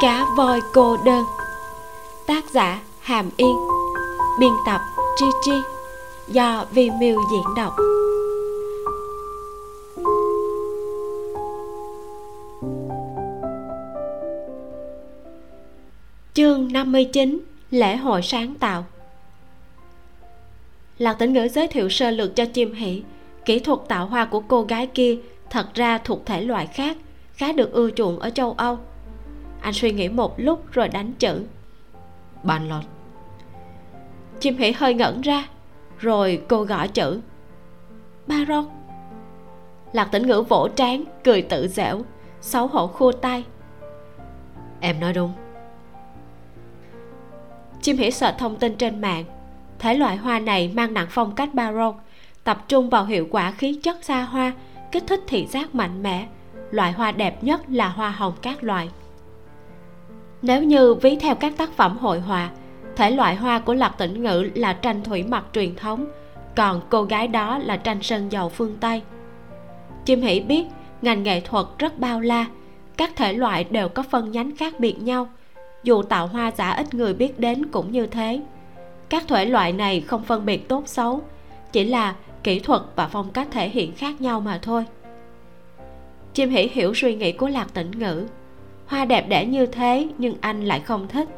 cá voi cô đơn. Tác giả hàm yên. Biên tập tri tri do vi miu diễn đọc. Chương 59 lễ hội sáng tạo. Lạc tĩnh ngữ giới thiệu sơ lược cho chim hỷ. Kỹ thuật tạo hoa của cô gái kia thật ra thuộc thể loại khác, khá được ưa chuộng ở châu âu anh suy nghĩ một lúc rồi đánh chữ. Bàn lọt. Chim hỉ hơi ngẩn ra rồi cô gõ chữ. Baroque lạc tĩnh ngữ vỗ trán cười tự dẻo xấu hổ khua tay. Em nói đúng. Chim hỉ sợ thông tin trên mạng. Thể loại hoa này mang nặng phong cách baroque tập trung vào hiệu quả khí chất xa hoa kích thích thị giác mạnh mẽ. Loại hoa đẹp nhất là hoa hồng các loại nếu như ví theo các tác phẩm hội họa, thể loại hoa của lạc tĩnh ngữ là tranh thủy mặc truyền thống, còn cô gái đó là tranh sơn dầu phương tây. Chim hỷ biết ngành nghệ thuật rất bao la, các thể loại đều có phân nhánh khác biệt nhau, dù tạo hoa giả ít người biết đến cũng như thế. Các thể loại này không phân biệt tốt xấu, chỉ là kỹ thuật và phong cách thể hiện khác nhau mà thôi. Chim hỷ hiểu suy nghĩ của lạc tĩnh ngữ hoa đẹp đẽ như thế nhưng anh lại không thích.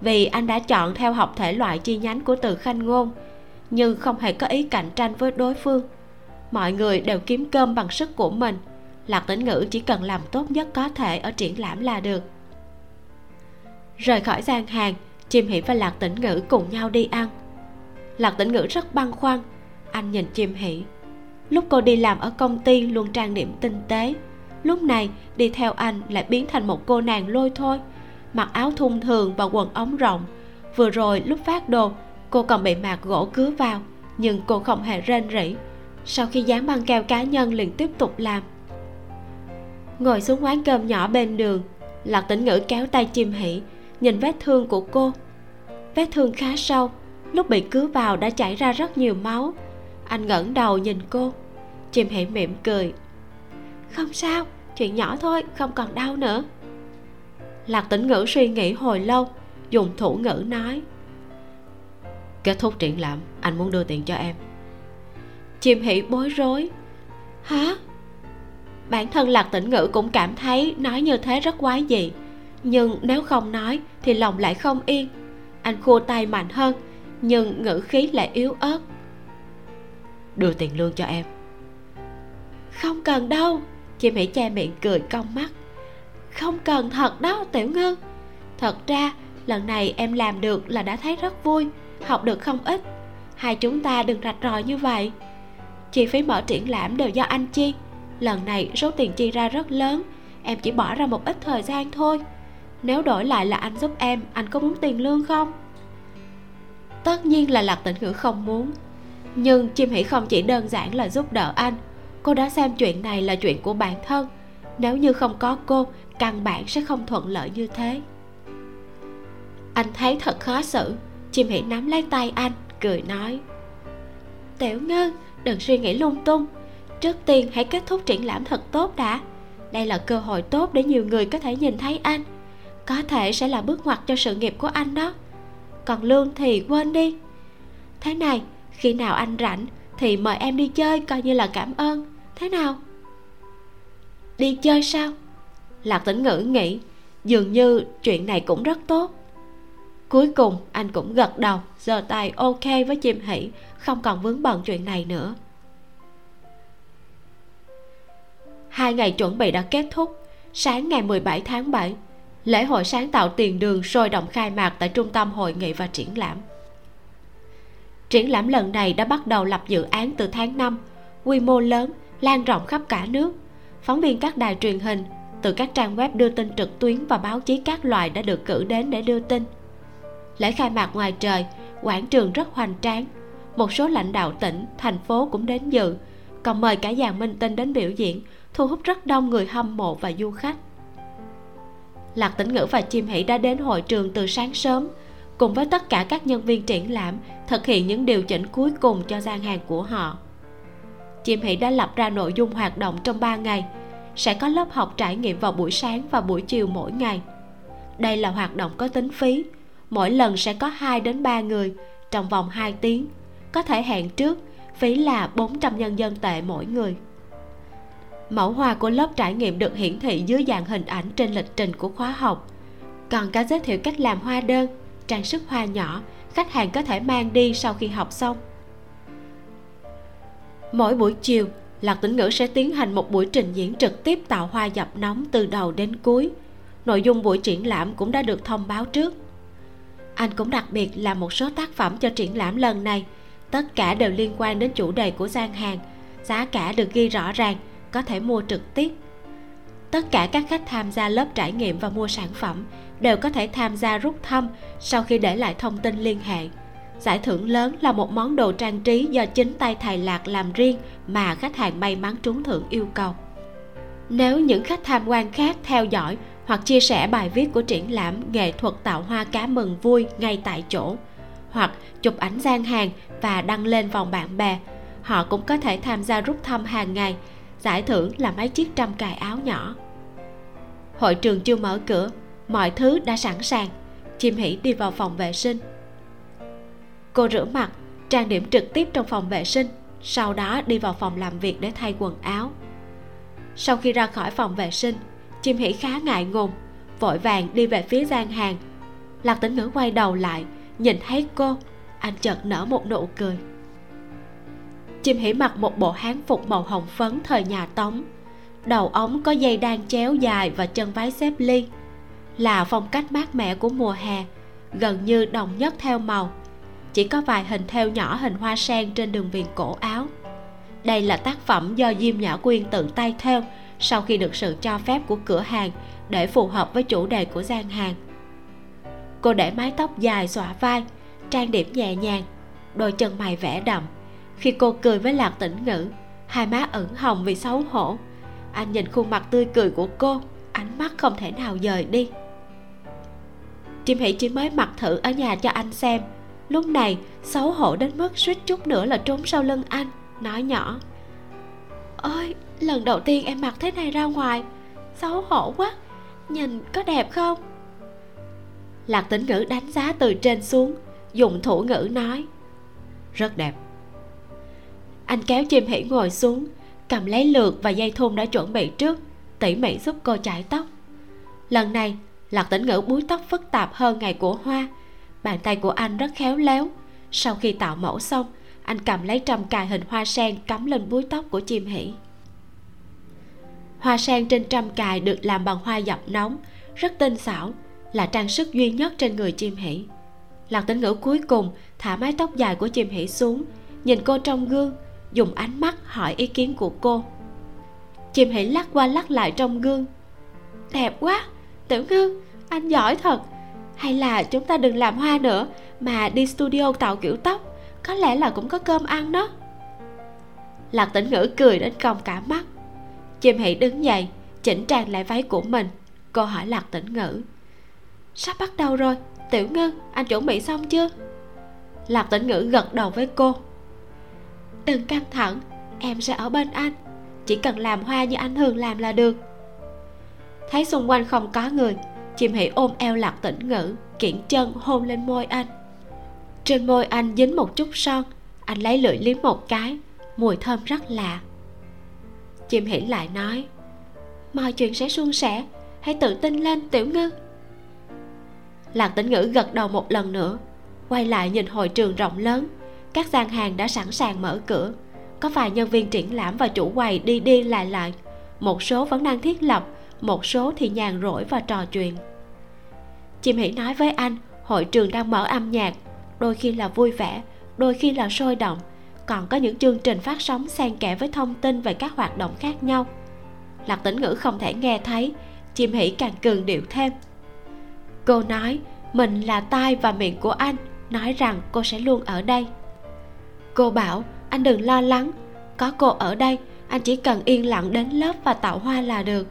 Vì anh đã chọn theo học thể loại chi nhánh của từ khanh ngôn nhưng không hề có ý cạnh tranh với đối phương. Mọi người đều kiếm cơm bằng sức của mình lạc tĩnh ngữ chỉ cần làm tốt nhất có thể ở triển lãm là được. Rời khỏi gian hàng chim hỉ và lạc tĩnh ngữ cùng nhau đi ăn. Lạc tĩnh ngữ rất băn khoăn anh nhìn chim hỉ, lúc cô đi làm ở công ty luôn trang điểm tinh tế lúc này, đi theo anh lại biến thành một cô nàng lôi thôi, mặc áo thun thường và quần ống rộng. Vừa rồi lúc phát đồ, cô còn bị mạc gỗ cứa vào, nhưng cô không hề rên rỉ. Sau khi dán băng keo cá nhân liền tiếp tục làm. Ngồi xuống quán cơm nhỏ bên đường, lạc tĩnh ngữ kéo tay chim hỉ nhìn vết thương của cô. Vết thương khá sâu, lúc bị cứa vào đã chảy ra rất nhiều máu. Anh ngẩng đầu nhìn cô. Chim hỉ mỉm cười. Không sao chuyện nhỏ thôi, không còn đau nữa. Lạc tĩnh ngữ suy nghĩ hồi lâu, dùng thủ ngữ nói. Kết thúc triển lãm, anh muốn đưa tiền cho em. Chim hỉ bối rối. Hả? Bản thân lạc tĩnh ngữ cũng cảm thấy nói như thế rất quái dị. Nhưng nếu không nói, thì lòng lại không yên. Anh khua tay mạnh hơn, nhưng ngữ khí lại yếu ớt. Đưa tiền lương cho em. Không cần đâu chị mỹ che miệng cười cong mắt. Không cần thật đó, tiểu ngư thật ra, lần này em làm được là đã thấy rất vui, học được không ít. Hai chúng ta đừng rạch ròi như vậy. Chi phí mở triển lãm đều do anh chi. Lần này số tiền chi ra rất lớn, em chỉ bỏ ra một ít thời gian thôi. Nếu đổi lại là anh giúp em, anh có muốn tiền lương không? Tất nhiên là lạc tĩnh ngữ không muốn. Nhưng chim hỉ không chỉ đơn giản là giúp đỡ anh cô đã xem chuyện này là chuyện của bản thân. Nếu như không có cô, căn bản sẽ không thuận lợi như thế. Anh thấy thật khó xử. Chim hỉ nắm lấy tay anh, cười nói. Tiểu ngư, đừng suy nghĩ lung tung. Trước tiên hãy kết thúc triển lãm thật tốt đã. Đây là cơ hội tốt để nhiều người có thể nhìn thấy anh. Có thể sẽ là bước ngoặt cho sự nghiệp của anh đó. Còn lương thì quên đi. Thế này, khi nào anh rảnh thì mời em đi chơi coi như là cảm ơn thế nào? Đi chơi sao? Lạc tĩnh ngữ nghĩ, dường như chuyện này cũng rất tốt. Cuối cùng, anh cũng gật đầu, giơ tay ok với chim hỉ không còn vướng bận chuyện này nữa. Hai ngày chuẩn bị đã kết thúc. Sáng ngày 17 tháng 7 lễ hội sáng tạo tiền đường sôi động khai mạc tại trung tâm hội nghị và triển lãm. Triển lãm lần này đã bắt đầu lập dự án từ tháng 5 quy mô lớn lan rộng khắp cả nước. Phóng viên các đài truyền hình từ các trang web đưa tin trực tuyến và báo chí các loại đã được cử đến để đưa tin. Lễ khai mạc ngoài trời, quảng trường rất hoành tráng. Một số lãnh đạo tỉnh, thành phố cũng đến dự. Còn mời cả dàn minh tinh đến biểu diễn, thu hút rất đông người hâm mộ và du khách. Lạc tĩnh ngữ và chim hỷ đã đến hội trường từ sáng sớm. Cùng với tất cả các nhân viên triển lãm, thực hiện những điều chỉnh cuối cùng cho gian hàng của họ chim hỷ đã lập ra nội dung hoạt động trong 3 ngày. Sẽ có lớp học trải nghiệm vào buổi sáng và buổi chiều mỗi ngày. Đây là hoạt động có tính phí. Mỗi lần sẽ có 2 đến 3 người, trong vòng 2 tiếng. Có thể hẹn trước, phí là 400 nhân dân tệ mỗi người. Mẫu hoa của lớp trải nghiệm được hiển thị dưới dạng hình ảnh trên lịch trình của khóa học. Còn cả giới thiệu cách làm hoa đơn, trang sức hoa nhỏ, khách hàng có thể mang đi sau khi học xong mỗi buổi chiều, lạc tĩnh ngữ sẽ tiến hành một buổi trình diễn trực tiếp tạo hoa dập nóng từ đầu đến cuối. Nội dung buổi triển lãm cũng đã được thông báo trước. Anh cũng đặc biệt làm một số tác phẩm cho triển lãm lần này. Tất cả đều liên quan đến chủ đề của gian hàng. Giá cả được ghi rõ ràng, có thể mua trực tiếp. Tất cả các khách tham gia lớp trải nghiệm và mua sản phẩm đều có thể tham gia rút thăm sau khi để lại thông tin liên hệ giải thưởng lớn là một món đồ trang trí do chính tay thầy lạc làm riêng mà khách hàng may mắn trúng thưởng yêu cầu. Nếu những khách tham quan khác theo dõi hoặc chia sẻ bài viết của triển lãm nghệ thuật tạo hoa cá mừng vui ngay tại chỗ, hoặc chụp ảnh gian hàng và đăng lên vòng bạn bè, họ cũng có thể tham gia rút thăm hàng ngày, giải thưởng là mấy chiếc trăm cài áo nhỏ. Hội trường chưa mở cửa, mọi thứ đã sẵn sàng. Chim hỉ đi vào phòng vệ sinh cô rửa mặt, trang điểm trực tiếp trong phòng vệ sinh, sau đó đi vào phòng làm việc để thay quần áo. Sau khi ra khỏi phòng vệ sinh, chim hỉ khá ngại ngùng, vội vàng đi về phía gian hàng. Lạc tĩnh ngữ quay đầu lại, nhìn thấy cô, anh chợt nở một nụ cười. Chim hỉ mặc một bộ hán phục màu hồng phấn thời nhà tống. Đầu ống có dây đan chéo dài và chân váy xếp ly là phong cách mát mẻ của mùa hè, gần như đồng nhất theo màu chỉ có vài hình theo nhỏ hình hoa sen trên đường viền cổ áo. Đây là tác phẩm do diêm nhã quyên tự tay theo sau khi được sự cho phép của cửa hàng để phù hợp với chủ đề của gian hàng. Cô để mái tóc dài xõa vai, trang điểm nhẹ nhàng, đôi chân mày vẽ đậm. Khi cô cười với lạc tĩnh ngữ, hai má ửng hồng vì xấu hổ. Anh nhìn khuôn mặt tươi cười của cô, ánh mắt không thể nào dời đi. Chim hỷ chỉ mới mặc thử ở nhà cho anh xem lúc này, xấu hổ đến mức suýt chút nữa là trốn sau lưng anh, nói nhỏ. Ôi, lần đầu tiên em mặc thế này ra ngoài, xấu hổ quá, nhìn có đẹp không? Lạc tĩnh ngữ đánh giá từ trên xuống, dùng thủ ngữ nói. Rất đẹp. Anh kéo chim hỉ ngồi xuống, cầm lấy lược và dây thun đã chuẩn bị trước, tỉ mỉ giúp cô chải tóc. Lần này, lạc tĩnh ngữ búi tóc phức tạp hơn ngày của hoa bàn tay của anh rất khéo léo. Sau khi tạo mẫu xong, anh cầm lấy trầm cài hình hoa sen cắm lên búi tóc của chim hỉ. Hoa sen trên trăm cài được làm bằng hoa dập nóng, rất tinh xảo, là trang sức duy nhất trên người chim hỉ. Lạc tĩnh ngữ cuối cùng thả mái tóc dài của chim hỉ xuống, nhìn cô trong gương, dùng ánh mắt hỏi ý kiến của cô. Chim hỉ lắc qua lắc lại trong gương. Đẹp quá, tiểu ngư, anh giỏi thật hay là chúng ta đừng làm hoa nữa, mà đi studio tạo kiểu tóc, có lẽ là cũng có cơm ăn đó. Lạc tĩnh ngữ cười đến cong cả mắt. Chim hỷ đứng dậy, chỉnh trang lại váy của mình. Cô hỏi lạc tĩnh ngữ. Sắp bắt đầu rồi, tiểu ngư anh chuẩn bị xong chưa? Lạc tĩnh ngữ gật đầu với cô. Đừng căng thẳng, em sẽ ở bên anh. Chỉ cần làm hoa như anh thường làm là được. Thấy xung quanh không có người chim Hỉ ôm eo lạc tĩnh ngữ, kiển chân hôn lên môi anh. Trên môi anh dính một chút son, anh lấy lưỡi liếm một cái, mùi thơm rất lạ. Chim hỉ lại nói, mọi chuyện sẽ suôn sẻ, hãy tự tin lên, tiểu ngư. Lạc tĩnh ngữ gật đầu một lần nữa, quay lại nhìn hội trường rộng lớn, các gian hàng đã sẵn sàng mở cửa. Có vài nhân viên triển lãm và chủ quầy đi đi lại lại, một số vẫn đang thiết lập một số thì nhàn rỗi và trò chuyện. Chim hỉ nói với anh, hội trường đang mở âm nhạc. Đôi khi là vui vẻ, đôi khi là sôi động. Còn có những chương trình phát sóng xen kẽ với thông tin về các hoạt động khác nhau. Lạc tĩnh ngữ không thể nghe thấy, chim hỉ càng cường điệu thêm. Cô nói, mình là tai và miệng của anh, nói rằng cô sẽ luôn ở đây. Cô bảo, anh đừng lo lắng, có cô ở đây, anh chỉ cần yên lặng đến lớp và tạo hoa là được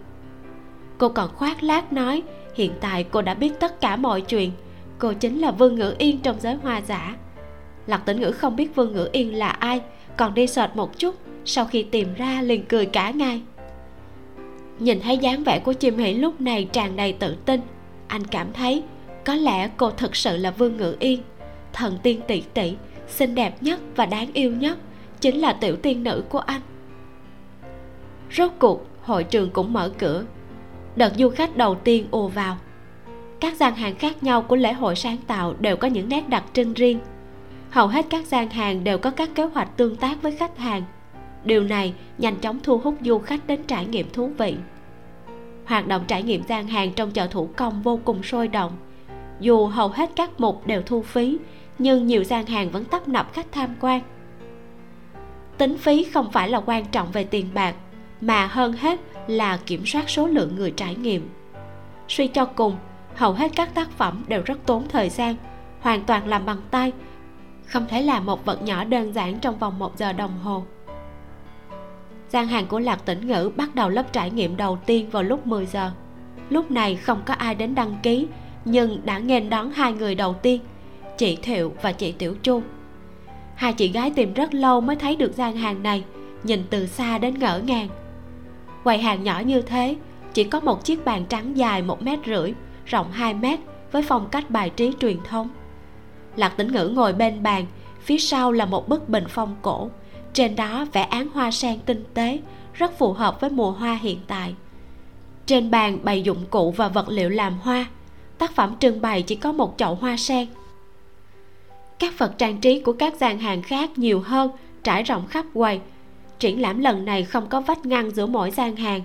cô còn khoác lác nói, hiện tại cô đã biết tất cả mọi chuyện. Cô chính là vương ngữ yên trong giới hoa giả. Lạc tĩnh ngữ không biết vương ngữ yên là ai, còn đi sệt một chút, sau khi tìm ra liền cười cả ngay nhìn thấy dáng vẻ của chim hỷ lúc này tràn đầy tự tin, anh cảm thấy có lẽ cô thực sự là vương ngự yên. Thần tiên tỷ tỷ, xinh đẹp nhất và đáng yêu nhất chính là tiểu tiên nữ của anh. Rốt cuộc, hội trường cũng mở cửa đợt du khách đầu tiên ùa vào. Các gian hàng khác nhau của lễ hội sáng tạo đều có những nét đặc trưng riêng. Hầu hết các gian hàng đều có các kế hoạch tương tác với khách hàng. Điều này nhanh chóng thu hút du khách đến trải nghiệm thú vị. Hoạt động trải nghiệm gian hàng trong chợ thủ công vô cùng sôi động. Dù hầu hết các mục đều thu phí, nhưng nhiều gian hàng vẫn tấp nập khách tham quan. Tính phí không phải là quan trọng về tiền bạc, mà hơn hết là kiểm soát số lượng người trải nghiệm. Suy cho cùng, hầu hết các tác phẩm đều rất tốn thời gian, hoàn toàn làm bằng tay, không thể làm một vật nhỏ đơn giản trong vòng một giờ đồng hồ. Gian hàng của lạc tĩnh ngữ bắt đầu lớp trải nghiệm đầu tiên vào lúc 10 giờ. Lúc này không có ai đến đăng ký, nhưng đã nghênh đón hai người đầu tiên, chị thiệu và chị tiểu chu. Hai chị gái tìm rất lâu mới thấy được gian hàng này, nhìn từ xa đến ngỡ ngàng quầy hàng nhỏ như thế, chỉ có một chiếc bàn trắng dài một mét rưỡi, rộng 2 mét với phong cách bài trí truyền thống. Lạc tĩnh ngữ ngồi bên bàn, phía sau là một bức bình phong cổ. Trên đó vẽ án hoa sen tinh tế, rất phù hợp với mùa hoa hiện tại. Trên bàn bày dụng cụ và vật liệu làm hoa, tác phẩm trưng bày chỉ có một chậu hoa sen. Các vật trang trí của các gian hàng khác nhiều hơn, trải rộng khắp quầy triển lãm lần này không có vách ngăn giữa mỗi gian hàng.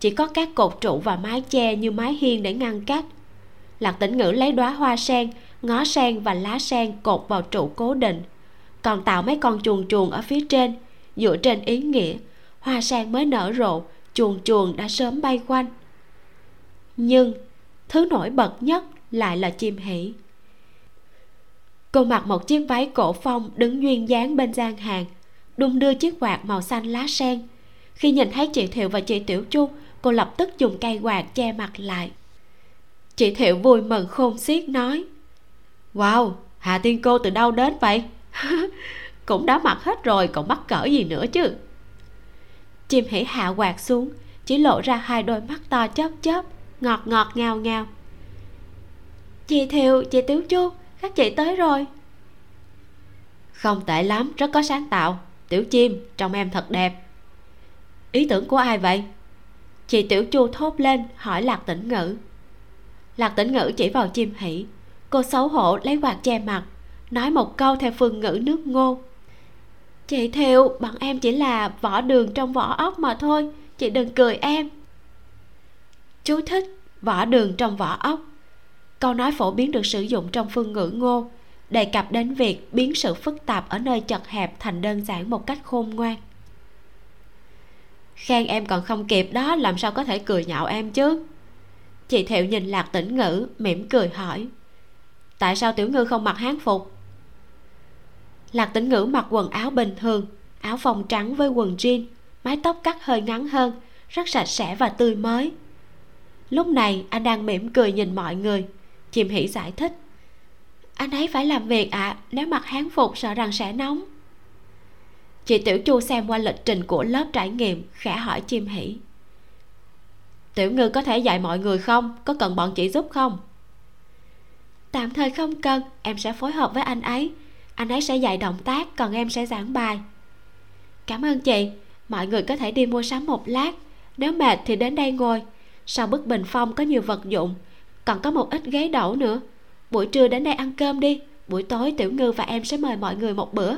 Chỉ có các cột trụ và mái che như mái hiên để ngăn cách. Lạc tĩnh ngữ lấy đóa hoa sen, ngó sen và lá sen cột vào trụ cố định. Còn tạo mấy con chuồn chuồn ở phía trên. Dựa trên ý nghĩa, hoa sen mới nở rộ chuồn chuồn đã sớm bay quanh. Nhưng, thứ nổi bật nhất lại là chim hỷ. Cô mặc một chiếc váy cổ phong đứng duyên dáng bên gian hàng đung đưa chiếc quạt màu xanh lá sen. Khi nhìn thấy chị thiệu và chị tiểu chu, cô lập tức dùng cây quạt che mặt lại. Chị thiệu vui mừng khôn xiết nói, wow, hà tiên cô từ đâu đến vậy? Cũng đã mặc hết rồi, còn mắc cỡ gì nữa chứ? Chim hỉ hạ quạt xuống, chỉ lộ ra hai đôi mắt to chớp chớp, ngọt ngọt ngào ngào. Chị thiệu, chị tiểu chu, các chị tới rồi. Không tệ lắm, rất có sáng tạo tiểu chim trông em thật đẹp. Ý tưởng của ai vậy? Chị tiểu chu thốt lên, hỏi lạc tĩnh ngữ. Lạc tĩnh ngữ chỉ vào chim hỉ. Cô xấu hổ lấy quạt che mặt, nói một câu theo phương ngữ nước ngô. Chị thiệu, bọn em chỉ là vỏ đường trong vỏ ốc mà thôi, chị đừng cười em. Chú thích vỏ đường trong vỏ ốc. Câu nói phổ biến được sử dụng trong phương ngữ ngô đề cập đến việc biến sự phức tạp ở nơi chật hẹp thành đơn giản một cách khôn ngoan. Khen em còn không kịp đó, làm sao có thể cười nhạo em chứ? Chị thiệu nhìn lạc tĩnh ngữ, mỉm cười hỏi, tại sao tiểu ngư không mặc hán phục? Lạc tĩnh ngữ mặc quần áo bình thường, áo phông trắng với quần jean, mái tóc cắt hơi ngắn hơn, rất sạch sẽ và tươi mới. Lúc này, anh đang mỉm cười nhìn mọi người, chìm hỉ giải thích anh ấy phải làm việc ạ à, nếu mặc hán phục sợ rằng sẽ nóng. Chị tiểu chu xem qua lịch trình của lớp trải nghiệm khẽ hỏi chim hỉ tiểu ngư có thể dạy mọi người không? Có cần bọn chị giúp không? Tạm thời không cần em sẽ phối hợp với anh ấy. Anh ấy sẽ dạy động tác còn em sẽ giảng bài. Cảm ơn chị mọi người có thể đi mua sắm một lát. Nếu mệt thì đến đây ngồi. Sau bức bình phong có nhiều vật dụng còn có một ít ghế đẩu nữa buổi trưa đến đây ăn cơm đi. Buổi tối tiểu ngư và em sẽ mời mọi người một bữa.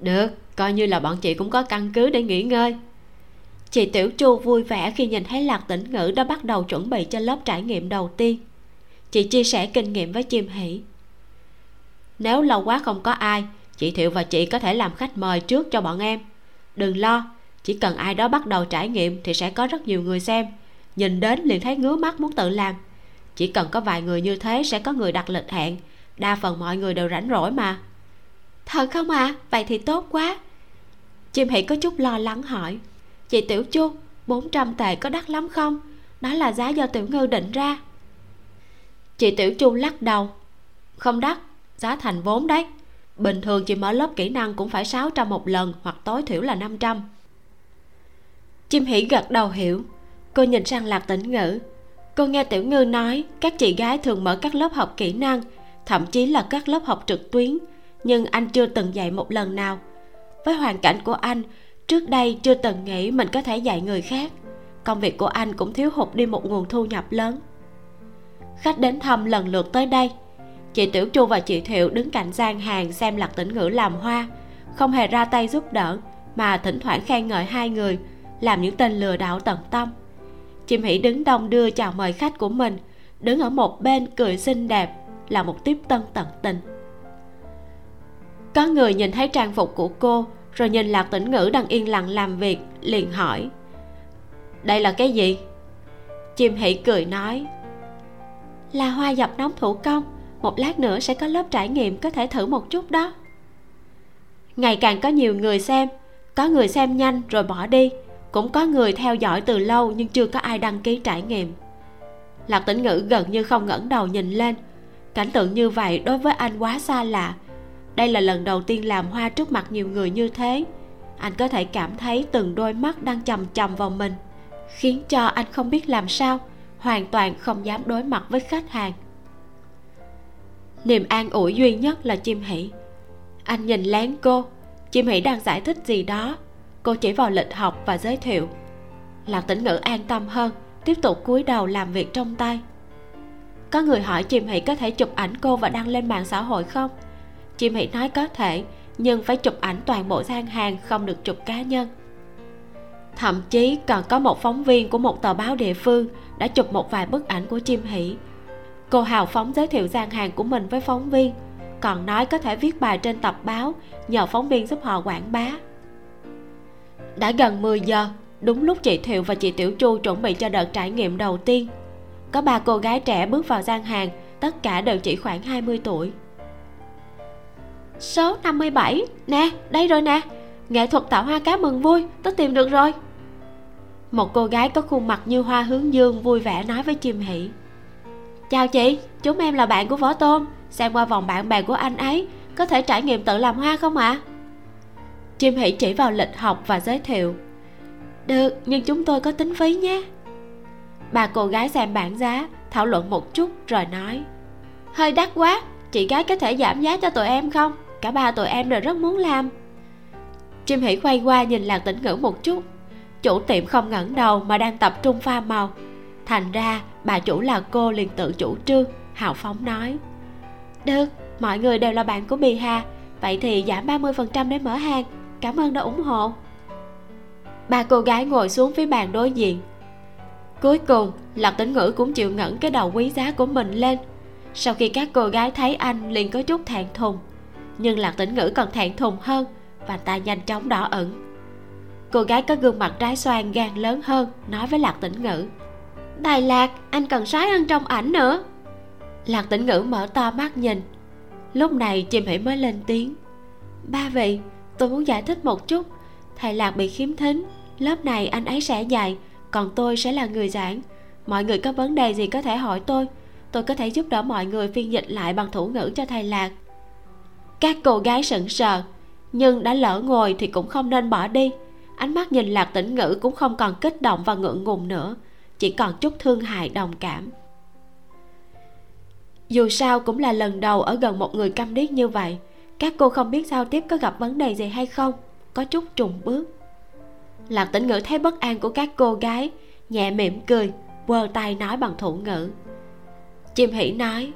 Được, coi như là bọn chị cũng có căn cứ để nghỉ ngơi. Chị tiểu chu vui vẻ khi nhìn thấy lạc tĩnh ngữ đã bắt đầu chuẩn bị cho lớp trải nghiệm đầu tiên. Chị chia sẻ kinh nghiệm với chim hỷ. Nếu lâu quá không có ai, chị thiệu và chị có thể làm khách mời trước cho bọn em. Đừng lo, chỉ cần ai đó bắt đầu trải nghiệm thì sẽ có rất nhiều người xem. Nhìn đến liền thấy ngứa mắt muốn tự làm chỉ cần có vài người như thế sẽ có người đặt lịch hẹn. Đa phần mọi người đều rảnh rỗi mà. Thật không à? vậy thì tốt quá. Chim hỉ có chút lo lắng hỏi. Chị tiểu chu 400 tệ có đắt lắm không? Đó là giá do tiểu ngư định ra. Chị tiểu chu lắc đầu. Không đắt, giá thành vốn đấy. Bình thường chị mở lớp kỹ năng cũng phải 600 một lần hoặc tối thiểu là 500 chim hỉ gật đầu hiểu. Cô nhìn sang lạc tĩnh ngữ cô nghe tiểu ngư nói, các chị gái thường mở các lớp học kỹ năng, thậm chí là các lớp học trực tuyến, nhưng anh chưa từng dạy một lần nào. Với hoàn cảnh của anh, trước đây chưa từng nghĩ mình có thể dạy người khác. Công việc của anh cũng thiếu hụt đi một nguồn thu nhập lớn. Khách đến thăm lần lượt tới đây. Chị tiểu chu và chị thiệu đứng cạnh gian hàng xem lạc tĩnh ngữ làm hoa. Không hề ra tay giúp đỡ, mà thỉnh thoảng khen ngợi hai người, làm những tên lừa đảo tận tâm chim Hỉ đứng đông đưa chào mời khách của mình. Đứng ở một bên cười xinh đẹp, là một tiếp tân tận tình. Có người nhìn thấy trang phục của cô, rồi nhìn lạc tĩnh ngữ đang yên lặng làm việc, liền hỏi, đây là cái gì? Chim Hỉ cười nói, là hoa dập nóng thủ công, một lát nữa sẽ có lớp trải nghiệm có thể thử một chút đó. Ngày càng có nhiều người xem, có người xem nhanh rồi bỏ đi cũng có người theo dõi từ lâu nhưng chưa có ai đăng ký trải nghiệm. Lạc tĩnh ngữ gần như không ngẩng đầu nhìn lên. Cảnh tượng như vậy đối với anh quá xa lạ. Đây là lần đầu tiên làm hoa trước mặt nhiều người như thế. Anh có thể cảm thấy từng đôi mắt đang chầm chầm vào mình, khiến cho anh không biết làm sao, hoàn toàn không dám đối mặt với khách hàng. Niềm an ủi duy nhất là chim hỷ. Anh nhìn lén cô. Chim hỷ đang giải thích gì đó cô chỉ vào lịch học và giới thiệu. Lạc tĩnh ngữ an tâm hơn, tiếp tục cúi đầu làm việc trong tay. Có người hỏi chim hỷ có thể chụp ảnh cô và đăng lên mạng xã hội không? Chim hỷ nói có thể, nhưng phải chụp ảnh toàn bộ gian hàng, không được chụp cá nhân. Thậm chí còn có một phóng viên của một tờ báo địa phương đã chụp một vài bức ảnh của chim hỷ. Cô hào phóng giới thiệu gian hàng của mình với phóng viên, còn nói có thể viết bài trên tập báo nhờ phóng viên giúp họ quảng bá đã gần 10 giờ, đúng lúc chị thiệu và chị tiểu chu chuẩn bị cho đợt trải nghiệm đầu tiên. Có ba cô gái trẻ bước vào gian hàng, tất cả đều chỉ khoảng 20 tuổi. Số 57 nè, đây rồi nè. Nghệ thuật tạo hoa cá mừng vui, tôi tìm được rồi. Một cô gái có khuôn mặt như hoa hướng dương vui vẻ nói với chim hỷ. Chào chị, chúng em là bạn của võ tôm xem qua vòng bạn bè của anh ấy, có thể trải nghiệm tự làm hoa không ạ? à? Chim hãy chỉ vào lịch học và giới thiệu. Được, nhưng chúng tôi có tính phí nhé. Bà cô gái xem bảng giá, thảo luận một chút rồi nói. Hơi đắt quá, chị gái có thể giảm giá cho tụi em không? Cả ba tụi em đều rất muốn làm. Chim hỉ quay qua nhìn lạc tĩnh ngữ một chút. Chủ tiệm không ngẩng đầu mà đang tập trung pha màu. Thành ra, bà chủ là cô liền tự chủ trương, hào phóng nói. Được, mọi người đều là bạn của bì hà, vậy thì giảm 30% để mở hàng cảm ơn đã ủng hộ. Ba cô gái ngồi xuống phía bàn đối diện. Cuối cùng lạc tĩnh ngữ cũng chịu ngẩng cái đầu quý giá của mình lên. Sau khi các cô gái thấy anh liền có chút thẹn thùng. Nhưng lạc tĩnh ngữ còn thẹn thùng hơn và ta nhanh chóng đỏ ẩn cô gái có gương mặt trái xoan gan lớn hơn nói với lạc tĩnh ngữ. Đài lạc anh cần sái hơn trong ảnh nữa. Lạc tĩnh ngữ mở to mắt nhìn. Lúc này chim hỷ mới lên tiếng. Ba vị tôi muốn giải thích một chút. Thầy lạc bị khiếm thính. Lớp này anh ấy sẽ dạy, còn tôi sẽ là người giảng. Mọi người có vấn đề gì có thể hỏi tôi. Tôi có thể giúp đỡ mọi người phiên dịch lại bằng thủ ngữ cho thầy lạc. Các cô gái sững sờ, nhưng đã lỡ ngồi thì cũng không nên bỏ đi. Ánh mắt nhìn lạc tĩnh ngữ cũng không còn kích động và ngượng ngùng nữa, chỉ còn chút thương hại đồng cảm. Dù sao cũng là lần đầu ở gần một người câm điếc như vậy các cô không biết giao tiếp có gặp vấn đề gì hay không. Có chút trùng bước. Lạc tĩnh ngữ thấy bất an của các cô gái, nhẹ mỉm cười, quơ tay nói bằng thủ ngữ. Chim hỉ nói,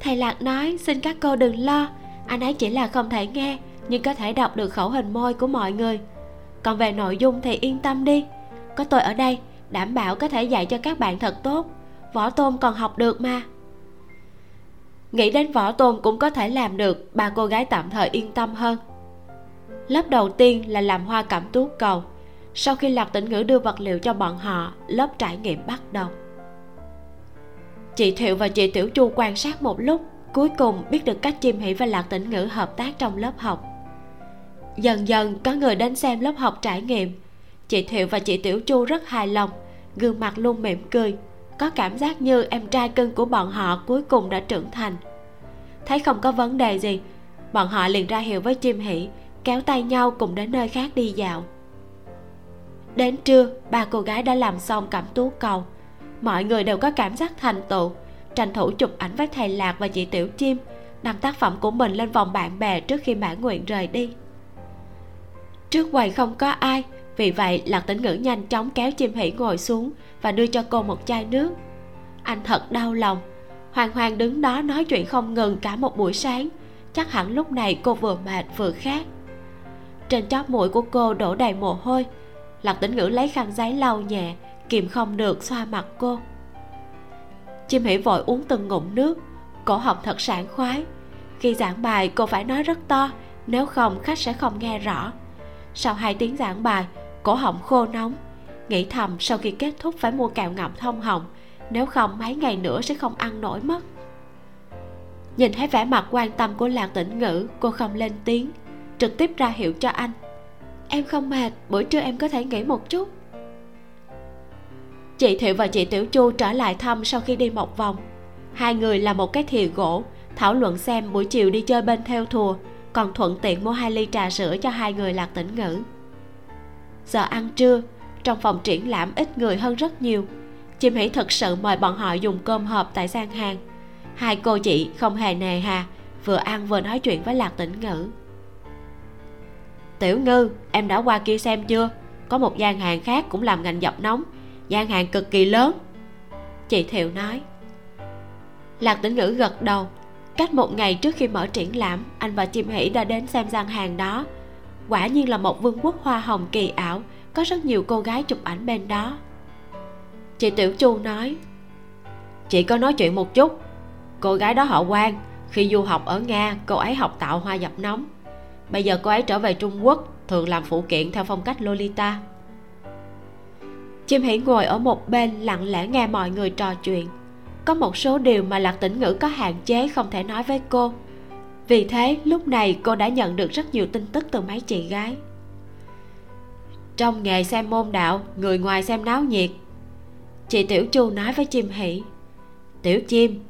thầy lạc nói, xin các cô đừng lo. Anh ấy chỉ là không thể nghe, nhưng có thể đọc được khẩu hình môi của mọi người. Còn về nội dung thì yên tâm đi. Có tôi ở đây, đảm bảo có thể dạy cho các bạn thật tốt. Võ tôn còn học được mà nghĩ đến võ tôn cũng có thể làm được, ba cô gái tạm thời yên tâm hơn. Lớp đầu tiên là làm hoa cẩm tú cầu. Sau khi lạc tĩnh ngữ đưa vật liệu cho bọn họ, lớp trải nghiệm bắt đầu. Chị thiệu và chị tiểu chu quan sát một lúc, cuối cùng biết được cách chim hỷ và lạc tĩnh ngữ hợp tác trong lớp học. Dần dần, có người đến xem lớp học trải nghiệm. Chị thiệu và chị tiểu chu rất hài lòng, gương mặt luôn mỉm cười có cảm giác như em trai cưng của bọn họ cuối cùng đã trưởng thành. Thấy không có vấn đề gì, bọn họ liền ra hiệu với chim hỉ kéo tay nhau cùng đến nơi khác đi dạo. Đến trưa, ba cô gái đã làm xong cẩm tú cầu. Mọi người đều có cảm giác thành tựu, tranh thủ chụp ảnh với thầy lạc và chị tiểu chim đăng tác phẩm của mình lên vòng bạn bè trước khi mãn nguyện rời đi. Trước quầy không có ai vì vậy, lạc tĩnh ngữ nhanh chóng kéo chim hỉ ngồi xuống và đưa cho cô một chai nước. Anh thật đau lòng. Hoàng hoàng đứng đó nói chuyện không ngừng cả một buổi sáng. Chắc hẳn lúc này cô vừa mệt vừa khát. Trên chóp mũi của cô đổ đầy mồ hôi. Lạc tĩnh ngữ lấy khăn giấy lau nhẹ kìm không được xoa mặt cô. Chim hỉ vội uống từng ngụm nước. Cổ họng thật sảng khoái. Khi giảng bài, cô phải nói rất to, nếu không khách sẽ không nghe rõ. Sau hai tiếng giảng bài cổ họng khô nóng. Nghĩ thầm sau khi kết thúc phải mua kẹo ngậm thông họng nếu không mấy ngày nữa sẽ không ăn nổi mất. Nhìn thấy vẻ mặt quan tâm của lạc tĩnh ngữ, cô không lên tiếng, trực tiếp ra hiệu cho anh. Em không mệt buổi trưa em có thể nghỉ một chút. Chị thiệu và chị tiểu chu trở lại thăm sau khi đi một vòng. Hai người làm một cái thìa gỗ, thảo luận xem buổi chiều đi chơi bên theo thùa, còn thuận tiện mua hai ly trà sữa cho hai người lạc tĩnh ngữ giờ ăn trưa, trong phòng triển lãm ít người hơn rất nhiều. Chim hỷ thật sự mời bọn họ dùng cơm hộp tại gian hàng. Hai cô chị không hề nề hà, vừa ăn vừa nói chuyện với lạc tĩnh ngữ. Tiểu ngư, em đã qua kia xem chưa? Có một gian hàng khác cũng làm ngành dọc nóng. Gian hàng cực kỳ lớn. Chị thiệu nói. Lạc tĩnh ngữ gật đầu. Cách một ngày trước khi mở triển lãm, anh và chim hỷ đã đến xem gian hàng đó quả nhiên là một vương quốc hoa hồng kỳ ảo, có rất nhiều cô gái chụp ảnh bên đó. Chị tiểu chu nói, chị có nói chuyện một chút. Cô gái đó họ quan khi du học ở nga, cô ấy học tạo hoa dập nóng. Bây giờ cô ấy trở về trung quốc, thường làm phụ kiện theo phong cách lolita. Chim hỉ ngồi ở một bên lặng lẽ nghe mọi người trò chuyện. Có một số điều mà lạc tĩnh ngữ có hạn chế không thể nói với cô vì thế, lúc này cô đã nhận được rất nhiều tin tức từ mấy chị gái. Trong nghề xem môn đạo, người ngoài xem náo nhiệt. Chị tiểu chu nói với chim hỷ, tiểu chim,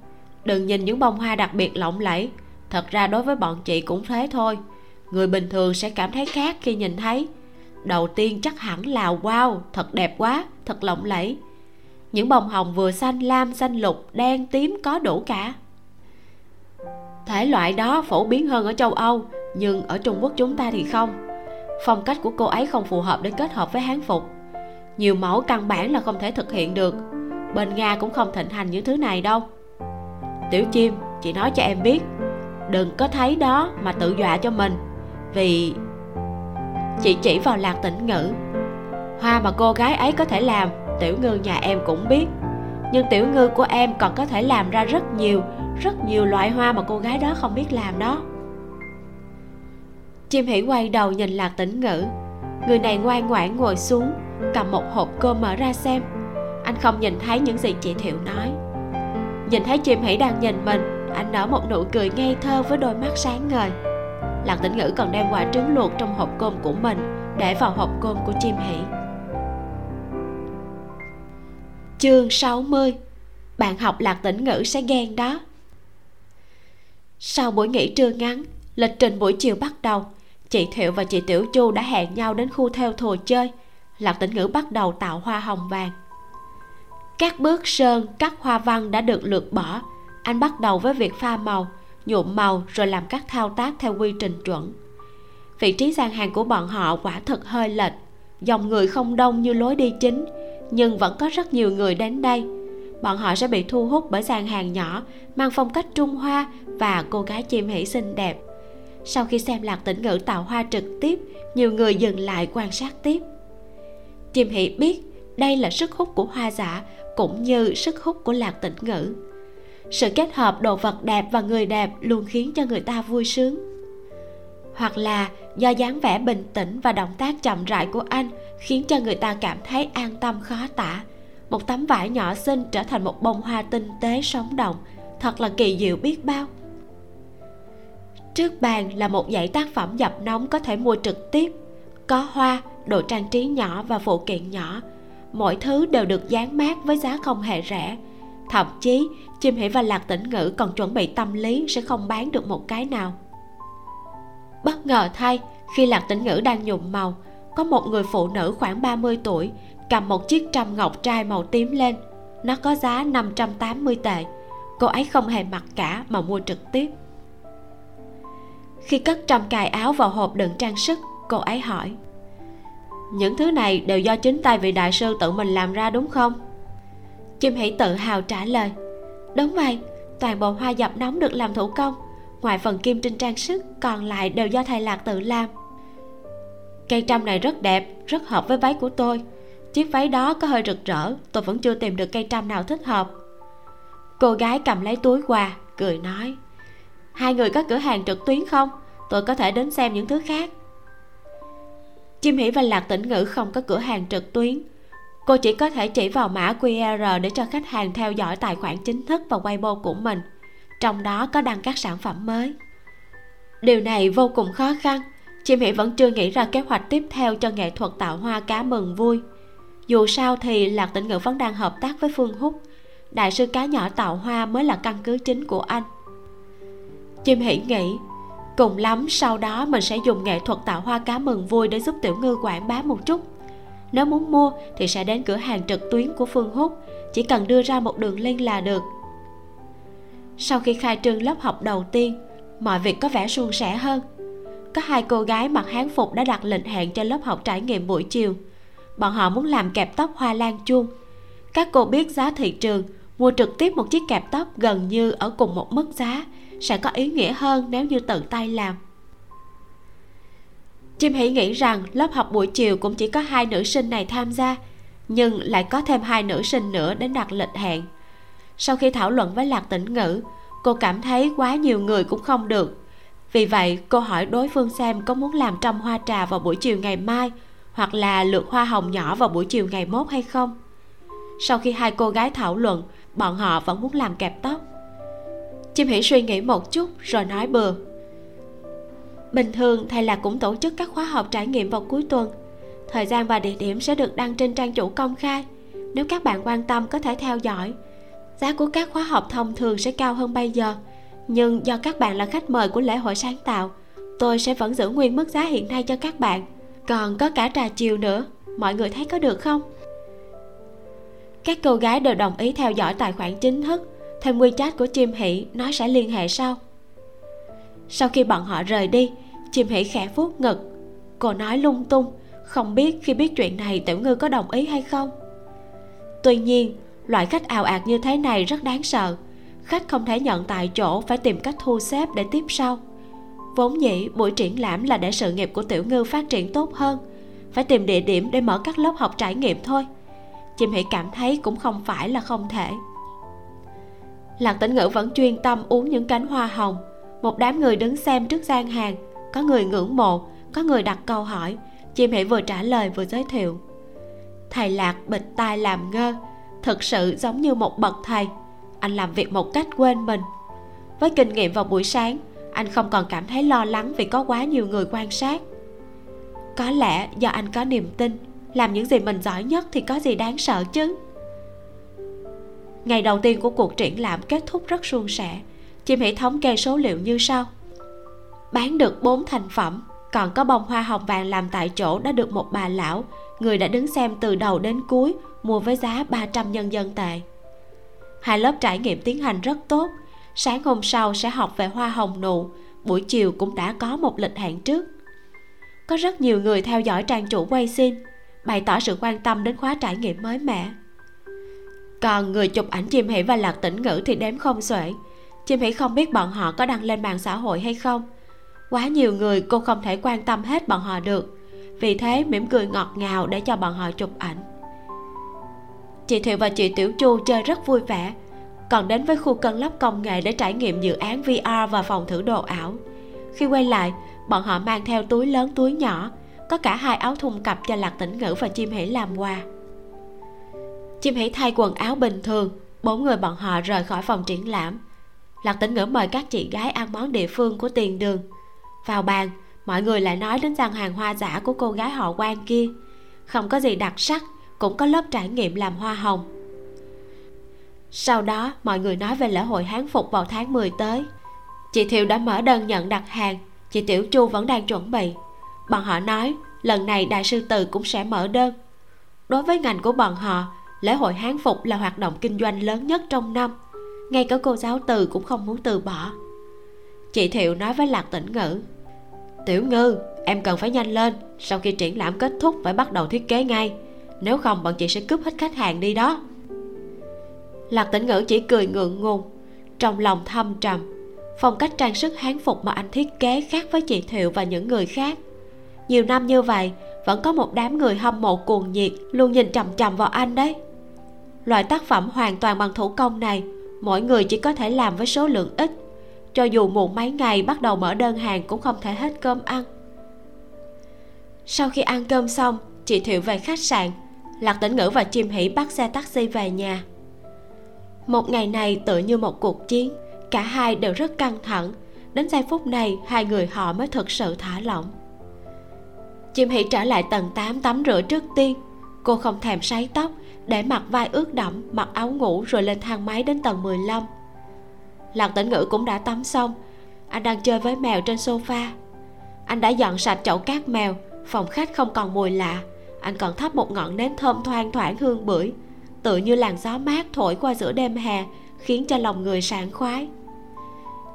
đừng nhìn những bông hoa đặc biệt lộng lẫy. Thật ra đối với bọn chị cũng thế thôi. Người bình thường sẽ cảm thấy khác khi nhìn thấy. Đầu tiên chắc hẳn là, wow, thật đẹp quá, thật lộng lẫy. Những bông hồng vừa xanh, lam, xanh lục, đen, tím có đủ cả thể loại đó phổ biến hơn ở châu âu, nhưng ở trung quốc chúng ta thì không. Phong cách của cô ấy không phù hợp để kết hợp với hán phục. Nhiều mẫu căn bản là không thể thực hiện được. Bên nga cũng không thịnh hành những thứ này đâu. Tiểu chim, chị nói cho em biết, đừng có thấy đó mà tự dọa cho mình, vì chị chỉ vào lạc tĩnh ngữ. Hoa mà cô gái ấy có thể làm, tiểu ngư nhà em cũng biết nhưng tiểu ngư của em còn có thể làm ra rất nhiều rất nhiều loại hoa mà cô gái đó không biết làm đó. Chim hỉ quay đầu nhìn lạc tĩnh ngữ. Người này ngoan ngoãn ngồi xuống, cầm một hộp cơm mở ra xem. Anh không nhìn thấy những gì chị thiệu nói. Nhìn thấy chim hỉ đang nhìn mình, anh nở một nụ cười ngây thơ với đôi mắt sáng ngời. Lạc tĩnh ngữ còn đem quả trứng luộc trong hộp cơm của mình, để vào hộp cơm của chim hỉ chương 60 bạn học lạc tĩnh ngữ sẽ ghen đó. Sau buổi nghỉ trưa ngắn, lịch trình buổi chiều bắt đầu, chị thiệu và chị tiểu chu đã hẹn nhau đến khu theo thùa chơi. Lạc tĩnh ngữ bắt đầu tạo hoa hồng vàng. Các bước sơn, các hoa văn đã được lược bỏ. Anh bắt đầu với việc pha màu, nhuộm màu rồi làm các thao tác theo quy trình chuẩn. Vị trí gian hàng của bọn họ quả thật hơi lệch. Dòng người không đông như lối đi chính nhưng vẫn có rất nhiều người đến đây. Bọn họ sẽ bị thu hút bởi gian hàng nhỏ, mang phong cách trung hoa và cô gái chim Hỉ xinh đẹp. Sau khi xem lạc tĩnh ngữ tạo hoa trực tiếp, nhiều người dừng lại quan sát tiếp. Chim Hỉ biết đây là sức hút của hoa giả cũng như sức hút của lạc tĩnh ngữ. Sự kết hợp đồ vật đẹp và người đẹp luôn khiến cho người ta vui sướng hoặc là do dáng vẻ bình tĩnh và động tác chậm rãi của anh khiến cho người ta cảm thấy an tâm khó tả. Một tấm vải nhỏ xinh trở thành một bông hoa tinh tế sống động, thật là kỳ diệu biết bao. Trước bàn là một dãy tác phẩm dập nóng có thể mua trực tiếp. Có hoa, đồ trang trí nhỏ và phụ kiện nhỏ. Mỗi thứ đều được dán mát với giá không hề rẻ. Thậm chí, chim hỉ và lạc tĩnh ngữ còn chuẩn bị tâm lý sẽ không bán được một cái nào bất ngờ thay, khi lạc tĩnh ngữ đang nhuộm màu, có một người phụ nữ khoảng 30 tuổi cầm một chiếc trăm ngọc trai màu tím lên. Nó có giá 580 tệ. Cô ấy không hề mặc cả mà mua trực tiếp. Khi cất trăm cài áo vào hộp đựng trang sức, cô ấy hỏi, những thứ này đều do chính tay vị đại sư tự mình làm ra đúng không? Chim hỷ tự hào trả lời, đúng vậy, toàn bộ hoa dập nóng được làm thủ công ngoài phần kim trên trang sức, còn lại đều do thầy lạc tự làm. Cây trăm này rất đẹp, rất hợp với váy của tôi. Chiếc váy đó có hơi rực rỡ, tôi vẫn chưa tìm được cây trăm nào thích hợp. Cô gái cầm lấy túi quà, cười nói, hai người có cửa hàng trực tuyến không? Tôi có thể đến xem những thứ khác. Chim hỉ và lạc tỉnh ngữ không có cửa hàng trực tuyến. Cô chỉ có thể chỉ vào mã qr để cho khách hàng theo dõi tài khoản chính thức và weibo của mình trong đó có đăng các sản phẩm mới. Điều này vô cùng khó khăn chim mỹ vẫn chưa nghĩ ra kế hoạch tiếp theo cho nghệ thuật tạo hoa cá mừng vui. Dù sao thì lạc tĩnh ngữ vẫn đang hợp tác với phương húc. Đại sư cá nhỏ tạo hoa mới là căn cứ chính của anh. Chim hỉ nghĩ, cùng lắm sau đó mình sẽ dùng nghệ thuật tạo hoa cá mừng vui để giúp tiểu ngư quảng bá một chút. Nếu muốn mua thì sẽ đến cửa hàng trực tuyến của phương húc. Chỉ cần đưa ra một đường link là được sau khi khai trương lớp học đầu tiên, mọi việc có vẻ suôn sẻ hơn. Có hai cô gái mặc hán phục đã đặt lệnh hẹn cho lớp học trải nghiệm buổi chiều. Bọn họ muốn làm kẹp tóc hoa lan chuông. Các cô biết giá thị trường, mua trực tiếp một chiếc kẹp tóc gần như ở cùng một mức giá, sẽ có ý nghĩa hơn nếu như tự tay làm. Chim hỉ nghĩ rằng lớp học buổi chiều cũng chỉ có hai nữ sinh này tham gia, nhưng lại có thêm hai nữ sinh nữa đến đặt lịch hẹn sau khi thảo luận với lạc tĩnh ngữ, cô cảm thấy quá nhiều người cũng không được. Vì vậy, cô hỏi đối phương xem có muốn làm trăm hoa trà vào buổi chiều ngày mai hoặc là lượt hoa hồng nhỏ vào buổi chiều ngày mốt hay không. Sau khi hai cô gái thảo luận, bọn họ vẫn muốn làm kẹp tóc. Chim hỉ suy nghĩ một chút rồi nói bừa. Bình thường, thầy là cũng tổ chức các khóa học trải nghiệm vào cuối tuần. Thời gian và địa điểm sẽ được đăng trên trang chủ công khai. Nếu các bạn quan tâm, có thể theo dõi giá của các khóa học thông thường sẽ cao hơn bây giờ. Nhưng do các bạn là khách mời của lễ hội sáng tạo, tôi sẽ vẫn giữ nguyên mức giá hiện nay cho các bạn. Còn có cả trà chiều nữa, mọi người thấy có được không? Các cô gái đều đồng ý theo dõi tài khoản chính thức. Thêm wechat của chim hỷ nói sẽ liên hệ sau. Sau khi bọn họ rời đi, chim hỷ khẽ vuốt ngực. Cô nói lung tung, không biết khi biết chuyện này tiểu ngư có đồng ý hay không? Tuy nhiên loại khách ào ạt như thế này rất đáng sợ. Khách không thể nhận tại chỗ, phải tìm cách thu xếp để tiếp sau. Vốn dĩ buổi triển lãm là để sự nghiệp của tiểu ngư phát triển tốt hơn. Phải tìm địa điểm để mở các lớp học trải nghiệm thôi. Chim hỉ cảm thấy cũng không phải là không thể. Lạc tĩnh ngữ vẫn chuyên tâm uống những cánh hoa hồng. Một đám người đứng xem trước gian hàng. Có người ngưỡng mộ, có người đặt câu hỏi. Chim hỉ vừa trả lời vừa giới thiệu. Thầy lạc bịch tai làm ngơ thực sự giống như một bậc thầy. Anh làm việc một cách quên mình. Với kinh nghiệm vào buổi sáng, anh không còn cảm thấy lo lắng vì có quá nhiều người quan sát. Có lẽ do anh có niềm tin, làm những gì mình giỏi nhất thì có gì đáng sợ chứ? Ngày đầu tiên của cuộc triển lãm kết thúc rất suôn sẻ. Chim hệ thống kê số liệu như sau. Bán được 4 thành phẩm, còn có bông hoa hồng vàng làm tại chỗ đã được một bà lão người đã đứng xem từ đầu đến cuối, mua với giá 300 nhân dân tệ. Hai lớp trải nghiệm tiến hành rất tốt. Sáng hôm sau sẽ học về hoa hồng nụ, buổi chiều cũng đã có một lịch hẹn trước. Có rất nhiều người theo dõi trang chủ quay xin, bày tỏ sự quan tâm đến khóa trải nghiệm mới mẻ. Còn người chụp ảnh chim hỷ và lạc tĩnh ngữ thì đếm không xuể. Chim hỷ không biết bọn họ có đăng lên mạng xã hội hay không. Quá nhiều người cô không thể quan tâm hết bọn họ được vì thế mỉm cười ngọt ngào để cho bọn họ chụp ảnh. Chị thiệu và chị tiểu chu chơi rất vui vẻ, còn đến với khu cân lắp công nghệ để trải nghiệm dự án vr và phòng thử đồ ảo. Khi quay lại, bọn họ mang theo túi lớn túi nhỏ, có cả hai áo thun cặp cho lạc tĩnh ngữ và chim Hỉ làm quà. Chim Hỉ thay quần áo bình thường, bốn người bọn họ rời khỏi phòng triển lãm. Lạc tĩnh ngữ mời các chị gái ăn món địa phương của tiền đường vào bàn mọi người lại nói đến gian hàng hoa giả của cô gái họ quan kia. Không có gì đặc sắc, cũng có lớp trải nghiệm làm hoa hồng. Sau đó, mọi người nói về lễ hội hán phục vào tháng 10 tới. Chị thiệu đã mở đơn nhận đặt hàng, chị tiểu chu vẫn đang chuẩn bị. Bọn họ nói, lần này đại sư từ cũng sẽ mở đơn. Đối với ngành của bọn họ, lễ hội hán phục là hoạt động kinh doanh lớn nhất trong năm. Ngay cả cô giáo từ cũng không muốn từ bỏ. Chị thiệu nói với lạc tĩnh ngữ tiểu ngư, em cần phải nhanh lên, sau khi triển lãm kết thúc phải bắt đầu thiết kế ngay. Nếu không, bọn chị sẽ cướp hết khách hàng đi đó. Lạc tĩnh ngữ chỉ cười ngượng ngùng, trong lòng thâm trầm. Phong cách trang sức hán phục mà anh thiết kế khác với chị thiệu và những người khác. Nhiều năm như vậy, vẫn có một đám người hâm mộ cuồng nhiệt, luôn nhìn chằm chằm vào anh đấy. Loại tác phẩm hoàn toàn bằng thủ công này, mỗi người chỉ có thể làm với số lượng ít cho dù muộn mấy ngày, bắt đầu mở đơn hàng cũng không thể hết cơm ăn. Sau khi ăn cơm xong, chị thiệu về khách sạn, lạc tĩnh ngữ và chim hỉ bắt xe taxi về nhà. Một ngày này tựa như một cuộc chiến, cả hai đều rất căng thẳng. Đến giây phút này, hai người họ mới thực sự thả lỏng. Chim hỉ trở lại tầng 8 tắm rửa trước tiên. Cô không thèm sấy tóc, để mặc vai ướt đẫm, mặc áo ngủ rồi lên thang máy đến tầng 15 lạc tĩnh ngữ cũng đã tắm xong. Anh đang chơi với mèo trên sofa. Anh đã dọn sạch chậu cát mèo, phòng khách không còn mùi lạ. Anh còn thắp một ngọn nến thơm thoang thoảng hương bưởi. Tự như làn gió mát thổi qua giữa đêm hè, khiến cho lòng người sảng khoái.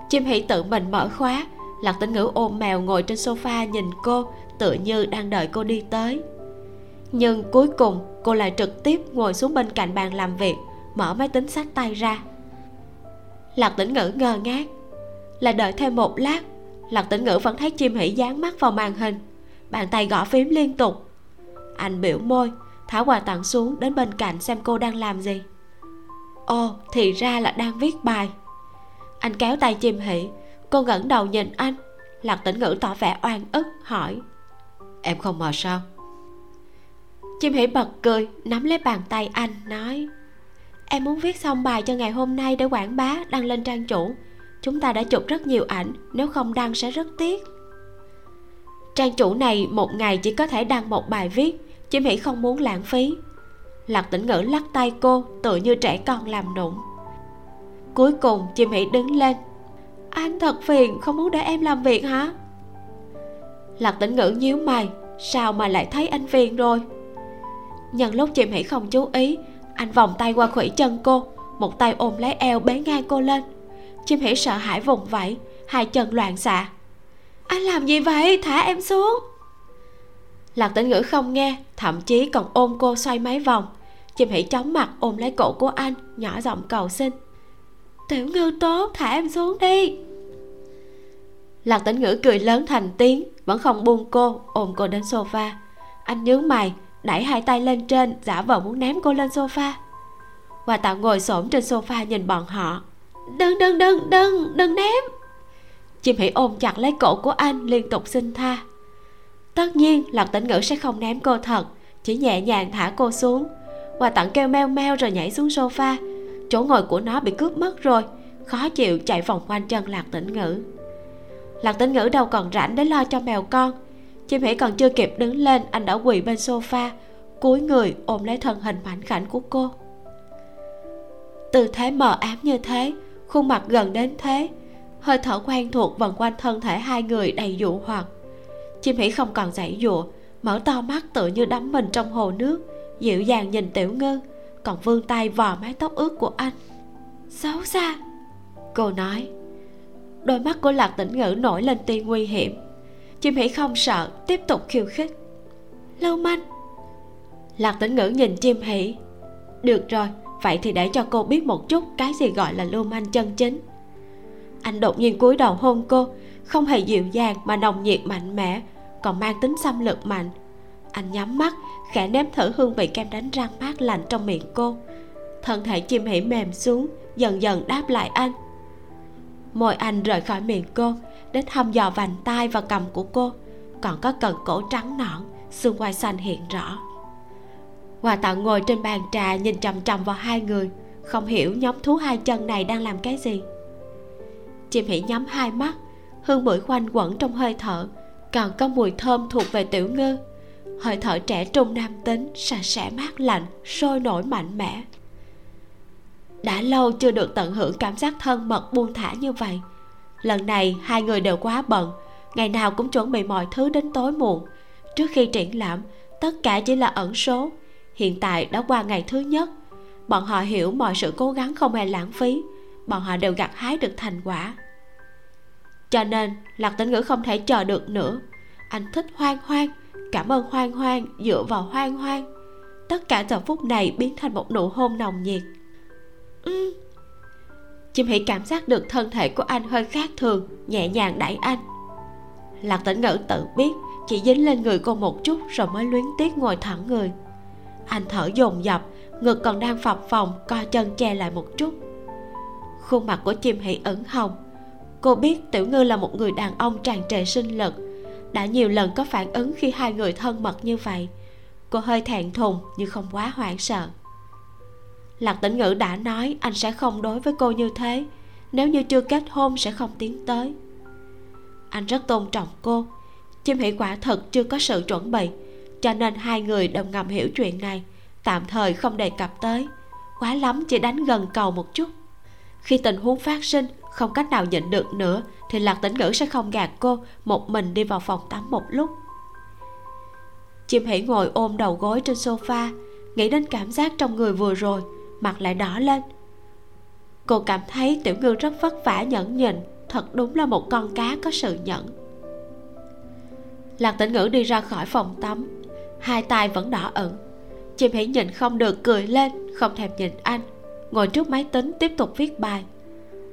Chim hỷ tự mình mở khóa lạc tĩnh ngữ ôm mèo ngồi trên sofa nhìn cô, tự như đang đợi cô đi tới. Nhưng cuối cùng, cô lại trực tiếp ngồi xuống bên cạnh bàn làm việc, mở máy tính sách tay ra lạc tĩnh ngữ ngơ ngác. Là đợi thêm một lát, lạc tĩnh ngữ vẫn thấy chim hỉ dán mắt vào màn hình. Bàn tay gõ phím liên tục. Anh biểu môi, thả quà tặng xuống đến bên cạnh xem cô đang làm gì. Ồ, thì ra là đang viết bài. Anh kéo tay chim hỉ, cô ngẩng đầu nhìn anh. Lạc tĩnh ngữ tỏ vẻ oan ức, hỏi. Em không mệt sao? Chim hỉ bật cười, nắm lấy bàn tay anh, nói em muốn viết xong bài cho ngày hôm nay để quảng bá đăng lên trang chủ. Chúng ta đã chụp rất nhiều ảnh, nếu không đăng sẽ rất tiếc. Trang chủ này một ngày chỉ có thể đăng một bài viết chim hỉ không muốn lãng phí. Lạc tĩnh ngữ lắc tay cô tự như trẻ con làm nụng. Cuối cùng chim hỉ đứng lên. Anh thật phiền, không muốn để em làm việc hả? Lạc tĩnh ngữ nhíu mày, sao mà lại thấy anh phiền rồi? Nhân lúc chim hỉ không chú ý anh vòng tay qua khuỷu chân cô, một tay ôm lấy eo bế ngang cô lên. Chim hỉ sợ hãi vùng vẫy, hai chân loạn xạ. Anh làm gì vậy? Thả em xuống. Lạc tĩnh ngữ không nghe, thậm chí còn ôm cô xoay mấy vòng. Chim hỉ chóng mặt ôm lấy cổ của anh, nhỏ giọng cầu xin. Tiểu ngư tốt, thả em xuống đi. Lạc tĩnh ngữ cười lớn thành tiếng, vẫn không buông cô, ôm cô đến sofa. Anh nhướng mày đẩy hai tay lên trên, giả vờ muốn ném cô lên sofa. Và tạo ngồi xổm trên sofa nhìn bọn họ. Đừng đừng đừng đừng đừng ném. Chim hỉ ôm chặt lấy cổ của anh, liên tục xin tha. Tất nhiên lạc tĩnh ngữ sẽ không ném cô thật, chỉ nhẹ nhàng thả cô xuống. Và tặng kêu meo meo rồi nhảy xuống sofa. Chỗ ngồi của nó bị cướp mất rồi, khó chịu chạy vòng quanh chân lạc tĩnh ngữ. Lạc tĩnh ngữ đâu còn rảnh để lo cho mèo con chim hỉ còn chưa kịp đứng lên, anh đã quỳ bên sofa, cúi người ôm lấy thân hình mảnh khảnh của cô. Tư thế mờ ám như thế, khuôn mặt gần đến thế, hơi thở quen thuộc vần quanh thân thể hai người đầy dụ hoặc. Chim hỉ không còn dãy dụa, mở to mắt tự như đắm mình trong hồ nước, dịu dàng nhìn tiểu ngư, còn vươn tay vò mái tóc ướt của anh. Xấu xa, cô nói. Đôi mắt của lạc tĩnh ngữ nổi lên tia nguy hiểm chim hỉ không sợ, tiếp tục khiêu khích. Lưu manh. Lạc tĩnh ngữ nhìn chim hỉ được rồi, vậy thì để cho cô biết một chút cái gì gọi là lưu manh chân chính. Anh đột nhiên cúi đầu hôn cô, không hề dịu dàng mà nồng nhiệt mạnh mẽ, còn mang tính xâm lược mạnh. Anh nhắm mắt, khẽ nếm thử hương vị kem đánh răng mát lạnh trong miệng cô. Thân thể chim hỉ mềm xuống, dần dần đáp lại anh. Môi anh rời khỏi miệng cô đến thăm dò vành tai và cầm của cô. Còn có cần cổ trắng nõn, xương quai xanh hiện rõ. Hòa tạo ngồi trên bàn trà nhìn chằm chằm vào hai người, không hiểu nhóm thú hai chân này đang làm cái gì. Chim hỉ nhắm hai mắt, hương bưởi quanh quẩn trong hơi thở, còn có mùi thơm thuộc về tiểu ngư. Hơi thở trẻ trung nam tính, sạch sẽ mát lạnh, sôi nổi mạnh mẽ. Đã lâu chưa được tận hưởng cảm giác thân mật buông thả như vậy lần này, hai người đều quá bận. Ngày nào cũng chuẩn bị mọi thứ đến tối muộn. Trước khi triển lãm, tất cả chỉ là ẩn số. Hiện tại đã qua ngày thứ nhất. Bọn họ hiểu mọi sự cố gắng không hề lãng phí. Bọn họ đều gặt hái được thành quả. Cho nên, lạc tĩnh ngữ không thể chờ được nữa. Anh thích hoang hoang, cảm ơn hoang hoang, dựa vào hoang hoang. Tất cả giờ phút này biến thành một nụ hôn nồng nhiệt. Ừ chim hỉ cảm giác được thân thể của anh hơi khác thường, nhẹ nhàng đẩy anh. Lạc tĩnh ngữ tự biết, chỉ dính lên người cô một chút rồi mới luyến tiếc ngồi thẳng người. Anh thở dồn dập, ngực còn đang phập phồng, co chân che lại một chút. Khuôn mặt của chim hỉ ửng hồng. Cô biết tiểu ngư là một người đàn ông tràn trề sinh lực. Đã nhiều lần có phản ứng khi hai người thân mật như vậy. Cô hơi thẹn thùng nhưng không quá hoảng sợ lạc tĩnh ngữ đã nói anh sẽ không đối với cô như thế. Nếu như chưa kết hôn sẽ không tiến tới. Anh rất tôn trọng cô. Chim hỷ quả thật chưa có sự chuẩn bị, cho nên hai người đều ngầm hiểu chuyện này, tạm thời không đề cập tới. Quá lắm chỉ đánh gần cầu một chút. Khi tình huống phát sinh, không cách nào nhịn được nữa, thì lạc tĩnh ngữ sẽ không gạt cô, một mình đi vào phòng tắm một lúc. Chim hỉ ngồi ôm đầu gối trên sofa, nghĩ đến cảm giác trong người vừa rồi mặt lại đỏ lên. Cô cảm thấy tiểu ngư rất vất vả nhẫn nhịn, thật đúng là một con cá có sự nhẫn. Lạc tĩnh ngữ đi ra khỏi phòng tắm, hai tay vẫn đỏ ửng. Chim hỉ nhìn không được cười lên, không thèm nhìn anh, ngồi trước máy tính tiếp tục viết bài.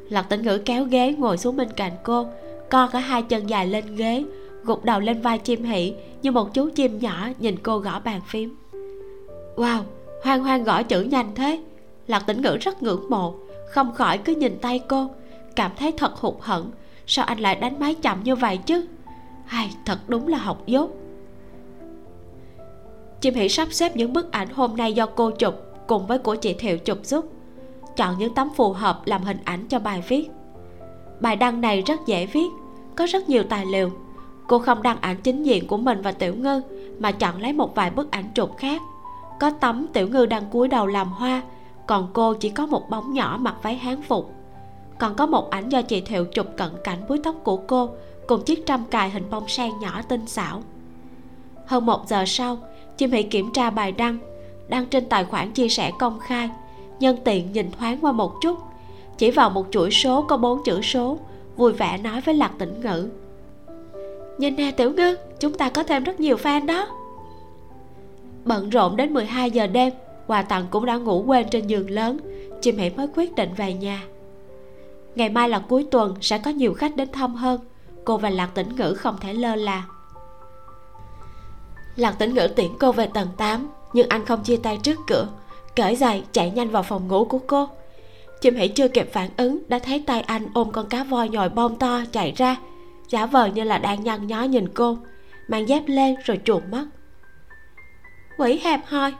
Lạc tĩnh ngữ kéo ghế ngồi xuống bên cạnh cô, co cả hai chân dài lên ghế, gục đầu lên vai chim hỉ như một chú chim nhỏ nhìn cô gõ bàn phím. Wow, hoang hoang gõ chữ nhanh thế lạc tĩnh ngữ rất ngưỡng mộ, không khỏi cứ nhìn tay cô, cảm thấy thật hụt hẫng. Sao anh lại đánh máy chậm như vậy chứ? Hay thật đúng là học dốt. Chim hỉ sắp xếp những bức ảnh hôm nay do cô chụp cùng với của chị thiệu chụp giúp. Chọn những tấm phù hợp làm hình ảnh cho bài viết. Bài đăng này rất dễ viết, có rất nhiều tài liệu. Cô không đăng ảnh chính diện của mình và tiểu ngư, mà chọn lấy một vài bức ảnh chụp khác. Có tấm tiểu ngư đang cúi đầu làm hoa còn cô chỉ có một bóng nhỏ mặc váy hán phục. Còn có một ảnh do chị thiệu chụp cận cảnh búi tóc của cô cùng chiếc trăm cài hình bông sen nhỏ tinh xảo. Hơn một giờ sau, chim hỷ kiểm tra bài đăng. Đăng trên tài khoản chia sẻ công khai. Nhân tiện nhìn thoáng qua một chút. Chỉ vào một chuỗi số có bốn chữ số, vui vẻ nói với lạc tĩnh ngữ. Nhìn nè, tiểu ngư, chúng ta có thêm rất nhiều fan đó. Bận rộn đến 12 giờ đêm quà tặng cũng đã ngủ quên trên giường lớn. Chim Hỉ mới quyết định về nhà. Ngày mai là cuối tuần, sẽ có nhiều khách đến thăm hơn. Cô và lạc tĩnh ngữ không thể lơ là. Lạc tĩnh ngữ tiễn cô về tầng 8 nhưng anh không chia tay trước cửa. Cởi giày, chạy nhanh vào phòng ngủ của cô. Chim Hỉ chưa kịp phản ứng, đã thấy tay anh ôm con cá voi nhồi bông to chạy ra. Giả vờ như là đang nhăn nhó nhìn cô. Mang dép lên rồi chuột mắt quỷ hẹp hoi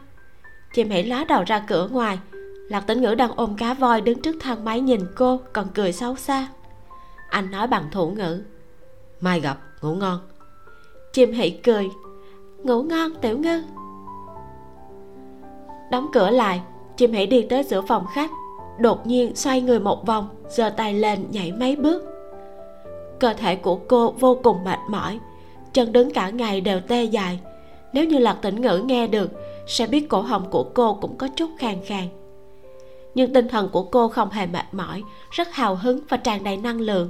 chim hỷ ló đầu ra cửa ngoài. Lạc tĩnh ngữ đang ôm cá voi đứng trước thang máy nhìn cô còn cười xấu xa. Anh nói bằng thủ ngữ. Mai gặp ngủ ngon. Chim hỷ cười. Ngủ ngon tiểu ngư. Đóng cửa lại chim hỷ đi tới giữa phòng khách. Đột nhiên xoay người một vòng giơ tay lên nhảy mấy bước. Cơ thể của cô vô cùng mệt mỏi. Chân đứng cả ngày đều tê dại. Nếu như lạc tĩnh ngữ nghe được sẽ biết cổ họng của cô cũng có chút khàn khàn. Nhưng tinh thần của cô không hề mệt mỏi, rất hào hứng và tràn đầy năng lượng.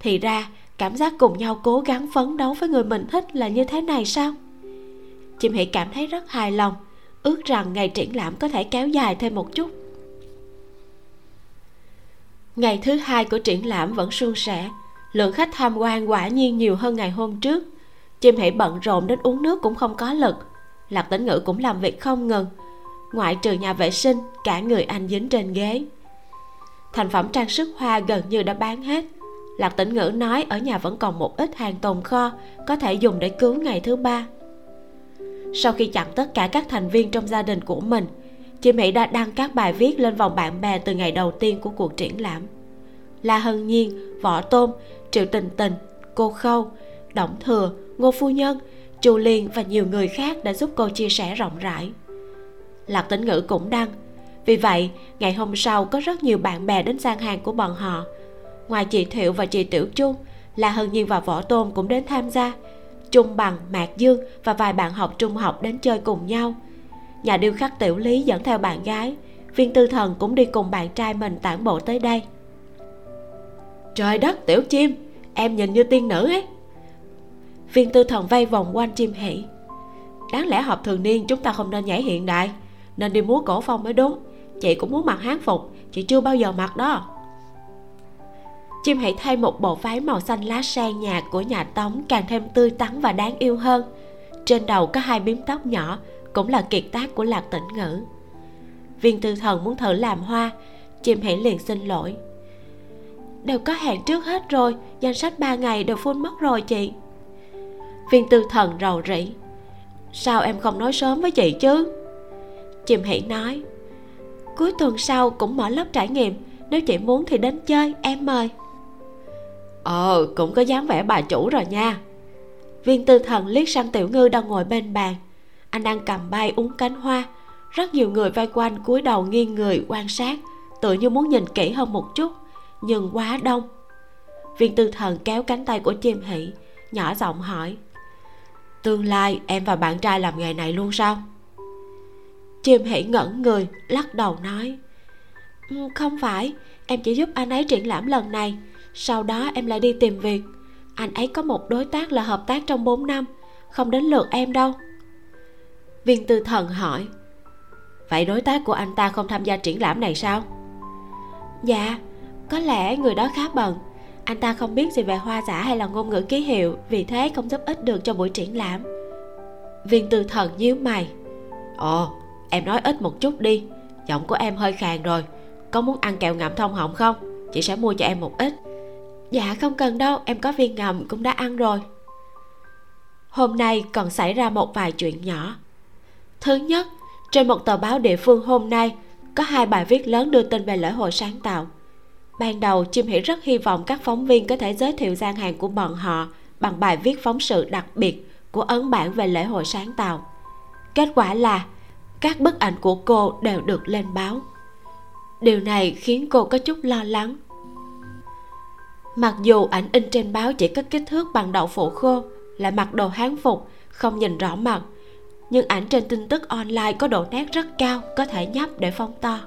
Thì ra, cảm giác cùng nhau cố gắng phấn đấu với người mình thích là như thế này sao? Chim hỷ cảm thấy rất hài lòng, ước rằng ngày triển lãm có thể kéo dài thêm một chút. Ngày thứ hai của triển lãm vẫn suôn sẻ, lượng khách tham quan quả nhiên nhiều hơn ngày hôm trước. Chim hỷ bận rộn đến uống nước cũng không có lực lạc tĩnh ngữ cũng làm việc không ngừng. Ngoại trừ nhà vệ sinh cả người anh dính trên ghế. Thành phẩm trang sức hoa gần như đã bán hết. Lạc tĩnh ngữ nói ở nhà vẫn còn một ít hàng tồn kho có thể dùng để cứu ngày thứ ba. Sau khi chặn tất cả các thành viên trong gia đình của mình chị mỹ đã đăng các bài viết lên vòng bạn bè từ ngày đầu tiên của cuộc triển lãm. La hân nhiên võ Tôm, triệu tình tình cô khâu động thừa ngô phu nhân chu liên và nhiều người khác đã giúp cô chia sẻ rộng rãi. Lạc tĩnh ngữ cũng đăng, vì vậy, ngày hôm sau có rất nhiều bạn bè đến gian hàng của bọn họ. Ngoài chị thiệu và chị tiểu chu là hân nhiên và võ tôn cũng đến tham gia. Trung bằng, mạc dương và vài bạn học trung học đến chơi cùng nhau. Nhà điêu khắc tiểu lý dẫn theo bạn gái. Viên tư thần cũng đi cùng bạn trai mình tản bộ tới đây. Trời đất, tiểu chim, em nhìn như tiên nữ ấy viên tư thần vây vòng quanh chim hỷ đáng lẽ họp thường niên chúng ta không nên nhảy hiện đại, nên đi múa cổ phong mới đúng. Chị cũng muốn mặc hán phục, chị chưa bao giờ mặc đó. Chim hãy thay một bộ váy màu xanh lá sen nhạt của nhà tống càng thêm tươi tắn và đáng yêu hơn. Trên đầu có hai biếm tóc nhỏ, cũng là kiệt tác của lạc tĩnh ngữ. Viên tư thần muốn thử làm hoa, chim hãy liền xin lỗi. Đều có hẹn trước hết rồi, danh sách ba ngày đều phun mất rồi chị viên tư thần rầu rĩ. Sao em không nói sớm với chị chứ? Chim Hỉ nói. Cuối tuần sau cũng mở lớp trải nghiệm, nếu chị muốn thì đến chơi, em mời. Ờ cũng có dáng vẻ bà chủ rồi nha. Viên tư thần liếc sang tiểu ngư đang ngồi bên bàn. Anh đang cầm bay uống cánh hoa. Rất nhiều người vây quanh cúi đầu nghiêng người quan sát, tự như muốn nhìn kỹ hơn một chút, nhưng quá đông. Viên tư thần kéo cánh tay của chim hỷ, nhỏ giọng hỏi tương lai em và bạn trai làm nghề này luôn sao? Chim hỉ ngẩn người, lắc đầu nói. Ừ, không phải, em chỉ giúp anh ấy triển lãm lần này. Sau đó em lại đi tìm việc. Anh ấy có một đối tác là hợp tác trong 4 năm, không đến lượt em đâu. Viên tư thần hỏi. Vậy đối tác của anh ta không tham gia triển lãm này sao? Dạ có lẽ người đó khá bận anh ta không biết gì về hoa giả hay là ngôn ngữ ký hiệu, vì thế không giúp ích được cho buổi triển lãm. Viên tư thần nhíu mày. Ồ, em nói ít một chút đi. Giọng của em hơi khàn rồi. Có muốn ăn kẹo ngậm thông họng không? Chị sẽ mua cho em một ít. Dạ không cần đâu. Em có viên ngậm, cũng đã ăn rồi. Hôm nay còn xảy ra một vài chuyện nhỏ. Thứ nhất, trên một tờ báo địa phương hôm nay, có hai bài viết lớn đưa tin về lễ hội sáng tạo ban đầu, chim Hỉ rất hy vọng các phóng viên có thể giới thiệu gian hàng của bọn họ bằng bài viết phóng sự đặc biệt của ấn bản về lễ hội sáng tạo. Kết quả là, các bức ảnh của cô đều được lên báo. Điều này khiến cô có chút lo lắng. Mặc dù ảnh in trên báo chỉ có kích thước bằng đậu phụ khô lại mặc đồ hán phục, không nhìn rõ mặt, nhưng ảnh trên tin tức online có độ nét rất cao có thể nhấp để phóng to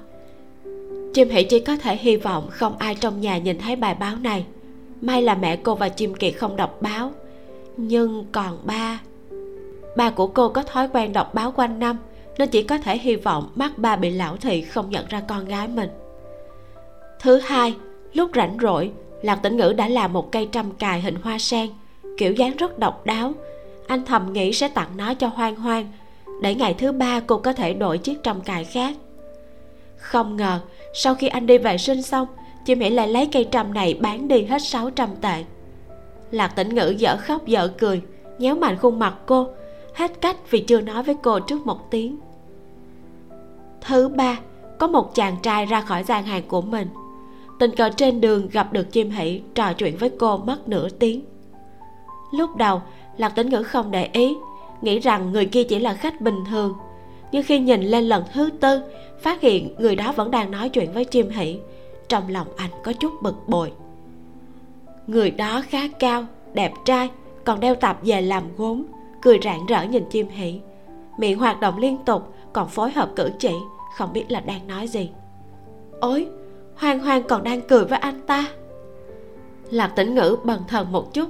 chim hỷ chỉ có thể hy vọng không ai trong nhà nhìn thấy bài báo này. May là mẹ cô và chim kiệt không đọc báo. Nhưng còn ba ba của cô có thói quen đọc báo quanh năm, nên chỉ có thể hy vọng mắt ba bị lão thị không nhận ra con gái mình. Thứ hai, lúc rảnh rỗi, lạc tĩnh ngữ đã làm một cây trăm cài hình hoa sen, kiểu dáng rất độc đáo. Anh thầm nghĩ sẽ tặng nó cho hoang hoang, để ngày thứ ba cô có thể đổi chiếc trăm cài khác. Không ngờ sau khi anh đi vệ sinh xong chim hỉ lại lấy cây trầm này bán đi hết 600 tệ. Lạc tĩnh ngữ dở khóc dở cười, nhéo mạnh khuôn mặt cô, hết cách vì chưa nói với cô trước một tiếng. Thứ ba, có một chàng trai ra khỏi gian hàng của mình. Tình cờ trên đường gặp được chim hỷ, trò chuyện với cô mất nửa tiếng. Lúc đầu, lạc tĩnh ngữ không để ý, nghĩ rằng người kia chỉ là khách bình thường. Nhưng khi nhìn lên lần thứ tư phát hiện người đó vẫn đang nói chuyện với chim hỷ. Trong lòng anh có chút bực bội. Người đó khá cao, đẹp trai, còn đeo tạp về làm gốm. Cười rạng rỡ nhìn chim hỷ. Miệng hoạt động liên tục, còn phối hợp cử chỉ, không biết là đang nói gì. Ôi hoang hoang còn đang cười với anh ta. Lạc tĩnh ngữ bần thần một chút.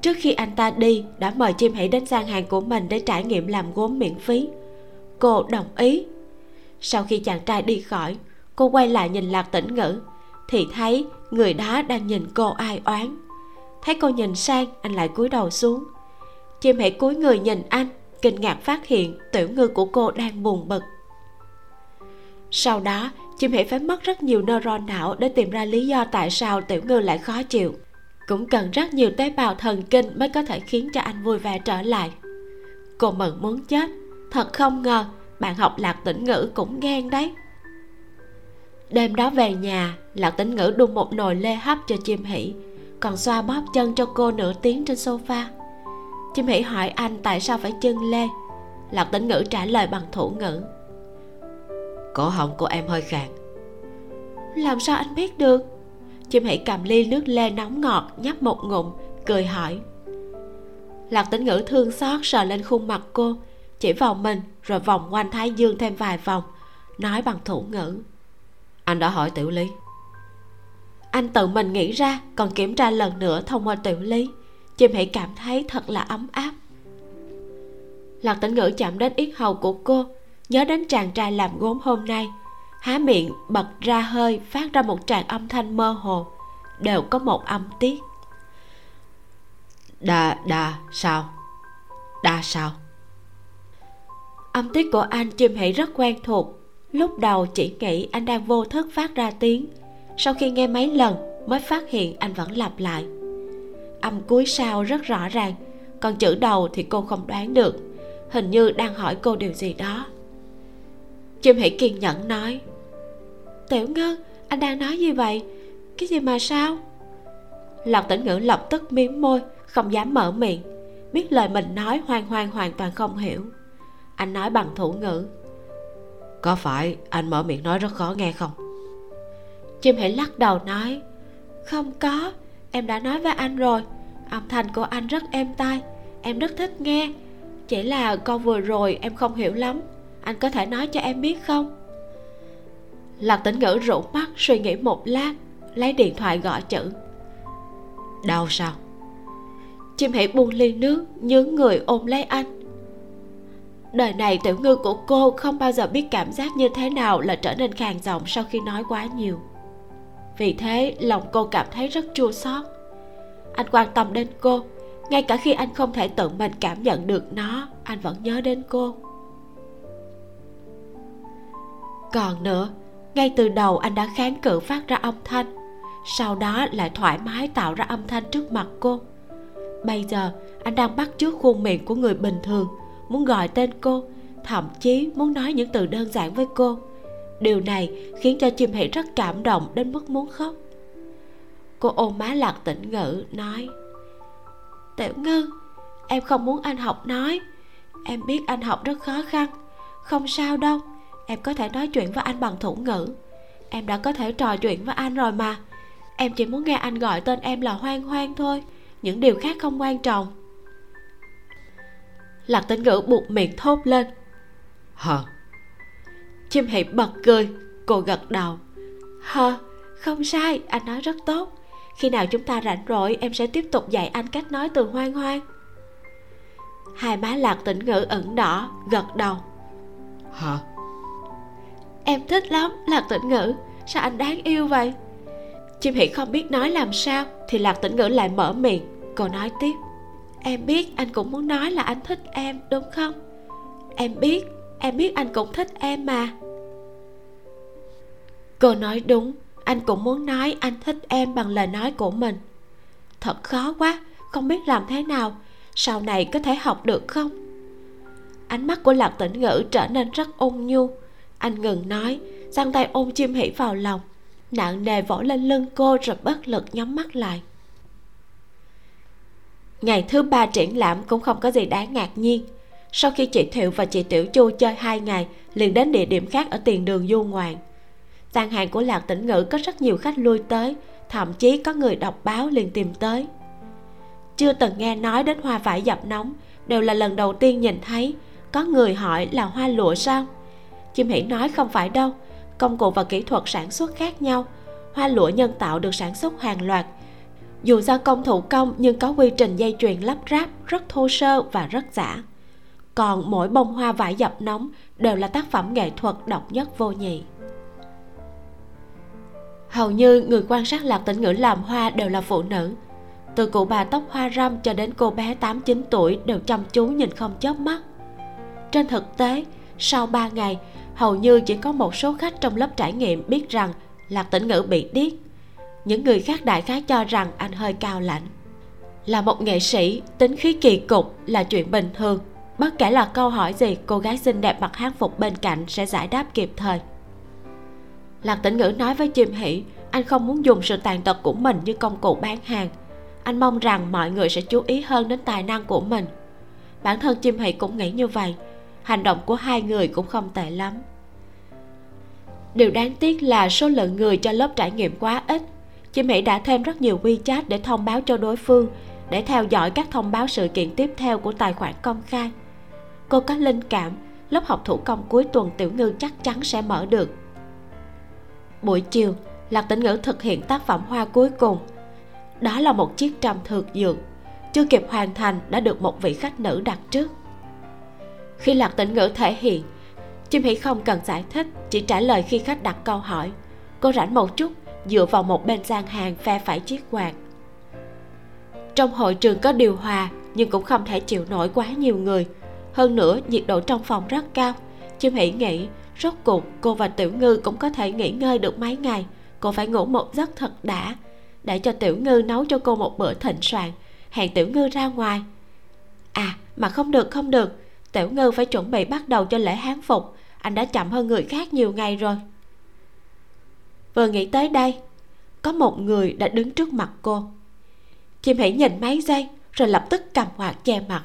Trước khi anh ta đi, đã mời chim hỷ đến gian hàng của mình để trải nghiệm làm gốm miễn phí. Cô đồng ý sau khi chàng trai đi khỏi, cô quay lại nhìn lạc tĩnh ngữ, thì thấy người đó đang nhìn cô ai oán. Thấy cô nhìn sang, anh lại cúi đầu xuống. Chim hãy cúi người nhìn anh, kinh ngạc phát hiện tiểu ngư của cô đang buồn bực. Sau đó chim hãy phải mất rất nhiều neuron não để tìm ra lý do tại sao tiểu ngư lại khó chịu. Cũng cần rất nhiều tế bào thần kinh mới có thể khiến cho anh vui vẻ trở lại. Cô mừng muốn chết, thật không ngờ bạn học lạc tĩnh ngữ cũng ghen đấy. Đêm đó về nhà lạc tĩnh ngữ đun một nồi lê hấp cho chim hỷ còn xoa bóp chân cho cô nửa tiếng trên sofa. Chim hỷ hỏi anh tại sao phải chân lê. Lạc tĩnh ngữ trả lời bằng thủ ngữ. Cổ họng của em hơi khàn. Làm sao anh biết được? Chim hãy cầm ly nước lê nóng ngọt nhấp một ngụm cười hỏi. Lạc tĩnh ngữ thương xót sờ lên khuôn mặt cô chỉ vào mình rồi vòng quanh thái dương thêm vài vòng nói bằng thủ ngữ. Anh đã hỏi tiểu lý. Anh tự mình nghĩ ra còn kiểm tra lần nữa thông qua tiểu lý chim hãy cảm thấy thật là ấm áp. Lạc tĩnh ngữ chạm đến yết hầu của cô nhớ đến chàng trai làm gốm hôm nay há miệng bật ra hơi phát ra một tràng âm thanh mơ hồ đều có một âm tiết. Đà đà sao? Đà sao âm tiết của anh chim hỷ rất quen thuộc. Lúc đầu chỉ nghĩ anh đang vô thức phát ra tiếng. Sau khi nghe mấy lần, mới phát hiện anh vẫn lặp lại. Âm cuối sau rất rõ ràng, còn chữ đầu thì cô không đoán được. Hình như đang hỏi cô điều gì đó. Chim hỷ kiên nhẫn nói, tiểu ngân, anh đang nói gì vậy? Cái gì mà sao? Lộc tĩnh ngữ lập tức miếm môi, không dám mở miệng. Biết lời mình nói hoang hoang hoàn toàn không hiểu anh nói bằng thủ ngữ. Có phải anh mở miệng nói rất khó nghe không? Chim hãy lắc đầu nói, không có, em đã nói với anh rồi. Âm thanh của anh rất êm tai, em rất thích nghe. Chỉ là câu vừa rồi em không hiểu lắm, anh có thể nói cho em biết không? Lạc tĩnh ngữ rủ mắt suy nghĩ một lát, lấy điện thoại gọi chữ. Đau sao? Chim hãy buông ly nước, nhướng người ôm lấy anh đời này tiểu ngư của cô không bao giờ biết cảm giác như thế nào là trở nên khàn giọng sau khi nói quá nhiều. Vì thế, lòng cô cảm thấy rất chua xót. Anh quan tâm đến cô, ngay cả khi anh không thể tự mình cảm nhận được nó, anh vẫn nhớ đến cô. Còn nữa, ngay từ đầu anh đã kháng cự phát ra âm thanh, sau đó lại thoải mái tạo ra âm thanh trước mặt cô. Bây giờ, anh đang bắt chước khuôn miệng của người bình thường muốn gọi tên cô, thậm chí muốn nói những từ đơn giản với cô. Điều này khiến cho chim hỷ rất cảm động đến mức muốn khóc. Cô ôm má lạc tĩnh ngữ, nói, tiểu ngư, em không muốn anh học nói. Em biết anh học rất khó khăn. Không sao đâu, em có thể nói chuyện với anh bằng thủ ngữ. Em đã có thể trò chuyện với anh rồi mà. Em chỉ muốn nghe anh gọi tên em là hoang hoang thôi, những điều khác không quan trọng lạc tĩnh ngữ buộc miệng thốt lên. Hờ chim hỷ bật cười cô gật đầu. Hờ không sai anh nói rất tốt. Khi nào chúng ta rảnh rỗi em sẽ tiếp tục dạy anh cách nói từ hoang hoang. Hai má lạc tĩnh ngữ ửng đỏ gật đầu. Hả? Em thích lắm lạc tĩnh ngữ. Sao anh đáng yêu vậy? Chim hỷ không biết nói làm sao thì lạc tĩnh ngữ lại mở miệng. Cô nói tiếp em biết anh cũng muốn nói là anh thích em, đúng không? Em biết em biết anh cũng thích em mà. Cô nói đúng, anh cũng muốn nói anh thích em bằng lời nói của mình. Thật khó quá, không biết làm thế nào, sau này có thể học được không? Ánh mắt của lạc tĩnh ngữ trở nên rất ôn nhu. Anh ngừng nói, giang tay ôm chim hỉ vào lòng. Nặng nề vỗ lên lưng cô rồi bất lực nhắm mắt lại ngày thứ ba triển lãm cũng không có gì đáng ngạc nhiên. Sau khi chị thiệu và chị tiểu chu chơi hai ngày, liền đến địa điểm khác ở tiền đường du ngoạn. Gian hàng của lạc tĩnh ngữ có rất nhiều khách lui tới, thậm chí có người đọc báo liền tìm tới. Chưa từng nghe nói đến hoa vải dập nóng, đều là lần đầu tiên nhìn thấy. Có người hỏi là hoa lụa sao? Chim hỉ nói không phải đâu, công cụ và kỹ thuật sản xuất khác nhau. Hoa lụa nhân tạo được sản xuất hàng loạt dù gia công thủ công nhưng có quy trình dây chuyền lắp ráp rất thô sơ và rất giả. Còn mỗi bông hoa vải dập nóng đều là tác phẩm nghệ thuật độc nhất vô nhị. Hầu như người quan sát lạc tĩnh ngữ làm hoa đều là phụ nữ. Từ cụ bà tóc hoa râm cho đến cô bé 8-9 tuổi đều chăm chú nhìn không chớp mắt. Trên thực tế, sau 3 ngày, hầu như chỉ có một số khách trong lớp trải nghiệm biết rằng lạc tĩnh ngữ bị điếc những người khác đại khái cho rằng anh hơi cao lãnh. Là một nghệ sĩ, tính khí kỳ cục là chuyện bình thường. Bất kể là câu hỏi gì, cô gái xinh đẹp mặc hán phục bên cạnh sẽ giải đáp kịp thời. Lạc tĩnh ngữ nói với chim hỷ, anh không muốn dùng sự tàn tật của mình như công cụ bán hàng. Anh mong rằng mọi người sẽ chú ý hơn đến tài năng của mình. Bản thân chim hỷ cũng nghĩ như vậy. Hành động của hai người cũng không tệ lắm. Điều đáng tiếc là số lượng người cho lớp trải nghiệm quá ít chim mỹ đã thêm rất nhiều wechat để thông báo cho đối phương, để theo dõi các thông báo sự kiện tiếp theo của tài khoản công khai. Cô có linh cảm, lớp học thủ công cuối tuần tiểu ngư chắc chắn sẽ mở được. Buổi chiều, lạc tĩnh ngữ thực hiện tác phẩm hoa cuối cùng. Đó là một chiếc trầm thược dược, chưa kịp hoàn thành đã được một vị khách nữ đặt trước. Khi lạc tĩnh ngữ thể hiện chim Hỉ không cần giải thích, chỉ trả lời khi khách đặt câu hỏi. Cô rảnh một chút dựa vào một bên gian hàng phe phải chiếc quạt. Trong hội trường có điều hòa, nhưng cũng không thể chịu nổi quá nhiều người. Hơn nữa, nhiệt độ trong phòng rất cao. Chim hỉ nghĩ, rốt cuộc cô và tiểu ngư cũng có thể nghỉ ngơi được mấy ngày. Cô phải ngủ một giấc thật đã. Để cho tiểu ngư nấu cho cô một bữa thịnh soạn, hẹn tiểu ngư ra ngoài. À mà không được không được. Tiểu ngư phải chuẩn bị bắt đầu cho lễ hán phục. Anh đã chậm hơn người khác nhiều ngày rồi vừa nghĩ tới đây, có một người đã đứng trước mặt cô. Chim hãy nhìn mấy giây, rồi lập tức cầm quạt che mặt.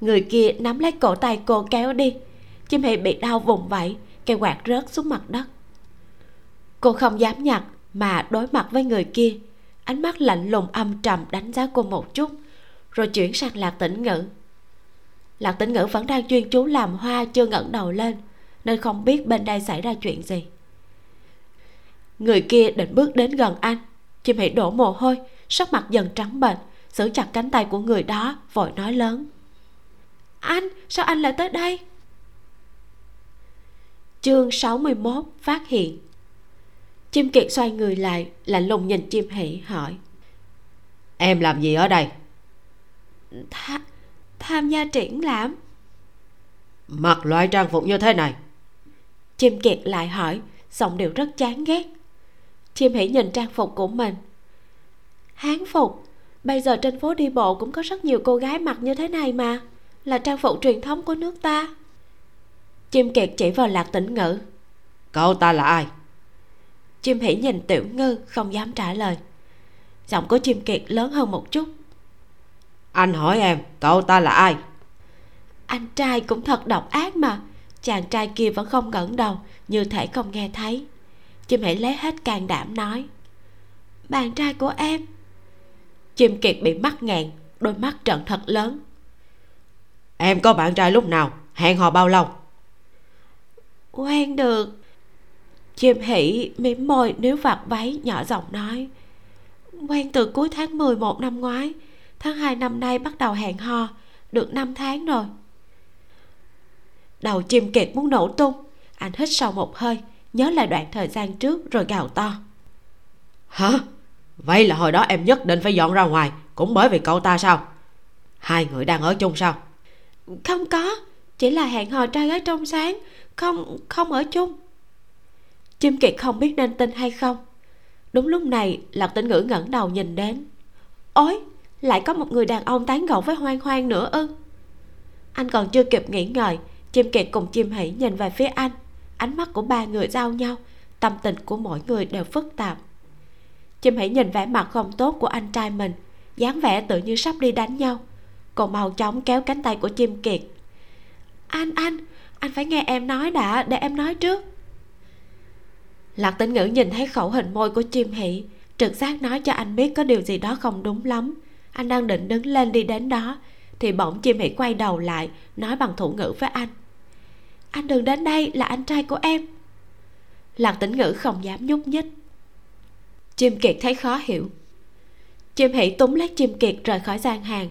Người kia nắm lấy cổ tay cô kéo đi. Chim hãy bị đau vùng vẫy, cây quạt rớt xuống mặt đất. Cô không dám nhặt mà đối mặt với người kia. Ánh mắt lạnh lùng âm trầm đánh giá cô một chút, rồi chuyển sang lạc tĩnh ngữ. Lạc tĩnh ngữ vẫn đang chuyên chú làm hoa chưa ngẩng đầu lên, nên không biết bên đây xảy ra chuyện gì người kia định bước đến gần anh. Chim hỷ đổ mồ hôi sắc mặt dần trắng bệch giữ chặt cánh tay của người đó vội nói lớn. Anh sao anh lại tới đây? Chương 61 phát hiện. Chim kiệt xoay người lại lạnh lùng nhìn chim hỷ hỏi. Em làm gì ở đây? Tha, tham gia triển lãm. Mặc loại trang phục như thế này. Chim kiệt lại hỏi giọng điệu rất chán ghét chim hỷ nhìn trang phục của mình. Hán phục bây giờ trên phố đi bộ cũng có rất nhiều cô gái mặc như thế này mà. Là trang phục truyền thống của nước ta. Chim kiệt chỉ vào lạc tĩnh ngữ. Cậu ta là ai? Chim hỷ nhìn tiểu ngư không dám trả lời. Giọng của chim kiệt lớn hơn một chút. Anh hỏi em cậu ta là ai? Anh trai cũng thật độc ác mà. Chàng trai kia vẫn không ngẩng đầu như thể không nghe thấy chim hãy lấy hết can đảm nói. Bạn trai của em. Chim kiệt bị mắc ngàn đôi mắt trợn thật lớn. Em có bạn trai lúc nào? Hẹn hò bao lâu? Quen được. Chim hỉ mỉm môi nếu vạt váy nhỏ giọng nói. Quen từ cuối tháng 11 năm ngoái. Tháng 2 năm nay bắt đầu hẹn hò được 5 tháng rồi. Đầu chim kiệt muốn nổ tung. Anh hít sâu một hơi nhớ lại đoạn thời gian trước rồi gào to. Hả? Vậy là hồi đó em nhất định phải dọn ra ngoài cũng bởi vì cậu ta sao? Hai người đang ở chung sao? Không có chỉ là hẹn hò trai gái trong sáng không không ở chung. Chim kiệt không biết nên tin hay không. Đúng lúc này lạc tĩnh ngữ ngẩng đầu nhìn đến. Ôi lại có một người đàn ông tán gẫu với hoang hoang nữa ư? Anh còn chưa kịp nghĩ ngợi chim kiệt cùng chim hỉ nhìn về phía anh ánh mắt của ba người giao nhau, tâm tình của mỗi người đều phức tạp. Chim hãy nhìn vẻ mặt không tốt của anh trai mình, dáng vẻ tự như sắp đi đánh nhau. Cô mau chóng kéo cánh tay của chim kiệt. Anh anh anh phải nghe em nói đã, để em nói trước. Lạc tĩnh ngữ nhìn thấy khẩu hình môi của chim hỷ, trực giác nói cho anh biết có điều gì đó không đúng lắm. Anh đang định đứng lên đi đến đó, thì bỗng chim hỷ quay đầu lại, nói bằng thủ ngữ với anh anh đừng đến đây, là anh trai của em. Lạc tĩnh ngữ không dám nhúc nhích. Chim kiệt thấy khó hiểu. Chim hỉ túm lấy chim kiệt rời khỏi gian hàng.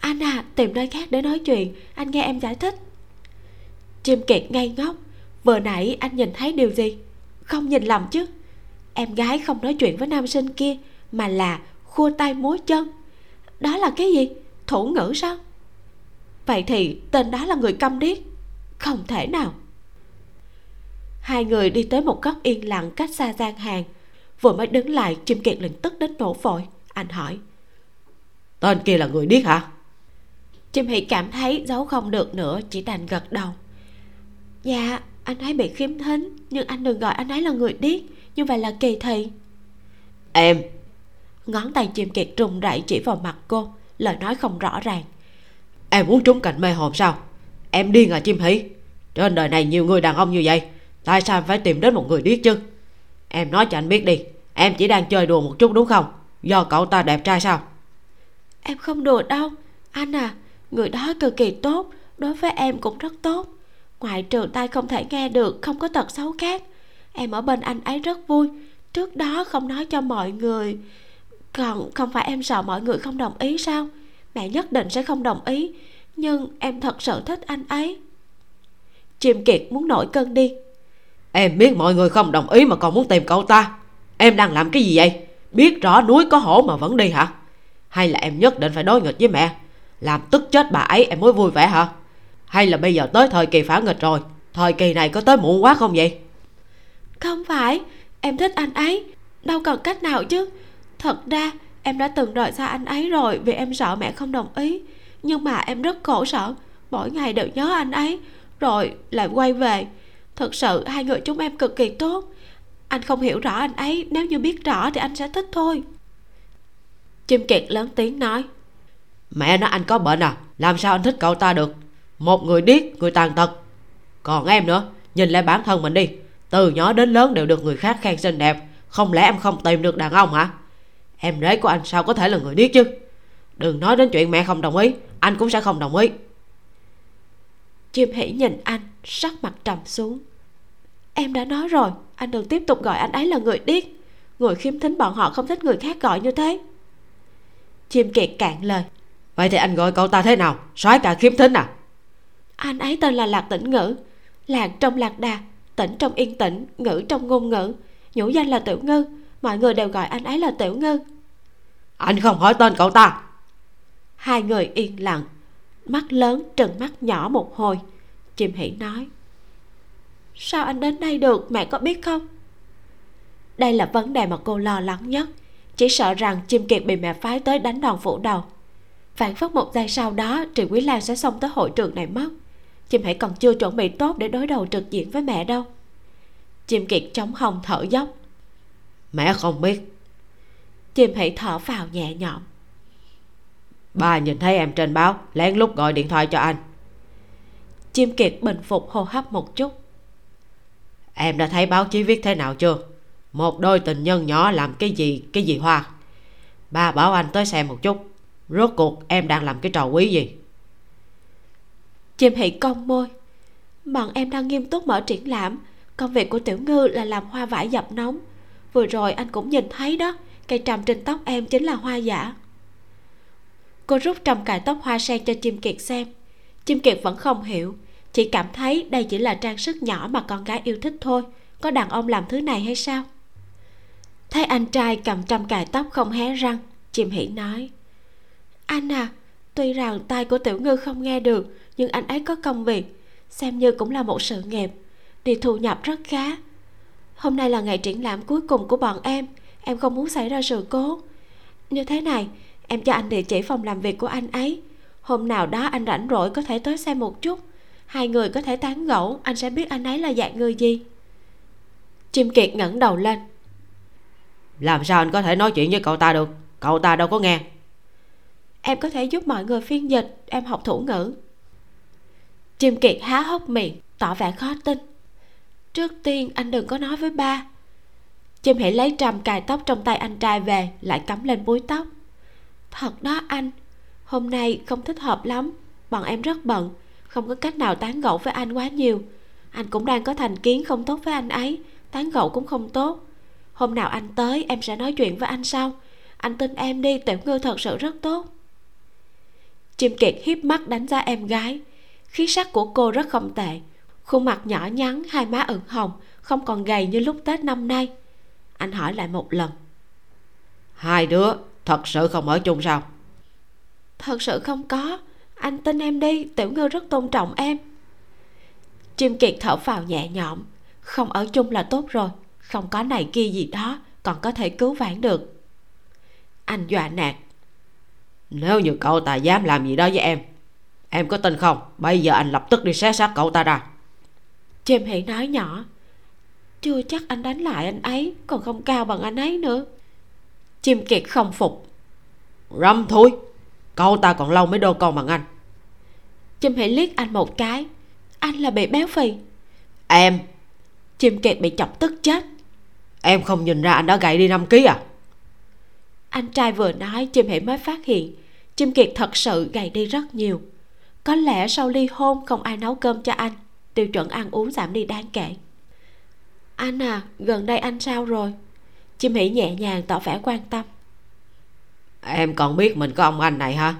Anh à tìm nơi khác để nói chuyện, anh nghe em giải thích. Chim kiệt ngây ngốc, vừa nãy anh nhìn thấy điều gì? Không nhìn lầm chứ. Em gái không nói chuyện với nam sinh kia, mà là khua tay múa chân. Đó là cái gì? Thủ ngữ sao? Vậy thì tên đó là người câm điếc không thể nào. Hai người đi tới một góc yên lặng cách xa gian hàng. Vừa mới đứng lại chim kiệt liền tức đến nổ phổi anh hỏi tên kia là người điếc hả? Chim hỷ cảm thấy giấu không được nữa chỉ đành gật đầu. Dạ anh ấy bị khiếm thính nhưng anh đừng gọi anh ấy là người điếc như vậy là kỳ thị. Em. Ngón tay chim kiệt run rẩy chỉ vào mặt cô lời nói không rõ ràng. Em muốn trúng cạnh mê hồn sao em điên à chim hỉ trên đời này nhiều người đàn ông như vậy, tại sao phải tìm đến một người điếc chứ? Em nói cho anh biết đi, em chỉ đang chơi đùa một chút đúng không? Do cậu ta đẹp trai sao? Em không đùa đâu, anh à. Người đó cực kỳ tốt, đối với em cũng rất tốt. Ngoại trừ tay không thể nghe được, không có tật xấu khác. Em ở bên anh ấy rất vui, trước đó không nói cho mọi người. Còn không phải em sợ mọi người không đồng ý sao? Mẹ nhất định sẽ không đồng ý nhưng em thật sự thích anh ấy. Chim kiệt muốn nổi cơn đi. Em biết mọi người không đồng ý mà còn muốn tìm cậu ta. Em đang làm cái gì vậy? Biết rõ núi có hổ mà vẫn đi hả? Hay là em nhất định phải đối nghịch với mẹ? Làm tức chết bà ấy em mới vui vẻ hả? Hay là bây giờ tới thời kỳ phản nghịch rồi? Thời kỳ này có tới muộn quá không vậy? Không phải em thích anh ấy. Đâu cần cách nào chứ. Thật ra em đã từng rời xa anh ấy rồi vì em sợ mẹ không đồng ý nhưng mà em rất khổ sở. Mỗi ngày đều nhớ anh ấy, rồi lại quay về. Thật sự hai người chúng em cực kỳ tốt. Anh không hiểu rõ anh ấy, nếu như biết rõ thì anh sẽ thích thôi. Chim kiệt lớn tiếng nói, mẹ nói anh có bệnh à? Làm sao anh thích cậu ta được? Một người điếc, người tàn tật. Còn em nữa, nhìn lại bản thân mình đi. Từ nhỏ đến lớn đều được người khác khen xinh đẹp. Không lẽ em không tìm được đàn ông hả? Em rể của anh sao có thể là người điếc chứ? Đừng nói đến chuyện mẹ không đồng ý anh cũng sẽ không đồng ý. Chim hỉ nhìn anh sắc mặt trầm xuống. Em đã nói rồi anh đừng tiếp tục gọi anh ấy là người điếc. Người khiếm thính bọn họ không thích người khác gọi như thế. Chim kiệt cạn lời. Vậy thì anh gọi cậu ta thế nào? Soái cả khiếm thính à? Anh ấy tên là lạc tĩnh ngữ. Lạc trong lạc đà tĩnh trong yên tĩnh ngữ trong ngôn ngữ. Nhũ danh là tiểu ngư mọi người đều gọi anh ấy là tiểu ngư. Anh không hỏi tên cậu ta hai người yên lặng, mắt lớn trừng mắt nhỏ một hồi. Chim hỉ nói, sao anh đến đây được, mẹ có biết không? Đây là vấn đề mà cô lo lắng nhất. Chỉ sợ rằng chim kiệt bị mẹ phái tới đánh đòn phủ đầu. Phản phất một giây sau đó trì quý lan sẽ xông tới hội trường này mất. Chim hãy còn chưa chuẩn bị tốt để đối đầu trực diện với mẹ đâu. Chim kiệt chống hồng thở dốc, mẹ không biết. Chim hãy thở vào nhẹ nhõm. Ba nhìn thấy em trên báo, lén lút gọi điện thoại cho anh. Chim kiệt bình phục hô hấp một chút. Em đã thấy báo chí viết thế nào chưa? Một đôi tình nhân nhỏ làm cái gì cái gì hoa? Ba bảo anh tới xem một chút. Rốt cuộc em đang làm cái trò quý gì? Chim hỷ cong môi. Bọn em đang nghiêm túc mở triển lãm. Công việc của tiểu ngư là làm hoa vải dập nóng. Vừa rồi anh cũng nhìn thấy đó, cây trầm trên tóc em chính là hoa giả cô rút trầm cài tóc hoa sen cho chim kiệt xem. Chim kiệt vẫn không hiểu, chỉ cảm thấy đây chỉ là trang sức nhỏ mà con gái yêu thích thôi. Có đàn ông làm thứ này hay sao? Thấy anh trai cầm trăm cài tóc không hé răng, chim hỉ nói. Anh à tuy rằng tai của tiểu ngư không nghe được, nhưng anh ấy có công việc, xem như cũng là một sự nghiệp, đi thu nhập rất khá. Hôm nay là ngày triển lãm cuối cùng của bọn em em không muốn xảy ra sự cố. Như thế này em cho anh địa chỉ phòng làm việc của anh ấy. Hôm nào đó anh rảnh rỗi có thể tới xem một chút. Hai người có thể tán gẫu anh sẽ biết anh ấy là dạng người gì. Chim kiệt ngẩng đầu lên. Làm sao anh có thể nói chuyện với cậu ta được? Cậu ta đâu có nghe. Em có thể giúp mọi người phiên dịch em học thủ ngữ. Chim kiệt há hốc miệng tỏ vẻ khó tin. Trước tiên anh đừng có nói với ba. Chim hãy lấy trầm cài tóc trong tay anh trai về lại cắm lên búi tóc thật đó anh. Hôm nay không thích hợp lắm. Bọn em rất bận. Không có cách nào tán gẫu với anh quá nhiều. Anh cũng đang có thành kiến không tốt với anh ấy. Tán gẫu cũng không tốt. Hôm nào anh tới, em sẽ nói chuyện với anh sau. Anh tin em đi, tiểu ngư thật sự rất tốt. Chim kiệt hiếp mắt đánh giá em gái. Khí sắc của cô rất không tệ. Khuôn mặt nhỏ nhắn, hai má ửng hồng, không còn gầy như lúc tết năm nay. Anh hỏi lại một lần. Hai đứa thật sự không ở chung sao? Thật sự không có. Anh tin em đi tiểu ngư rất tôn trọng em. Chim kiệt thở phào nhẹ nhõm. Không ở chung là tốt rồi. Không có này kia gì đó còn có thể cứu vãn được. Anh dọa nạt. Nếu như cậu ta dám làm gì đó với em em có tin không? Bây giờ anh lập tức đi xé xác cậu ta ra. Chim hỉ nói nhỏ. Chưa chắc anh đánh lại anh ấy còn không cao bằng anh ấy nữa chim kiệt không phục. Râm thôi, cậu ta còn lâu mới đô con bằng anh chim hãy liếc anh một cái. Anh là bị béo phì. Em. Chim kiệt bị chọc tức chết. Em không nhìn ra anh đã gầy đi 5 kg à? Anh trai vừa nói, chim hãy mới phát hiện. Chim kiệt thật sự gầy đi rất nhiều. Có lẽ sau ly hôn không ai nấu cơm cho anh. Tiêu chuẩn ăn uống giảm đi đáng kể. Anh à gần đây anh sao rồi? Chim hỉ nhẹ nhàng tỏ vẻ quan tâm. Em còn biết mình có ông anh này hả?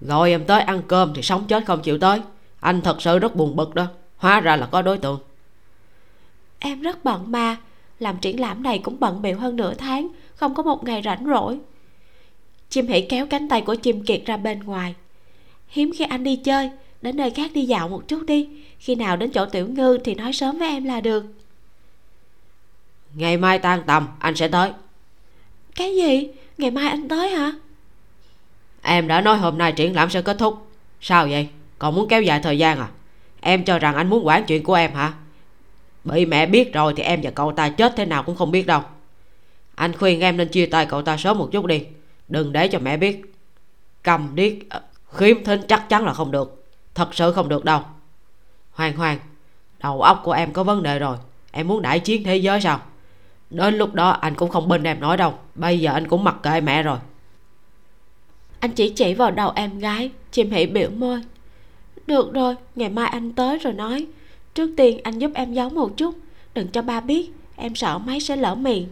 Gọi em tới ăn cơm thì sống chết không chịu tới. Anh thật sự rất buồn bực đó. Hóa ra là có đối tượng. Em rất bận mà. Làm triển lãm này cũng bận bịu hơn nửa tháng. Không có một ngày rảnh rỗi. Chim hỉ kéo cánh tay của chim kiệt ra bên ngoài. Hiếm khi anh đi chơi đến nơi khác đi dạo một chút đi. Khi nào đến chỗ tiểu ngư thì nói sớm với em là được ngày mai tan tầm anh sẽ tới. Cái gì? Ngày mai anh tới hả? Em đã nói hôm nay triển lãm sẽ kết thúc. Sao vậy? Còn muốn kéo dài thời gian à? Em cho rằng anh muốn quản chuyện của em hả? Bị mẹ biết rồi thì em và cậu ta chết thế nào cũng không biết đâu. Anh khuyên em nên chia tay cậu ta sớm một chút đi. Đừng để cho mẹ biết. Cầm điếc ờ, khiếm thính chắc chắn là không được. Thật sự không được đâu. Hoàng hoàng đầu óc của em có vấn đề rồi. Em muốn đại chiến thế giới sao đến lúc đó anh cũng không bên em nói đâu. Bây giờ anh cũng mặc kệ mẹ rồi. Anh chỉ chỉ vào đầu em gái chim hỉ biểu môi. Được rồi ngày mai anh tới rồi nói. Trước tiên anh giúp em giấu một chút. Đừng cho ba biết em sợ máy sẽ lỡ miệng.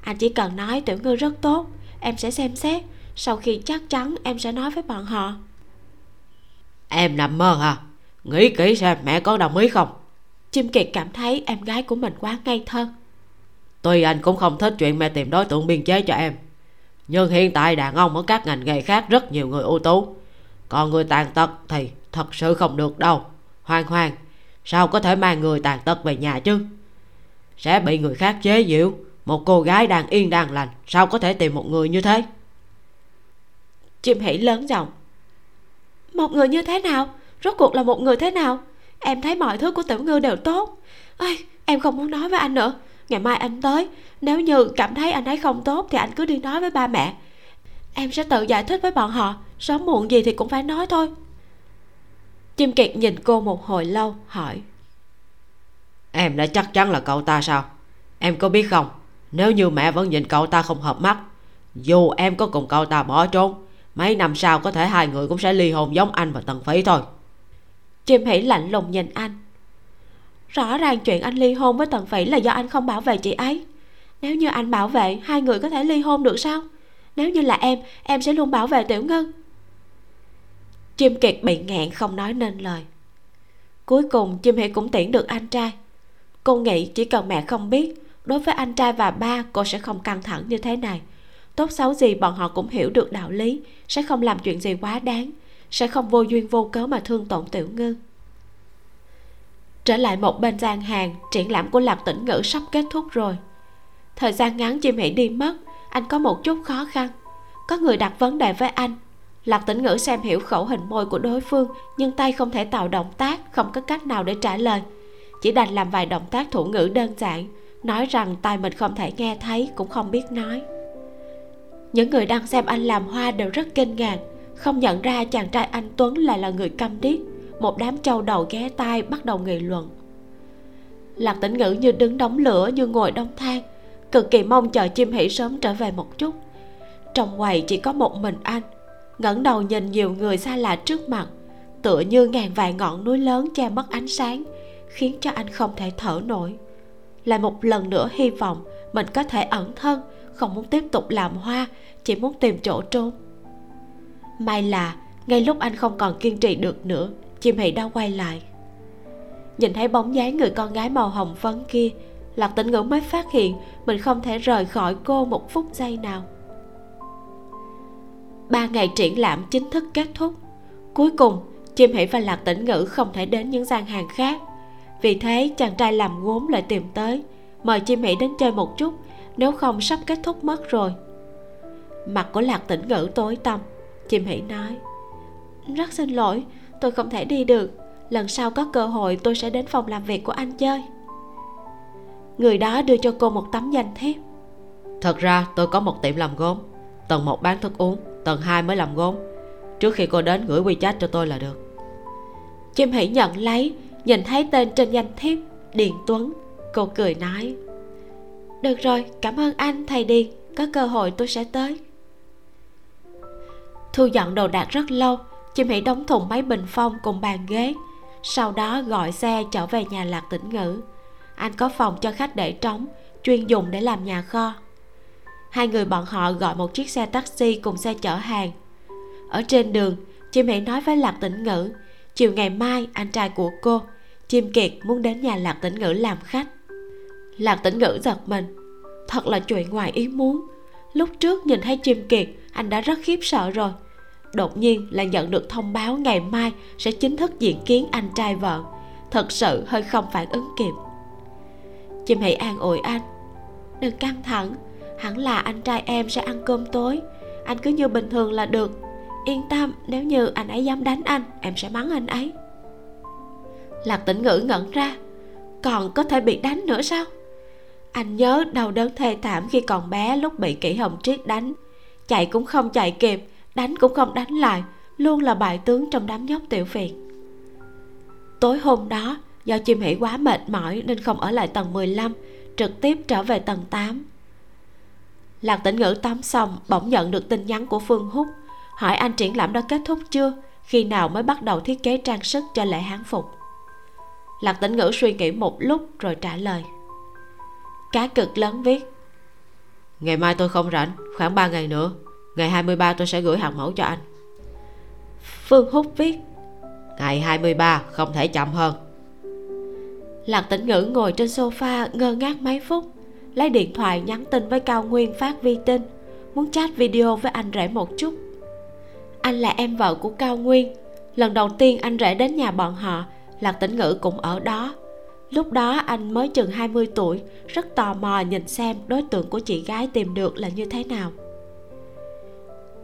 Anh chỉ cần nói tiểu ngư rất tốt. Em sẽ xem xét. Sau khi chắc chắn em sẽ nói với bọn họ. Em nằm mơ hả? Nghĩ kỹ xem mẹ có đồng ý không? Chim kiệt cảm thấy em gái của mình quá ngây thơ tuy anh cũng không thích chuyện mẹ tìm đối tượng biên chế cho em. Nhưng hiện tại đàn ông ở các ngành nghề khác rất nhiều người ưu tú. Còn người tàn tật thì thật sự không được đâu. Hoang hoang. Sao có thể mang người tàn tật về nhà chứ? Sẽ bị người khác chế giễu. Một cô gái đang yên đang lành. Sao có thể tìm một người như thế? Chim hỉ lớn giọng. Một người như thế nào? Rốt cuộc là một người thế nào? Em thấy mọi thứ của tiểu ngư đều tốt. Ơi em không muốn nói với anh nữa ngày mai anh tới. Nếu như cảm thấy anh ấy không tốt thì anh cứ đi nói với ba mẹ. Em sẽ tự giải thích với bọn họ. Sớm muộn gì thì cũng phải nói thôi. Chim kiệt nhìn cô một hồi lâu hỏi. Em đã chắc chắn là cậu ta sao? Em có biết không? Nếu như mẹ vẫn nhìn cậu ta không hợp mắt dù em có cùng cậu ta bỏ trốn mấy năm sau có thể hai người cũng sẽ ly hôn giống anh và tần phí thôi. Chim hỉ lạnh lùng nhìn anh rõ ràng chuyện anh ly hôn với tần phỉ là do anh không bảo vệ chị ấy. Nếu như anh bảo vệ, hai người có thể ly hôn được sao? Nếu như là em em sẽ luôn bảo vệ tiểu ngân. Chim kiệt bị nghẹn không nói nên lời. Cuối cùng, chim hỉ cũng tiễn được anh trai. Cô nghĩ chỉ cần mẹ không biết, đối với anh trai và ba, cô sẽ không căng thẳng như thế này. Tốt xấu gì bọn họ cũng hiểu được đạo lý, sẽ không làm chuyện gì quá đáng, sẽ không vô duyên vô cớ mà thương tổn tiểu ngư trở lại một bên gian hàng, triển lãm của lạc tĩnh ngữ sắp kết thúc rồi. Thời gian ngắn chim hỉ đi mất, anh có một chút khó khăn. Có người đặt vấn đề với anh. Lạc tĩnh ngữ xem hiểu khẩu hình môi của đối phương, nhưng tay không thể tạo động tác, không có cách nào để trả lời. Chỉ đành làm vài động tác thủ ngữ đơn giản, nói rằng tai mình không thể nghe thấy, cũng không biết nói. Những người đang xem anh làm hoa đều rất kinh ngạc. Không nhận ra chàng trai anh tuấn lại là người câm điếc một đám trâu đầu ghé tai bắt đầu nghị luận. Lạc tĩnh ngữ như đứng đóng lửa, như ngồi đông than. Cực kỳ mong chờ chim hỉ sớm trở về một chút. Trong quầy chỉ có một mình anh. Ngẩng đầu nhìn nhiều người xa lạ trước mặt, tựa như ngàn vài ngọn núi lớn che mất ánh sáng, khiến cho anh không thể thở nổi. Lại một lần nữa hy vọng mình có thể ẩn thân, không muốn tiếp tục làm hoa, chỉ muốn tìm chỗ trốn. May là, ngay lúc anh không còn kiên trì được nữa chim hỷ đã quay lại. Nhìn thấy bóng dáng người con gái màu hồng phấn kia, lạc tĩnh ngữ mới phát hiện mình không thể rời khỏi cô một phút giây nào. Ba ngày triển lãm chính thức kết thúc. Cuối cùng, chim hỷ và lạc tĩnh ngữ không thể đến những gian hàng khác. Vì thế, chàng trai làm gốm lại tìm tới, mời chim hỷ đến chơi một chút, nếu không sắp kết thúc mất rồi. Mặt của lạc tĩnh ngữ tối tăm, chim hỷ nói, rất xin lỗi tôi không thể đi được. Lần sau có cơ hội tôi sẽ đến phòng làm việc của anh chơi. Người đó đưa cho cô một tấm danh thiếp. Thật ra tôi có một tiệm làm gốm. Tầng một bán thức uống tầng hai mới làm gốm. Trước khi cô đến gửi wechat cho tôi là được. Chim hỉ nhận lấy nhìn thấy tên trên danh thiếp điền tuấn cô cười nói. Được rồi cảm ơn anh thầy điền. Có cơ hội tôi sẽ tới. Thu dọn đồ đạc rất lâu chim mỹ đóng thùng mấy bình phong cùng bàn ghế. Sau đó gọi xe trở về nhà lạc tĩnh ngữ. Anh có phòng cho khách để trống, chuyên dùng để làm nhà kho. Hai người bọn họ gọi một chiếc xe taxi cùng xe chở hàng. Ở trên đường, chim mỹ nói với lạc tĩnh ngữ, chiều ngày mai anh trai của cô, chim kiệt, muốn đến nhà lạc tĩnh ngữ làm khách. Lạc tĩnh ngữ giật mình. Thật là chuyện ngoài ý muốn. Lúc trước nhìn thấy chim kiệt, anh đã rất khiếp sợ rồi đột nhiên lại nhận được thông báo ngày mai sẽ chính thức diện kiến anh trai vợ. Thật sự hơi không phản ứng kịp. Chim hãy an ủi anh, đừng căng thẳng, hẳn là anh trai em sẽ ăn cơm tối. Anh cứ như bình thường là được. Yên tâm, nếu như anh ấy dám đánh anh, em sẽ mắng anh ấy. Lạc tĩnh ngữ ngẩn ra, còn có thể bị đánh nữa sao? Anh nhớ đau đớn thê thảm khi còn bé lúc bị kỷ hồng triết đánh. Chạy cũng không chạy kịp đánh cũng không đánh lại, luôn là bại tướng trong đám nhóc tiểu phiền. Tối hôm đó, do chim hỉ quá mệt mỏi nên không ở lại tầng 15 trực tiếp trở về tầng 8 lạc tĩnh ngữ tắm xong, bỗng nhận được tin nhắn của phương húc, hỏi anh triển lãm đã kết thúc chưa, khi nào mới bắt đầu thiết kế trang sức cho lễ hán phục. Lạc tĩnh ngữ suy nghĩ một lúc rồi trả lời. Cá cực lớn viết. Ngày mai tôi không rảnh, khoảng 3 ngày nữa ngày 23 tôi sẽ gửi hàng mẫu cho anh. Phương húc viết, ngày 23 không thể chậm hơn. Lạc tĩnh ngữ ngồi trên sofa ngơ ngác mấy phút, lấy điện thoại nhắn tin với cao nguyên phát vi tin, muốn chat video với anh rể một chút. Anh là em vợ của cao nguyên. Lần đầu tiên anh rể đến nhà bọn họ, lạc tĩnh ngữ cũng ở đó. Lúc đó anh mới chừng 20 tuổi, rất tò mò nhìn xem đối tượng của chị gái tìm được là như thế nào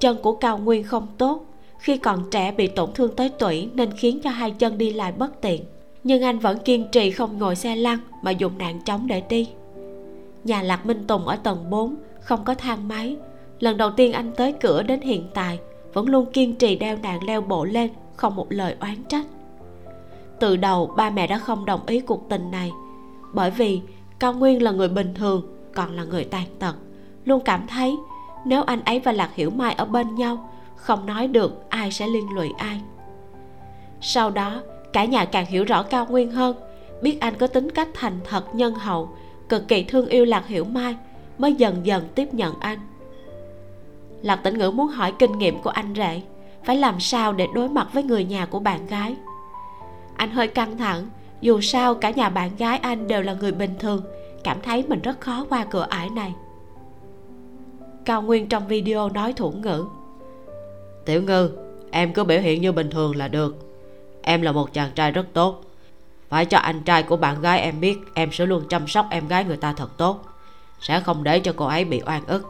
chân của cao nguyên không tốt. Khi còn trẻ bị tổn thương tới tủy nên khiến cho hai chân đi lại bất tiện. Nhưng anh vẫn kiên trì không ngồi xe lăn mà dùng nạn trống để đi. Nhà lạc minh tùng ở tầng 4 không có thang máy. Lần đầu tiên anh tới cửa đến hiện tại, vẫn luôn kiên trì đeo nạn leo bộ lên, không một lời oán trách. Từ đầu, ba mẹ đã không đồng ý cuộc tình này. Bởi vì cao nguyên là người bình thường, còn là người tàn tật. Luôn cảm thấy nếu anh ấy và lạc hiểu mai ở bên nhau, không nói được ai sẽ liên lụy ai. Sau đó, cả nhà càng hiểu rõ cao nguyên hơn, biết anh có tính cách thành thật nhân hậu, cực kỳ thương yêu lạc hiểu mai, mới dần dần tiếp nhận anh. Lạc tĩnh ngữ muốn hỏi kinh nghiệm của anh rể, phải làm sao để đối mặt với người nhà của bạn gái? Anh hơi căng thẳng, dù sao cả nhà bạn gái anh đều là người bình thường, cảm thấy mình rất khó qua cửa ải này cao nguyên trong video nói thủ ngữ. Tiểu ngư, em cứ biểu hiện như bình thường là được. Em là một chàng trai rất tốt. Phải cho anh trai của bạn gái em biết, em sẽ luôn chăm sóc em gái người ta thật tốt. Sẽ không để cho cô ấy bị oan ức.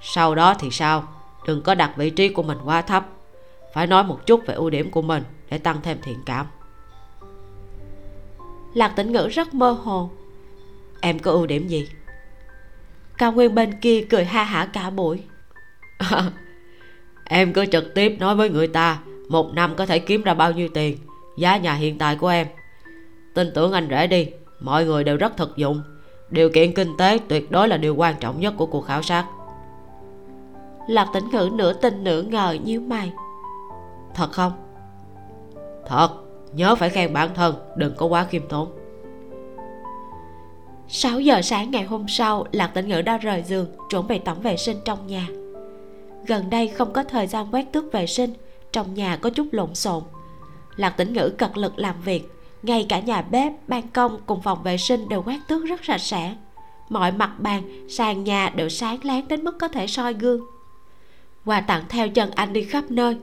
Sau đó thì sao? Đừng có đặt vị trí của mình quá thấp. Phải nói một chút về ưu điểm của mình để tăng thêm thiện cảm. Lạc tĩnh ngữ rất mơ hồ. Em có ưu điểm gì? Cao nguyên bên kia cười ha hả cả buổi. Em cứ trực tiếp nói với người ta một năm có thể kiếm ra bao nhiêu tiền. Giá nhà hiện tại của em. Tin tưởng anh rể đi mọi người đều rất thực dụng. Điều kiện kinh tế tuyệt đối là điều quan trọng nhất của cuộc khảo sát. Lạc tĩnh ngữ nửa tin nửa ngờ như mày. Thật không? Thật nhớ phải khen bản thân đừng có quá khiêm tốn 6 giờ sáng ngày hôm sau, lạc tĩnh ngữ đã rời giường, chuẩn bị tổng vệ sinh trong nhà. Gần đây không có thời gian quét tước vệ sinh, trong nhà có chút lộn xộn. Lạc tĩnh ngữ cật lực làm việc, ngay cả nhà bếp, ban công cùng phòng vệ sinh đều quét tước rất sạch sẽ. Mọi mặt bàn, sàn nhà đều sáng láng đến mức có thể soi gương. Quà tặng theo chân anh đi khắp nơi,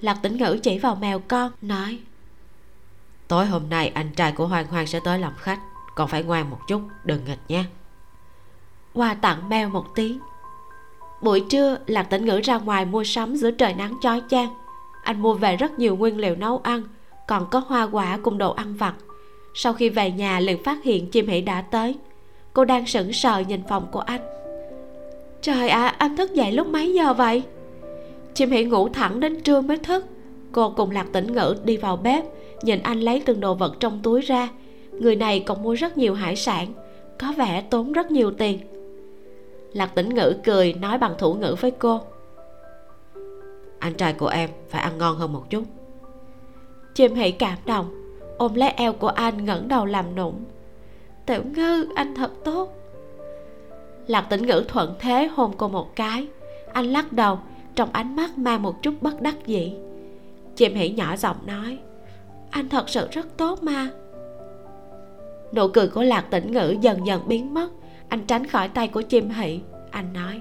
lạc tĩnh ngữ chỉ vào mèo con, nói, tối hôm nay anh trai của Hoàng Hoàng sẽ tới làm khách còn phải ngoan một chút đừng nghịch nhé hoa tặng mèo một tiếng buổi trưa lạc tĩnh ngữ ra ngoài mua sắm giữa trời nắng chói chang. Anh mua về rất nhiều nguyên liệu nấu ăn còn có hoa quả cùng đồ ăn vặt. Sau khi về nhà liền phát hiện chim hỷ đã tới. Cô đang sững sờ nhìn phòng của anh. Trời ạ à, anh thức dậy lúc mấy giờ vậy? Chim hỷ ngủ thẳng đến trưa mới thức. Cô cùng lạc tĩnh ngữ đi vào bếp nhìn anh lấy từng đồ vật trong túi ra người này còn mua rất nhiều hải sản, có vẻ tốn rất nhiều tiền. Lạc tĩnh ngữ cười nói bằng thủ ngữ với cô. Anh trai của em phải ăn ngon hơn một chút. Chim hỉ cảm động, ôm lấy eo của anh ngẩng đầu làm nũng. Tiểu ngư, anh thật tốt. Lạc tĩnh ngữ thuận thế hôn cô một cái. Anh lắc đầu, trong ánh mắt mang một chút bất đắc dĩ. Chim hỉ nhỏ giọng nói, anh thật sự rất tốt mà nụ cười của lạc tĩnh ngữ dần dần biến mất. Anh tránh khỏi tay của chim hỷ. Anh nói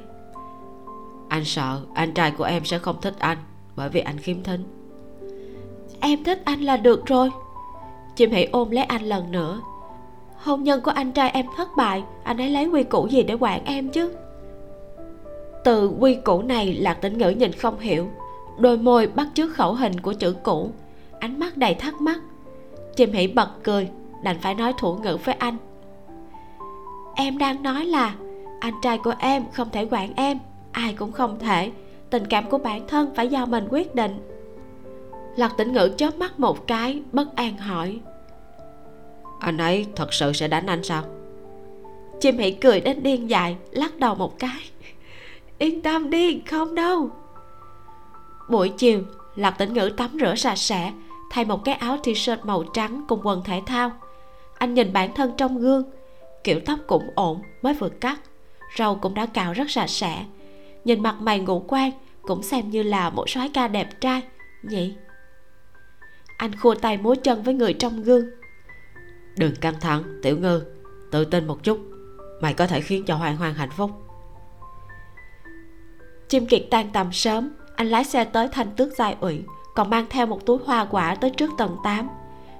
anh sợ anh trai của em sẽ không thích anh bởi vì anh khiếm thính. Em thích anh là được rồi. Chim hỷ ôm lấy anh lần nữa. Hôn nhân của anh trai em thất bại anh ấy lấy quy củ gì để quản em chứ? Từ quy củ này lạc tĩnh ngữ nhìn không hiểu. Đôi môi bắt chước khẩu hình của chữ cũ. Ánh mắt đầy thắc mắc. Chim hỷ bật cười đành phải nói thủ ngữ với anh. Em đang nói là anh trai của em không thể quản em ai cũng không thể. Tình cảm của bản thân phải do mình quyết định. Lạc tĩnh ngữ chớp mắt một cái bất an hỏi. Anh ấy thật sự sẽ đánh anh sao? Chim hỷ cười đến điên dại lắc đầu một cái. Yên tâm đi không đâu. Buổi chiều lạc tĩnh ngữ tắm rửa sạch sẽ thay một cái áo t-shirt màu trắng cùng quần thể thao anh nhìn bản thân trong gương. Kiểu tóc cũng ổn mới vừa cắt. Râu cũng đã cạo rất sạch sẽ. Nhìn mặt mày ngũ quan cũng xem như là một soái ca đẹp trai. Nhỉ anh khua tay múa chân với người trong gương. Đừng căng thẳng tiểu ngư. Tự tin một chút. Mày có thể khiến cho hoàng hoàng hạnh phúc. Chim kiệt tan tầm sớm. Anh lái xe tới thanh tước giai uyển còn mang theo một túi hoa quả tới trước tầng 8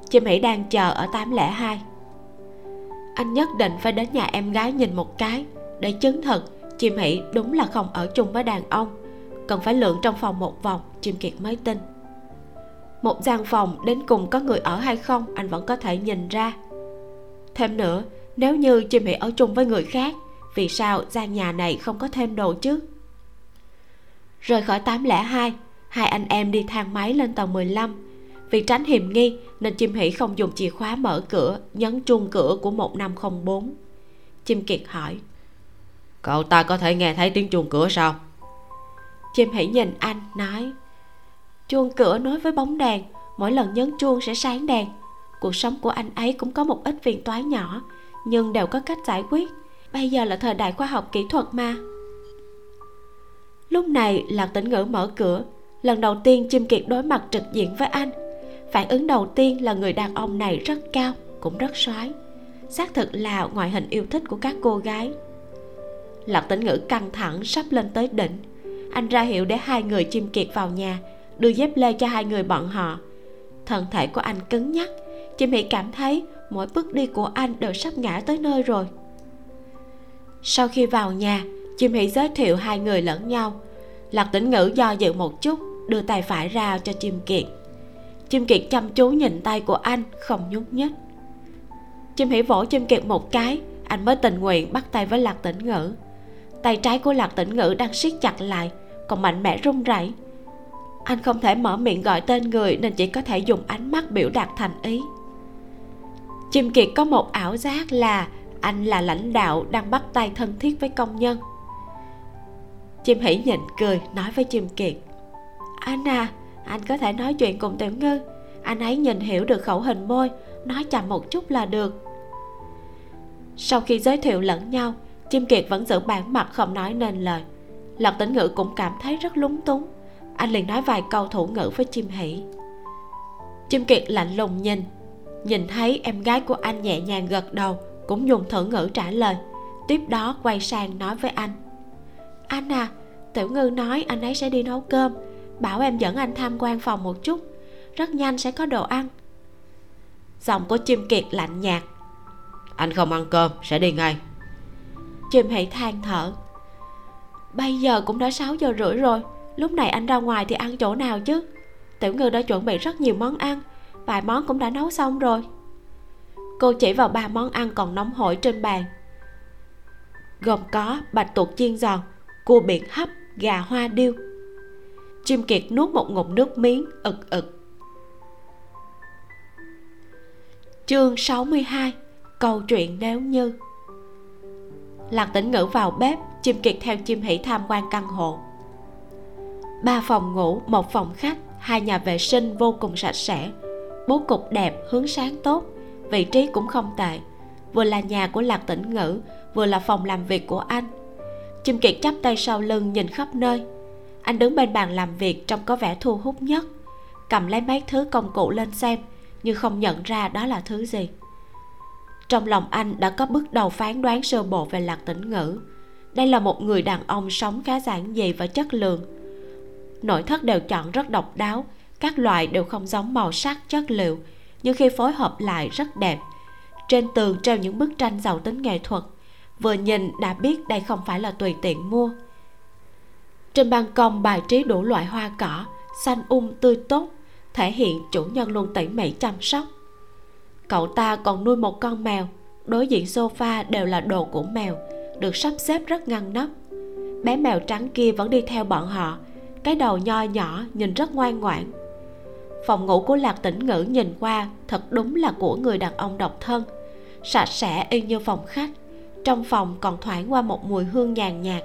chim Hỉ đang chờ ở 802 anh nhất định phải đến nhà em gái nhìn một cái. Để chứng thực chim Hỉ đúng là không ở chung với đàn ông. Cần phải lượn trong phòng một vòng chim kiệt mới tin. Một gian phòng đến cùng có người ở hay không, anh vẫn có thể nhìn ra. Thêm nữa, nếu như chim Hỉ ở chung với người khác, vì sao gian nhà này không có thêm đồ chứ? Rời khỏi 802 hai anh em đi thang máy lên tầng 15 vì tránh hiểm nghi nên chim hỷ không dùng chìa khóa mở cửa nhấn chuông cửa của 1504 chim kiệt hỏi cậu ta có thể nghe thấy tiếng chuông cửa sao? Chim hỷ nhìn anh nói chuông cửa nối với bóng đèn mỗi lần nhấn chuông sẽ sáng đèn. Cuộc sống của anh ấy cũng có một ít phiền toái nhỏ nhưng đều có cách giải quyết. Bây giờ là thời đại khoa học kỹ thuật mà. Lúc này lạc tĩnh ngữ mở cửa. Lần đầu tiên chim kiệt đối mặt trực diện với anh phản ứng đầu tiên là người đàn ông này rất cao, cũng rất soái. Xác thực là ngoại hình yêu thích của các cô gái. Lạc tĩnh ngữ căng thẳng sắp lên tới đỉnh. Anh ra hiệu để hai người chim kiệt vào nhà, đưa dép lê cho hai người bọn họ. Thân thể của anh cứng nhắc, chim hỷ cảm thấy mỗi bước đi của anh đều sắp ngã tới nơi rồi. Sau khi vào nhà, chim hỷ giới thiệu hai người lẫn nhau. Lạc tĩnh ngữ do dự một chút, đưa tay phải ra cho chim kiệt chim kiệt chăm chú nhìn tay của anh, không nhúc nhích. Chim Hỉ vỗ chim kiệt một cái, anh mới tình nguyện bắt tay với lạc tĩnh ngữ. Tay trái của lạc tĩnh ngữ đang siết chặt lại, còn mạnh mẽ run rẩy. Anh không thể mở miệng gọi tên người nên chỉ có thể dùng ánh mắt biểu đạt thành ý. Chim kiệt có một ảo giác là anh là lãnh đạo đang bắt tay thân thiết với công nhân. Chim Hỉ nhịn cười, nói với chim kiệt, anh à anh có thể nói chuyện cùng tiểu ngư. Anh ấy nhìn hiểu được khẩu hình môi, nói chậm một chút là được. Sau khi giới thiệu lẫn nhau, chim kiệt vẫn giữ bản mặt không nói nên lời. Lộc tĩnh ngữ cũng cảm thấy rất lúng túng. Anh liền nói vài câu thủ ngữ với chim hỷ. Chim kiệt lạnh lùng nhìn. Nhìn thấy em gái của anh nhẹ nhàng gật đầu, cũng dùng thử ngữ trả lời. Tiếp đó quay sang nói với anh. Anh à tiểu ngư nói anh ấy sẽ đi nấu cơm bảo em dẫn anh tham quan phòng một chút. Rất nhanh sẽ có đồ ăn. Giọng của chim kiệt lạnh nhạt. Anh không ăn cơm sẽ đi ngay. Chim hãy than thở. Bây giờ cũng đã 6 giờ rưỡi rồi. Lúc này anh ra ngoài thì ăn chỗ nào chứ? Tiểu ngư đã chuẩn bị rất nhiều món ăn. Vài món cũng đã nấu xong rồi. Cô chỉ vào ba món ăn còn nóng hổi trên bàn. Gồm có bạch tuộc chiên giòn cua biển hấp gà hoa điêu chim kiệt nuốt một ngụm nước miếng, ực ực. Chương 62 câu chuyện nếu như. Lạc tĩnh ngữ vào bếp, chim kiệt theo chim hỷ tham quan căn hộ. Ba phòng ngủ, một phòng khách, hai nhà vệ sinh vô cùng sạch sẽ. Bố cục đẹp, hướng sáng tốt, vị trí cũng không tệ. Vừa là nhà của lạc tĩnh ngữ, vừa là phòng làm việc của anh. Chim kiệt chắp tay sau lưng nhìn khắp nơi anh đứng bên bàn làm việc trông có vẻ thu hút nhất. Cầm lấy mấy thứ công cụ lên xem, nhưng không nhận ra đó là thứ gì. Trong lòng anh đã có bước đầu phán đoán sơ bộ về lạc tĩnh ngữ. Đây là một người đàn ông sống khá giản dị và chất lượng. Nội thất đều chọn rất độc đáo, các loại đều không giống màu sắc, chất liệu, nhưng khi phối hợp lại rất đẹp. Trên tường treo những bức tranh giàu tính nghệ thuật. Vừa nhìn đã biết đây không phải là tùy tiện mua trên ban công bài trí đủ loại hoa cỏ, xanh um tươi tốt, thể hiện chủ nhân luôn tỉ mỉ chăm sóc. Cậu ta còn nuôi một con mèo, đối diện sofa đều là đồ của mèo, được sắp xếp rất ngăn nắp. Bé mèo trắng kia vẫn đi theo bọn họ, cái đầu nho nhỏ nhìn rất ngoan ngoãn. Phòng ngủ của lạc tĩnh ngữ nhìn qua thật đúng là của người đàn ông độc thân, sạch sẽ y như phòng khách, trong phòng còn thoảng qua một mùi hương nhàn nhạt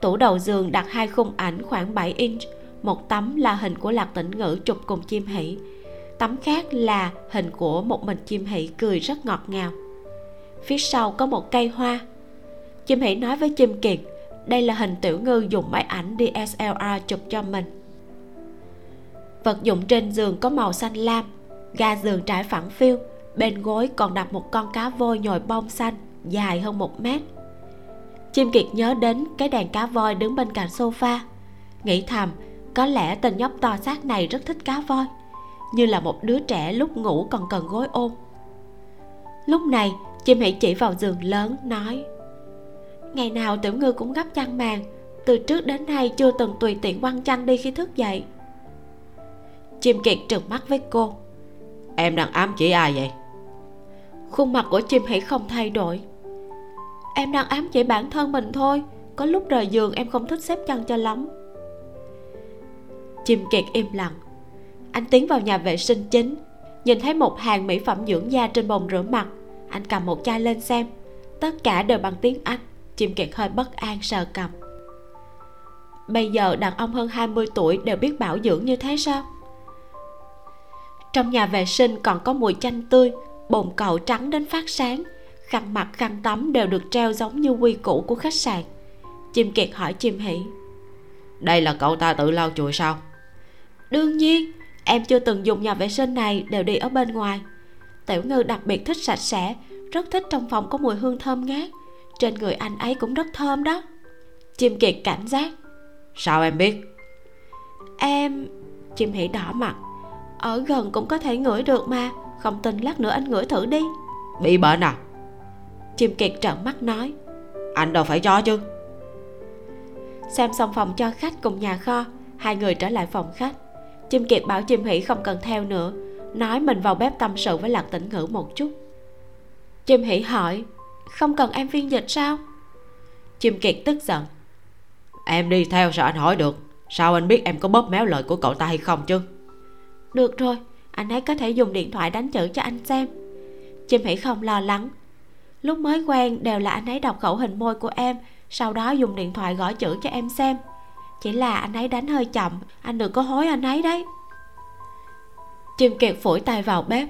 tủ đầu giường đặt hai khung ảnh khoảng 7 inch, một tấm là hình của lạc tĩnh ngữ chụp cùng chim hỷ. Tấm khác là hình của một mình chim hỷ cười rất ngọt ngào. Phía sau có một cây hoa. Chim hỷ nói với chim kiệt, đây là hình tiểu ngư dùng máy ảnh DSLR chụp cho mình. Vật dụng trên giường có màu xanh lam, ga giường trải phẳng phiu, bên gối còn đặt một con cá voi nhồi bông xanh dài hơn một mét chim kiệt nhớ đến cái đàn cá voi đứng bên cạnh sofa, nghĩ thầm, có lẽ tên nhóc to xác này rất thích cá voi, như là một đứa trẻ lúc ngủ còn cần gối ôm. Lúc này, chim hãy chỉ vào giường lớn, nói, ngày nào tiểu ngư cũng gấp chăn màn, từ trước đến nay chưa từng tùy tiện quăng chăn đi khi thức dậy. Chim kiệt trừng mắt với cô, em đang ám chỉ ai vậy? Khuôn mặt của chim hãy không thay đổi em đang ám chỉ bản thân mình thôi. Có lúc rời giường em không thích xếp chăn cho lắm. Chim kiệt im lặng. Anh tiến vào nhà vệ sinh chính. Nhìn thấy một hàng mỹ phẩm dưỡng da trên bồn rửa mặt. Anh cầm một chai lên xem. Tất cả đều bằng tiếng anh. Chim kiệt hơi bất an sờ cầm. Bây giờ đàn ông hơn 20 tuổi đều biết bảo dưỡng như thế sao? Trong nhà vệ sinh còn có mùi chanh tươi, bồn cầu trắng đến phát sáng khăn mặt khăn tắm đều được treo giống như quy củ của khách sạn. Chim kiệt hỏi chim hỷ. Đây là cậu ta tự lau chùi sao? Đương nhiên em chưa từng dùng nhà vệ sinh này đều đi ở bên ngoài. Tiểu ngư đặc biệt thích sạch sẽ rất thích trong phòng có mùi hương thơm ngát. Trên người anh ấy cũng rất thơm đó. Chim kiệt cảnh giác. Sao em biết? Em chim hỷ đỏ mặt. Ở gần cũng có thể ngửi được mà không tin lát nữa anh ngửi thử đi. Bị bệnh à chim kiệt trợn mắt nói, anh đâu phải cho chứ? Xem xong phòng cho khách cùng nhà kho, hai người trở lại phòng khách. Chim kiệt bảo chim hỷ không cần theo nữa, nói mình vào bếp tâm sự với lạc tĩnh ngữ một chút. Chim hỷ hỏi, không cần em phiên dịch sao? Chim kiệt tức giận, em đi theo sao anh hỏi được? Sao anh biết em có bóp méo lời của cậu ta hay không chứ? Được rồi, anh ấy có thể dùng điện thoại đánh chữ cho anh xem. Chim hỷ không lo lắng lúc mới quen đều là anh ấy đọc khẩu hình môi của em, sau đó dùng điện thoại gõ chữ cho em xem. Chỉ là anh ấy đánh hơi chậm, anh đừng có hối anh ấy đấy. Chim kiệt phủi tay vào bếp.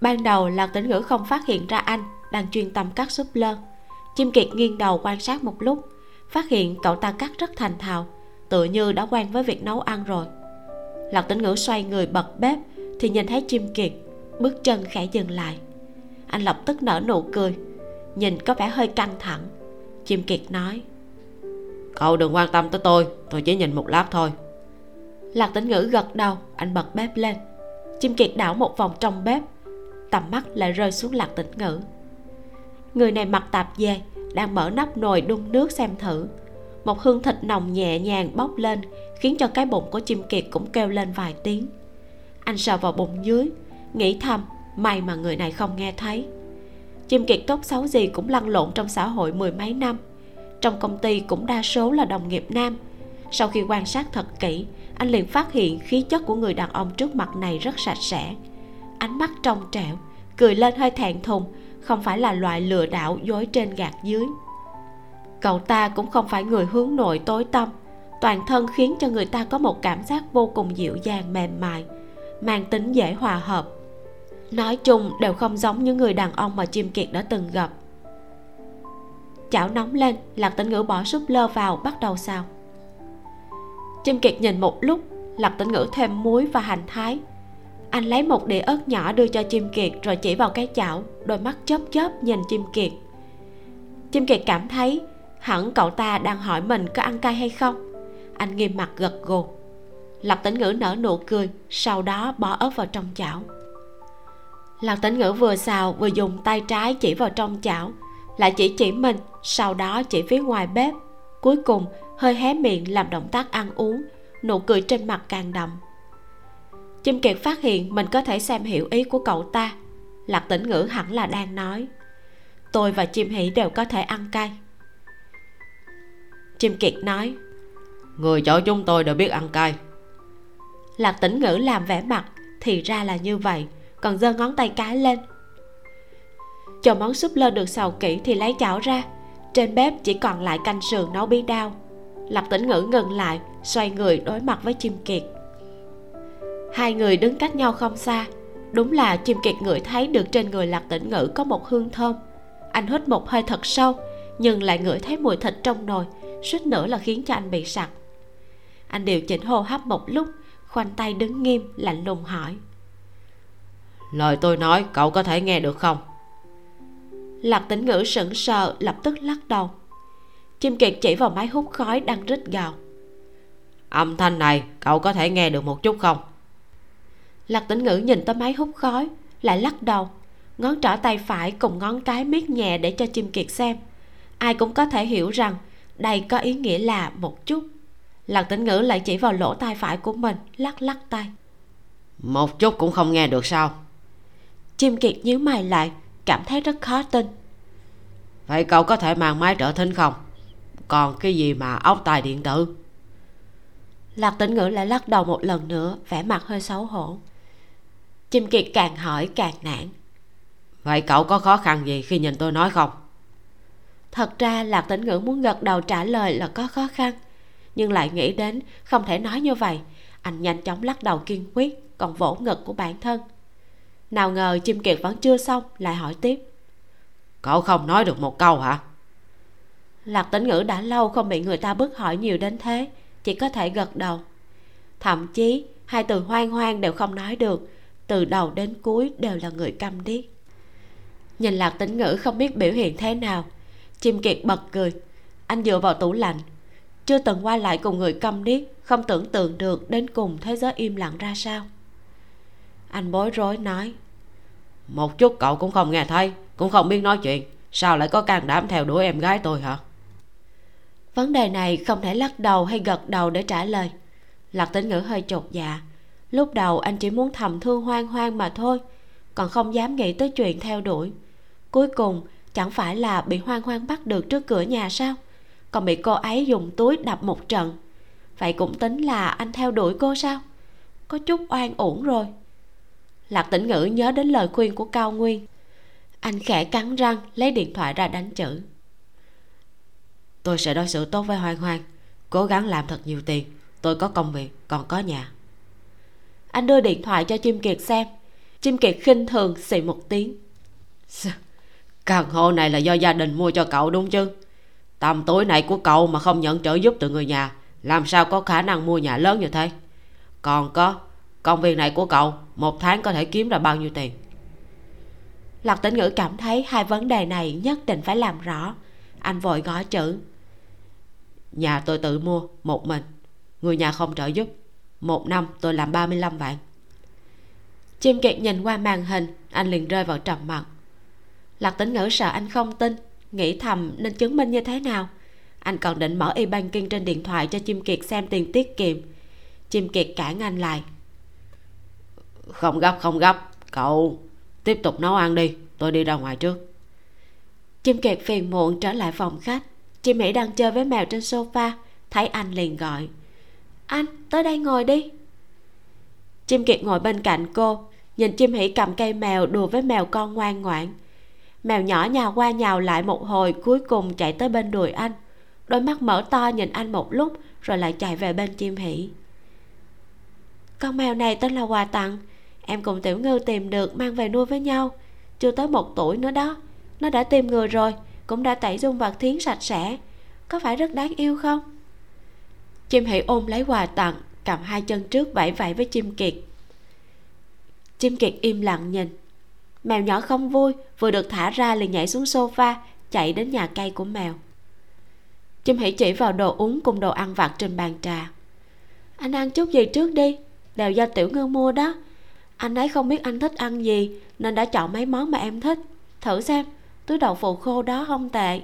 Ban đầu lạc tĩnh ngữ không phát hiện ra anh đang chuyên tâm cắt súp lơ. Chim kiệt nghiêng đầu quan sát một lúc, phát hiện cậu ta cắt rất thành thạo tựa như đã quen với việc nấu ăn rồi. Lạc tĩnh ngữ xoay người bật bếp thì nhìn thấy chim kiệt, bước chân khẽ dừng lại anh lập tức nở nụ cười nhìn có vẻ hơi căng thẳng. Chim kiệt nói cậu đừng quan tâm tới tôi tôi chỉ nhìn một lát thôi. Lạc tĩnh ngữ gật đầu anh bật bếp lên. Chim kiệt đảo một vòng trong bếp tầm mắt lại rơi xuống lạc tĩnh ngữ. Người này mặc tạp dề đang mở nắp nồi đun nước xem thử. Một hương thịt nồng nhẹ nhàng bốc lên khiến cho cái bụng của chim kiệt cũng kêu lên vài tiếng. Anh sờ vào bụng dưới nghĩ thầm may mà người này không nghe thấy. Chim kiệt tốt xấu gì cũng lăn lộn trong xã hội mười mấy năm. Trong công ty cũng đa số là đồng nghiệp nam. Sau khi quan sát thật kỹ, anh liền phát hiện khí chất của người đàn ông trước mặt này rất sạch sẽ. Ánh mắt trong trẻo, cười lên hơi thẹn thùng, không phải là loại lừa đảo dối trên gạt dưới. Cậu ta cũng không phải người hướng nội tối tâm toàn thân khiến cho người ta có một cảm giác vô cùng dịu dàng, mềm mại, mang tính dễ hòa hợp nói chung đều không giống những người đàn ông mà chim kiệt đã từng gặp. Chảo nóng lên, lạc tĩnh ngữ bỏ súp lơ vào, bắt đầu xào. Chim kiệt nhìn một lúc, lạc tĩnh ngữ thêm muối và hành thái. Anh lấy một đĩa ớt nhỏ đưa cho chim kiệt rồi chỉ vào cái chảo, đôi mắt chớp chớp nhìn chim kiệt. Chim kiệt cảm thấy, hẳn cậu ta đang hỏi mình có ăn cay hay không? Anh nghiêm mặt gật gù. Lập tĩnh ngữ nở nụ cười, sau đó bỏ ớt vào trong chảo lạc tĩnh ngữ vừa xào vừa dùng tay trái chỉ vào trong chảo lại chỉ chỉ mình sau đó chỉ phía ngoài bếp. Cuối cùng hơi hé miệng làm động tác ăn uống nụ cười trên mặt càng đậm. Chim kiệt phát hiện mình có thể xem hiểu ý của cậu ta. Lạc tĩnh ngữ hẳn là đang nói tôi và chim hỷ đều có thể ăn cay. Chim kiệt nói người chỗ chúng tôi đều biết ăn cay. Lạc tĩnh ngữ làm vẻ mặt thì ra là như vậy còn giơ ngón tay cái lên. Cho món súp lơ được xào kỹ thì lấy chảo ra. Trên bếp chỉ còn lại canh sườn nấu bí đao. Lạc tĩnh ngữ ngừng lại, xoay người đối mặt với chim kiệt. Hai người đứng cách nhau không xa. Đúng là chim kiệt ngửi thấy được trên người lạc tĩnh ngữ có một hương thơm. Anh hít một hơi thật sâu, nhưng lại ngửi thấy mùi thịt trong nồi, suýt nữa là khiến cho anh bị sặc. Anh điều chỉnh hô hấp một lúc, khoanh tay đứng nghiêm, lạnh lùng hỏi lời tôi nói cậu có thể nghe được không? Lạc tĩnh ngữ sững sờ lập tức lắc đầu. Chim kiệt chỉ vào máy hút khói đang rít gào. Âm thanh này cậu có thể nghe được một chút không? Lạc tĩnh ngữ nhìn tới máy hút khói lại lắc đầu ngón trỏ tay phải cùng ngón cái miết nhẹ để cho chim kiệt xem. Ai cũng có thể hiểu rằng đây có ý nghĩa là một chút. Lạc tĩnh ngữ lại chỉ vào lỗ tai phải của mình lắc lắc tay. Một chút cũng không nghe được sao chim kiệt nhíu mày lại cảm thấy rất khó tin. Vậy cậu có thể mang máy trợ thính không? Còn cái gì mà ốc tai điện tử? Lạc tĩnh ngữ lại lắc đầu một lần nữa vẻ mặt hơi xấu hổ. Chim kiệt càng hỏi càng nản. Vậy cậu có khó khăn gì khi nhìn tôi nói không? Thật ra lạc tĩnh ngữ muốn gật đầu trả lời là có khó khăn nhưng lại nghĩ đến không thể nói như vậy. Anh nhanh chóng lắc đầu kiên quyết còn vỗ ngực của bản thân nào ngờ chim kiệt vẫn chưa xong lại hỏi tiếp. Cậu không nói được một câu hả? Lạc tĩnh ngữ đã lâu không bị người ta bức hỏi nhiều đến thế chỉ có thể gật đầu. Thậm chí hai từ hoang hoang đều không nói được từ đầu đến cuối đều là người câm điếc. Nhìn lạc tĩnh ngữ không biết biểu hiện thế nào chim kiệt bật cười. Anh dựa vào tủ lạnh chưa từng qua lại cùng người câm điếc không tưởng tượng được đến cùng thế giới im lặng ra sao. Anh bối rối nói một chút cậu cũng không nghe thấy, cũng không biết nói chuyện. Sao lại có can đảm theo đuổi em gái tôi hả? Vấn đề này không thể lắc đầu hay gật đầu để trả lời. Lạc tính ngữ hơi chột dạ. Lúc đầu anh chỉ muốn thầm thương hoang hoang mà thôi, còn không dám nghĩ tới chuyện theo đuổi. Cuối cùng, chẳng phải là bị hoang hoang bắt được trước cửa nhà sao? Còn bị cô ấy dùng túi đập một trận. Vậy cũng tính là anh theo đuổi cô sao? Có chút oan uổng rồi lạc tĩnh ngữ nhớ đến lời khuyên của cao nguyên. Anh khẽ cắn răng, lấy điện thoại ra đánh chữ. Tôi sẽ đối xử tốt với hoang hoang, cố gắng làm thật nhiều tiền. Tôi có công việc, còn có nhà. Anh đưa điện thoại cho chim kiệt xem. Chim kiệt khinh thường xì một tiếng. Căn hộ này là do gia đình mua cho cậu đúng chứ? Tầm tối này của cậu mà không nhận trợ giúp từ người nhà, làm sao có khả năng mua nhà lớn như thế? Còn có công việc này của cậu, một tháng có thể kiếm ra bao nhiêu tiền? Lạc tĩnh ngữ cảm thấy hai vấn đề này nhất định phải làm rõ. Anh vội gõ chữ. Nhà tôi tự mua, một mình. Người nhà không trợ giúp. Một năm tôi làm 35 vạn. Chim kiệt nhìn qua màn hình, anh liền rơi vào trầm mặc. Lạc tĩnh ngữ sợ anh không tin, nghĩ thầm nên chứng minh như thế nào. Anh còn định mở e banking trên điện thoại cho chim kiệt xem tiền tiết kiệm. Chim kiệt cản anh lại không gấp không gấp. Cậu, tiếp tục nấu ăn đi. Tôi đi ra ngoài trước. Chim kiệt phiền muộn trở lại phòng khách. Chim mỹ đang chơi với mèo trên sofa. Thấy anh liền gọi. Anh, tới đây ngồi đi. Chim kiệt ngồi bên cạnh cô. Nhìn chim hỉ cầm cây mèo đùa với mèo con ngoan ngoãn. Mèo nhỏ nhào qua nhào lại một hồi, cuối cùng chạy tới bên đùi anh. Đôi mắt mở to nhìn anh một lúc, rồi lại chạy về bên chim hỉ. Con mèo này tên là quà tặng em cùng tiểu ngư tìm được mang về nuôi với nhau. Chưa tới một tuổi nữa đó, nó đã tìm người rồi, cũng đã tẩy dung vật thiến sạch sẽ. Có phải rất đáng yêu không? Chim hãy ôm lấy quà tặng, cầm hai chân trước vẫy vẫy với chim kiệt. Chim kiệt im lặng nhìn. Mèo nhỏ không vui, vừa được thả ra liền nhảy xuống sofa, chạy đến nhà cây của mèo. Chim hãy chỉ vào đồ uống cùng đồ ăn vặt trên bàn trà. Anh ăn chút gì trước đi, đều do tiểu ngư mua đó anh ấy không biết anh thích ăn gì, nên đã chọn mấy món mà em thích. Thử xem, túi đậu phụ khô đó không tệ.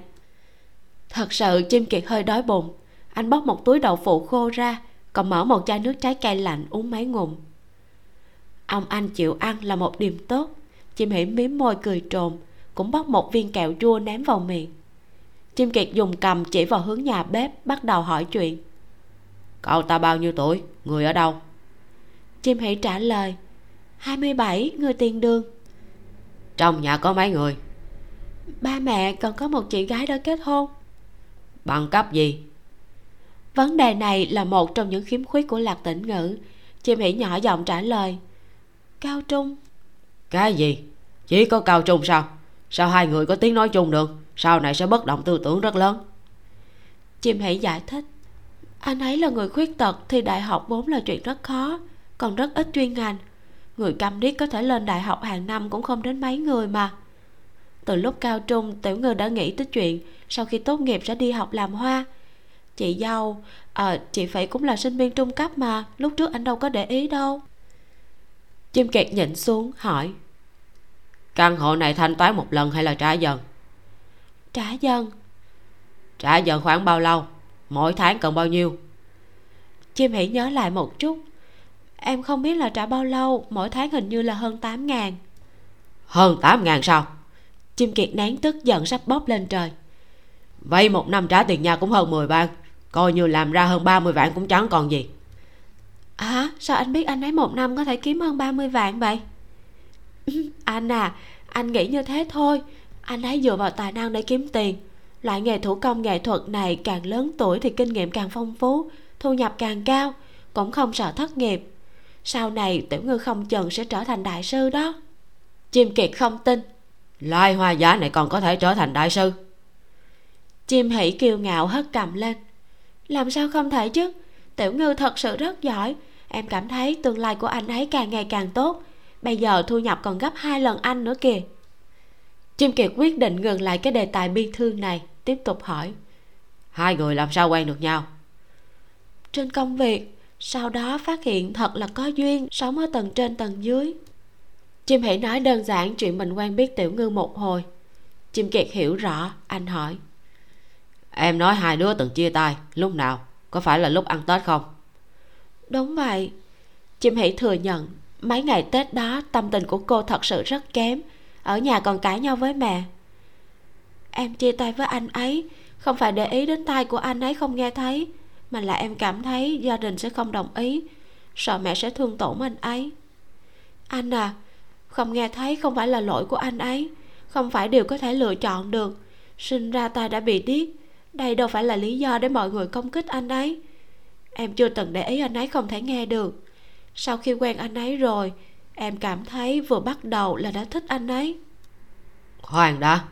Thật sự, chim kiệt hơi đói bụng. Anh bóc một túi đậu phụ khô ra, còn mở một chai nước trái cây lạnh uống mấy ngụm. Ông anh chịu ăn là một điểm tốt. Chim hỉ mím môi cười trồn cũng bóc một viên kẹo chua ném vào miệng. Chim kiệt dùng cầm chỉ vào hướng nhà bếp, bắt đầu hỏi chuyện. Cậu ta bao nhiêu tuổi? Người ở đâu? Chim hỉ trả lời 27 người tiền đường. Trong nhà có mấy người? Ba mẹ còn có một chị gái đã kết hôn. Bằng cấp gì? Vấn đề này là một trong những khiếm khuyết của lạc tỉnh ngữ. Chim hỉ nhỏ giọng trả lời. Cao trung. Cái gì? Chỉ có cao trung sao? Sao hai người có tiếng nói chung được? Sau này sẽ bất động tư tưởng rất lớn. Chim hỷ giải thích. Anh ấy là người khuyết tật thì đại học vốn là chuyện rất khó còn rất ít chuyên ngành người câm điếc có thể lên đại học hàng năm cũng không đến mấy người mà. Từ lúc cao trung tiểu ngư đã nghĩ tới chuyện sau khi tốt nghiệp sẽ đi học làm hoa. Chị dâu à, chị phỉ cũng là sinh viên trung cấp mà lúc trước anh đâu có để ý đâu. Chim kẹt nhịn xuống hỏi. Căn hộ này thanh toán một lần hay là trả dần? Trả dần. Trả dần khoảng bao lâu? Mỗi tháng cần bao nhiêu? Chim hãy nhớ lại một chút em không biết là trả bao lâu mỗi tháng hình như là hơn 8 ngàn. Hơn 8 ngàn sao? Chim kiệt nén tức giận sắp bóp lên trời. Vậy một năm trả tiền nhà cũng hơn 10 vạn coi như làm ra hơn 30 vạn cũng chẳng còn gì. À sao anh biết anh ấy một năm có thể kiếm hơn 30 vạn vậy? Anh à anh nghĩ như thế thôi. Anh ấy dựa vào tài năng để kiếm tiền. Loại nghề thủ công nghệ thuật này càng lớn tuổi thì kinh nghiệm càng phong phú thu nhập càng cao cũng không sợ thất nghiệp sau này tiểu ngư không chừng sẽ trở thành đại sư đó. Chim kiệt không tin. Lai hoa giá này còn có thể trở thành đại sư? Chim hỷ kiêu ngạo hất cầm lên. Làm sao không thể chứ? Tiểu ngư thật sự rất giỏi. Em cảm thấy tương lai của anh ấy càng ngày càng tốt. Bây giờ thu nhập còn gấp hai lần anh nữa kìa. Chim kiệt quyết định ngừng lại cái đề tài bi thương này tiếp tục hỏi. Hai người làm sao quen được nhau? Trên công việc sau đó phát hiện thật là có duyên, sống ở tầng trên tầng dưới. Chim hãy nói đơn giản chuyện mình quen biết tiểu ngư một hồi. Chim kiệt hiểu rõ, anh hỏi. Em nói hai đứa từng chia tay, lúc nào? Có phải là lúc ăn tết không? Đúng vậy. Chim hãy thừa nhận, mấy ngày tết đó tâm tình của cô thật sự rất kém, ở nhà còn cãi nhau với mẹ. Em chia tay với anh ấy, không phải để ý đến tai của anh ấy không nghe thấy mà là em cảm thấy gia đình sẽ không đồng ý. Sợ mẹ sẽ thương tổn anh ấy. Anh à không nghe thấy không phải là lỗi của anh ấy. Không phải điều có thể lựa chọn được. Sinh ra ta đã bị điếc. Đây đâu phải là lý do để mọi người công kích anh ấy. Em chưa từng để ý anh ấy không thể nghe được. Sau khi quen anh ấy rồi em cảm thấy vừa bắt đầu là đã thích anh ấy. Khoan đã.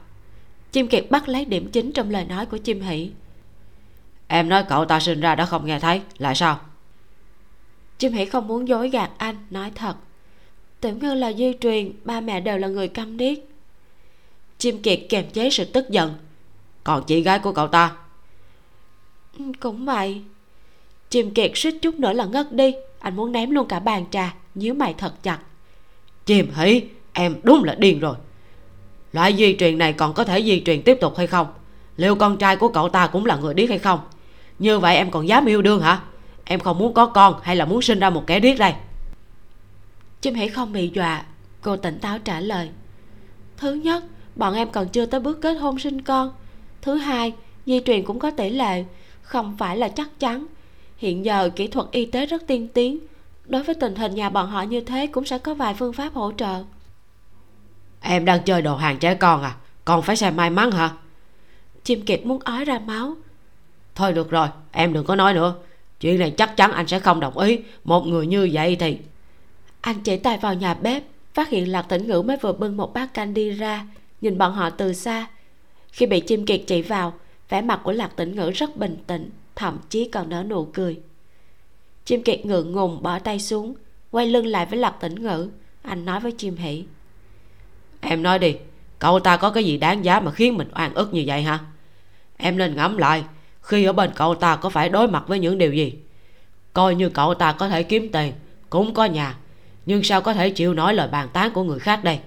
Chim kiệt bắt lấy điểm chính trong lời nói của chim hỷ em nói cậu ta sinh ra đã không nghe thấy lại sao? Chim hỷ không muốn dối gạt anh nói thật. Tiểu ngư là di truyền ba mẹ đều là người câm điếc. Chim kiệt kềm chế sự tức giận. Còn chị gái của cậu ta? Ừ, cũng vậy. Chim kiệt suýt chút nữa là ngất đi. Anh muốn ném luôn cả bàn trà nhíu mày thật chặt. Chim hỷ em đúng là điên rồi. Loại di truyền này còn có thể di truyền tiếp tục hay không? Liệu con trai của cậu ta cũng là người điếc hay không như vậy em còn dám yêu đương hả? Em không muốn có con hay là muốn sinh ra một kẻ điếc đây? Chim hỷ không bị dọa cô tỉnh táo trả lời. Thứ nhất bọn em còn chưa tới bước kết hôn sinh con. Thứ hai di truyền cũng có tỷ lệ không phải là chắc chắn. Hiện giờ kỹ thuật y tế rất tiên tiến. Đối với tình hình nhà bọn họ như thế cũng sẽ có vài phương pháp hỗ trợ. Em đang chơi đồ hàng trẻ con à? Còn phải xem may mắn hả? Chim kiệt muốn ói ra máu thôi được rồi, em đừng có nói nữa. Chuyện này chắc chắn anh sẽ không đồng ý. Một người như vậy thì anh chỉ tay vào nhà bếp, phát hiện lạc tĩnh ngữ mới vừa bưng một bát canh đi ra. Nhìn bọn họ từ xa. Khi bị chim kiệt chỉ vào, vẻ mặt của lạc tĩnh ngữ rất bình tĩnh, thậm chí còn nở nụ cười. Chim kiệt ngượng ngùng bỏ tay xuống, quay lưng lại với lạc tĩnh ngữ. Anh nói với chim hỷ. Em nói đi, cậu ta có cái gì đáng giá mà khiến mình oan ức như vậy hả? Em nên ngẫm lại khi ở bên cậu ta có phải đối mặt với những điều gì? Coi như cậu ta có thể kiếm tiền, cũng có nhà. Nhưng sao có thể chịu nói lời bàn tán của người khác đây?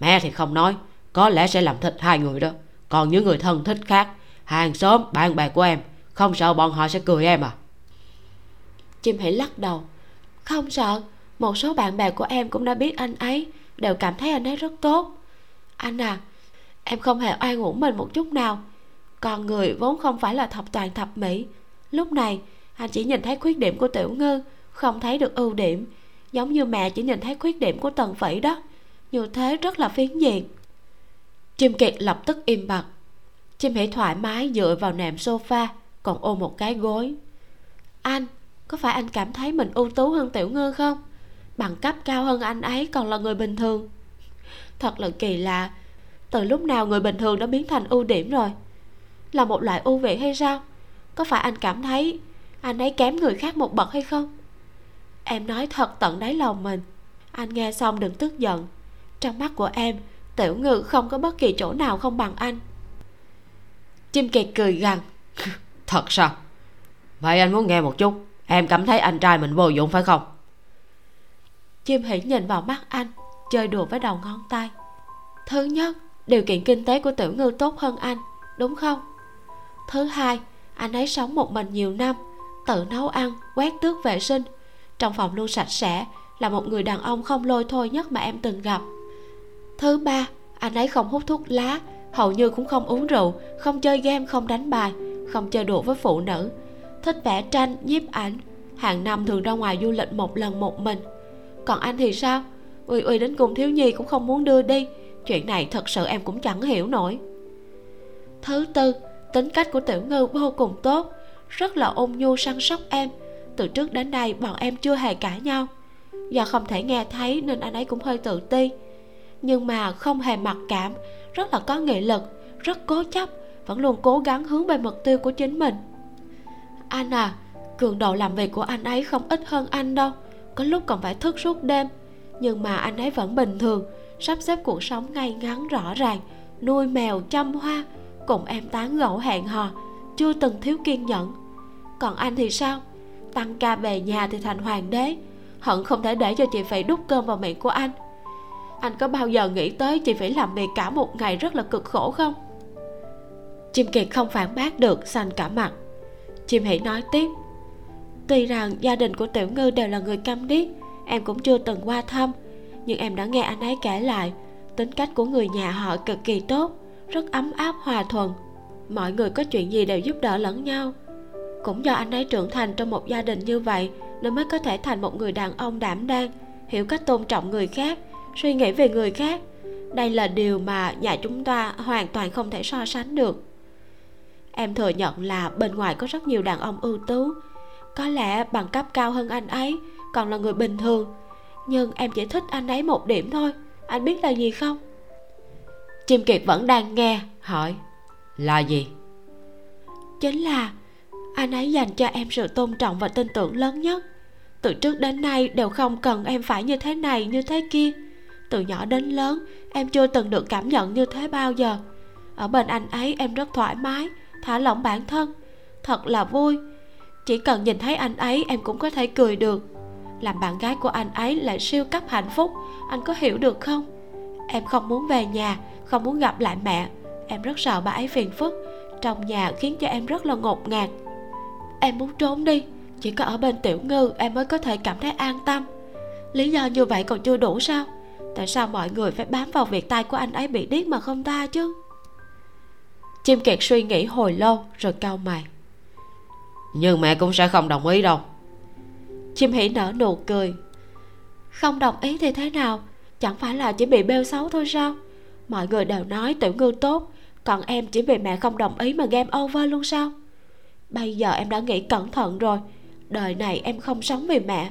Mẹ thì không nói, có lẽ sẽ làm thịt hai người đó. Còn những người thân thích khác, hàng xóm, bạn bè của em, không sợ bọn họ sẽ cười em à? Chim hãy lắc đầu. Không sợ, một số bạn bè của em cũng đã biết anh ấy, đều cảm thấy anh ấy rất tốt. Anh à em không hề oan uổng mình một chút nào con người vốn không phải là thập toàn thập mỹ. Lúc này, anh chỉ nhìn thấy khuyết điểm của tiểu ngư, không thấy được ưu điểm. Giống như mẹ chỉ nhìn thấy khuyết điểm của tần phỉ đó. Như thế rất là phiến diện. Chim kiệt lập tức im bặt. Chim hỉ thoải mái dựa vào nệm sofa, còn ôm một cái gối. Anh, có phải anh cảm thấy mình ưu tú hơn tiểu ngư không? Bằng cấp cao hơn anh ấy còn là người bình thường. Thật là kỳ lạ. Từ lúc nào người bình thường đã biến thành ưu điểm rồi? Là một loại ưu việt hay sao? Có phải anh cảm thấy anh ấy kém người khác một bậc hay không? Em nói thật tận đáy lòng mình. Anh nghe xong đừng tức giận. Trong mắt của em tiểu ngư không có bất kỳ chỗ nào không bằng anh. Chim kiệt cười gằn. Thật sao? Vậy anh muốn nghe một chút. Em cảm thấy anh trai mình vô dụng phải không? Chim hỉ nhìn vào mắt anh chơi đùa với đầu ngón tay. Thứ nhất điều kiện kinh tế của tiểu ngư tốt hơn anh đúng không thứ hai, anh ấy sống một mình nhiều năm, tự nấu ăn, quét tước vệ sinh. Trong phòng luôn sạch sẽ, là một người đàn ông không lôi thôi nhất mà em từng gặp. Thứ ba, anh ấy không hút thuốc lá, hầu như cũng không uống rượu, không chơi game, không đánh bài, không chơi đùa với phụ nữ. Thích vẽ tranh, nhiếp ảnh, hàng năm thường ra ngoài du lịch một lần một mình. Còn anh thì sao? Uy uy đến cùng thiếu nhi cũng không muốn đưa đi, chuyện này thật sự em cũng chẳng hiểu nổi. Thứ tư tính cách của tiểu ngư vô cùng tốt, rất là ôn nhu săn sóc em. Từ trước đến nay bọn em chưa hề cãi nhau. Do không thể nghe thấy nên anh ấy cũng hơi tự ti. Nhưng mà không hề mặc cảm, rất là có nghị lực, rất cố chấp, vẫn luôn cố gắng hướng về mục tiêu của chính mình. Anh à cường độ làm việc của anh ấy không ít hơn anh đâu, có lúc còn phải thức suốt đêm. Nhưng mà anh ấy vẫn bình thường, sắp xếp cuộc sống ngay ngắn rõ ràng, nuôi mèo chăm hoa cùng em tán gẫu hẹn hò, chưa từng thiếu kiên nhẫn. Còn anh thì sao? Tăng ca về nhà thì thành hoàng đế, hận không thể để cho chị phải đút cơm vào miệng của anh. Anh có bao giờ nghĩ tới chị phải làm việc cả một ngày rất là cực khổ không? Chim kiệt không phản bác được, xanh cả mặt. Chim hỉ nói tiếp, tuy rằng gia đình của tiểu ngư đều là người câm điếc, em cũng chưa từng qua thăm, nhưng em đã nghe anh ấy kể lại, tính cách của người nhà họ cực kỳ tốt rất ấm áp, hòa thuận. Mọi người có chuyện gì đều giúp đỡ lẫn nhau. Cũng do anh ấy trưởng thành trong một gia đình như vậy, nên mới có thể thành một người đàn ông đảm đang, hiểu cách tôn trọng người khác, suy nghĩ về người khác. Đây là điều mà nhà chúng ta hoàn toàn không thể so sánh được. Em thừa nhận là bên ngoài có rất nhiều đàn ông ưu tú. Có lẽ bằng cấp cao hơn anh ấy, còn là người bình thường. Nhưng em chỉ thích anh ấy một điểm thôi. Anh biết là gì không? Chim kiệt vẫn đang nghe, hỏi, là gì? Chính là anh ấy dành cho em sự tôn trọng và tin tưởng lớn nhất. Từ trước đến nay đều không cần em phải như thế này, như thế kia. Từ nhỏ đến lớn, em chưa từng được cảm nhận như thế bao giờ. Ở bên anh ấy, em rất thoải mái, thả lỏng bản thân. Thật là vui. Chỉ cần nhìn thấy anh ấy, em cũng có thể cười được. Làm bạn gái của anh ấy lại siêu cấp hạnh phúc, anh có hiểu được không? Em không muốn về nhà không muốn gặp lại mẹ. Em rất sợ bà ấy phiền phức. Trong nhà khiến cho em rất là ngột ngạt. Em muốn trốn đi. Chỉ có ở bên tiểu ngư em mới có thể cảm thấy an tâm. Lý do như vậy còn chưa đủ sao? Tại sao mọi người phải bám vào việc tay của anh ấy bị điếc mà không ta chứ? Chim kiệt suy nghĩ hồi lâu rồi cau mày. Nhưng mẹ cũng sẽ không đồng ý đâu. Chim hỉ nở nụ cười. Không đồng ý thì thế nào? Chẳng phải là chỉ bị bêu xấu thôi sao mọi người đều nói tiểu ngư tốt, còn em chỉ vì mẹ không đồng ý mà game over luôn sao? Bây giờ em đã nghĩ cẩn thận rồi, đời này em không sống vì mẹ.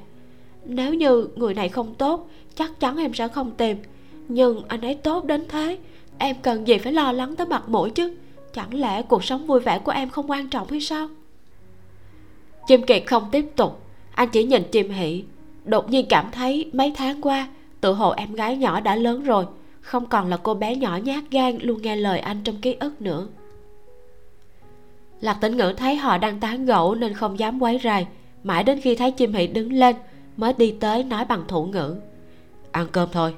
Nếu như người này không tốt, chắc chắn em sẽ không tìm. Nhưng anh ấy tốt đến thế, em cần gì phải lo lắng tới mặt mũi chứ? Chẳng lẽ cuộc sống vui vẻ của em không quan trọng hay sao? Chim kiệt không tiếp tục, anh chỉ nhìn chim hỷ, đột nhiên cảm thấy mấy tháng qua, tự hồ em gái nhỏ đã lớn rồi không còn là cô bé nhỏ nhát gan luôn nghe lời anh trong ký ức nữa. Lạc tĩnh ngữ thấy họ đang tán gẫu nên không dám quấy rầy. Mãi đến khi thấy chim hỷ đứng lên, mới đi tới nói bằng thủ ngữ. Ăn cơm thôi.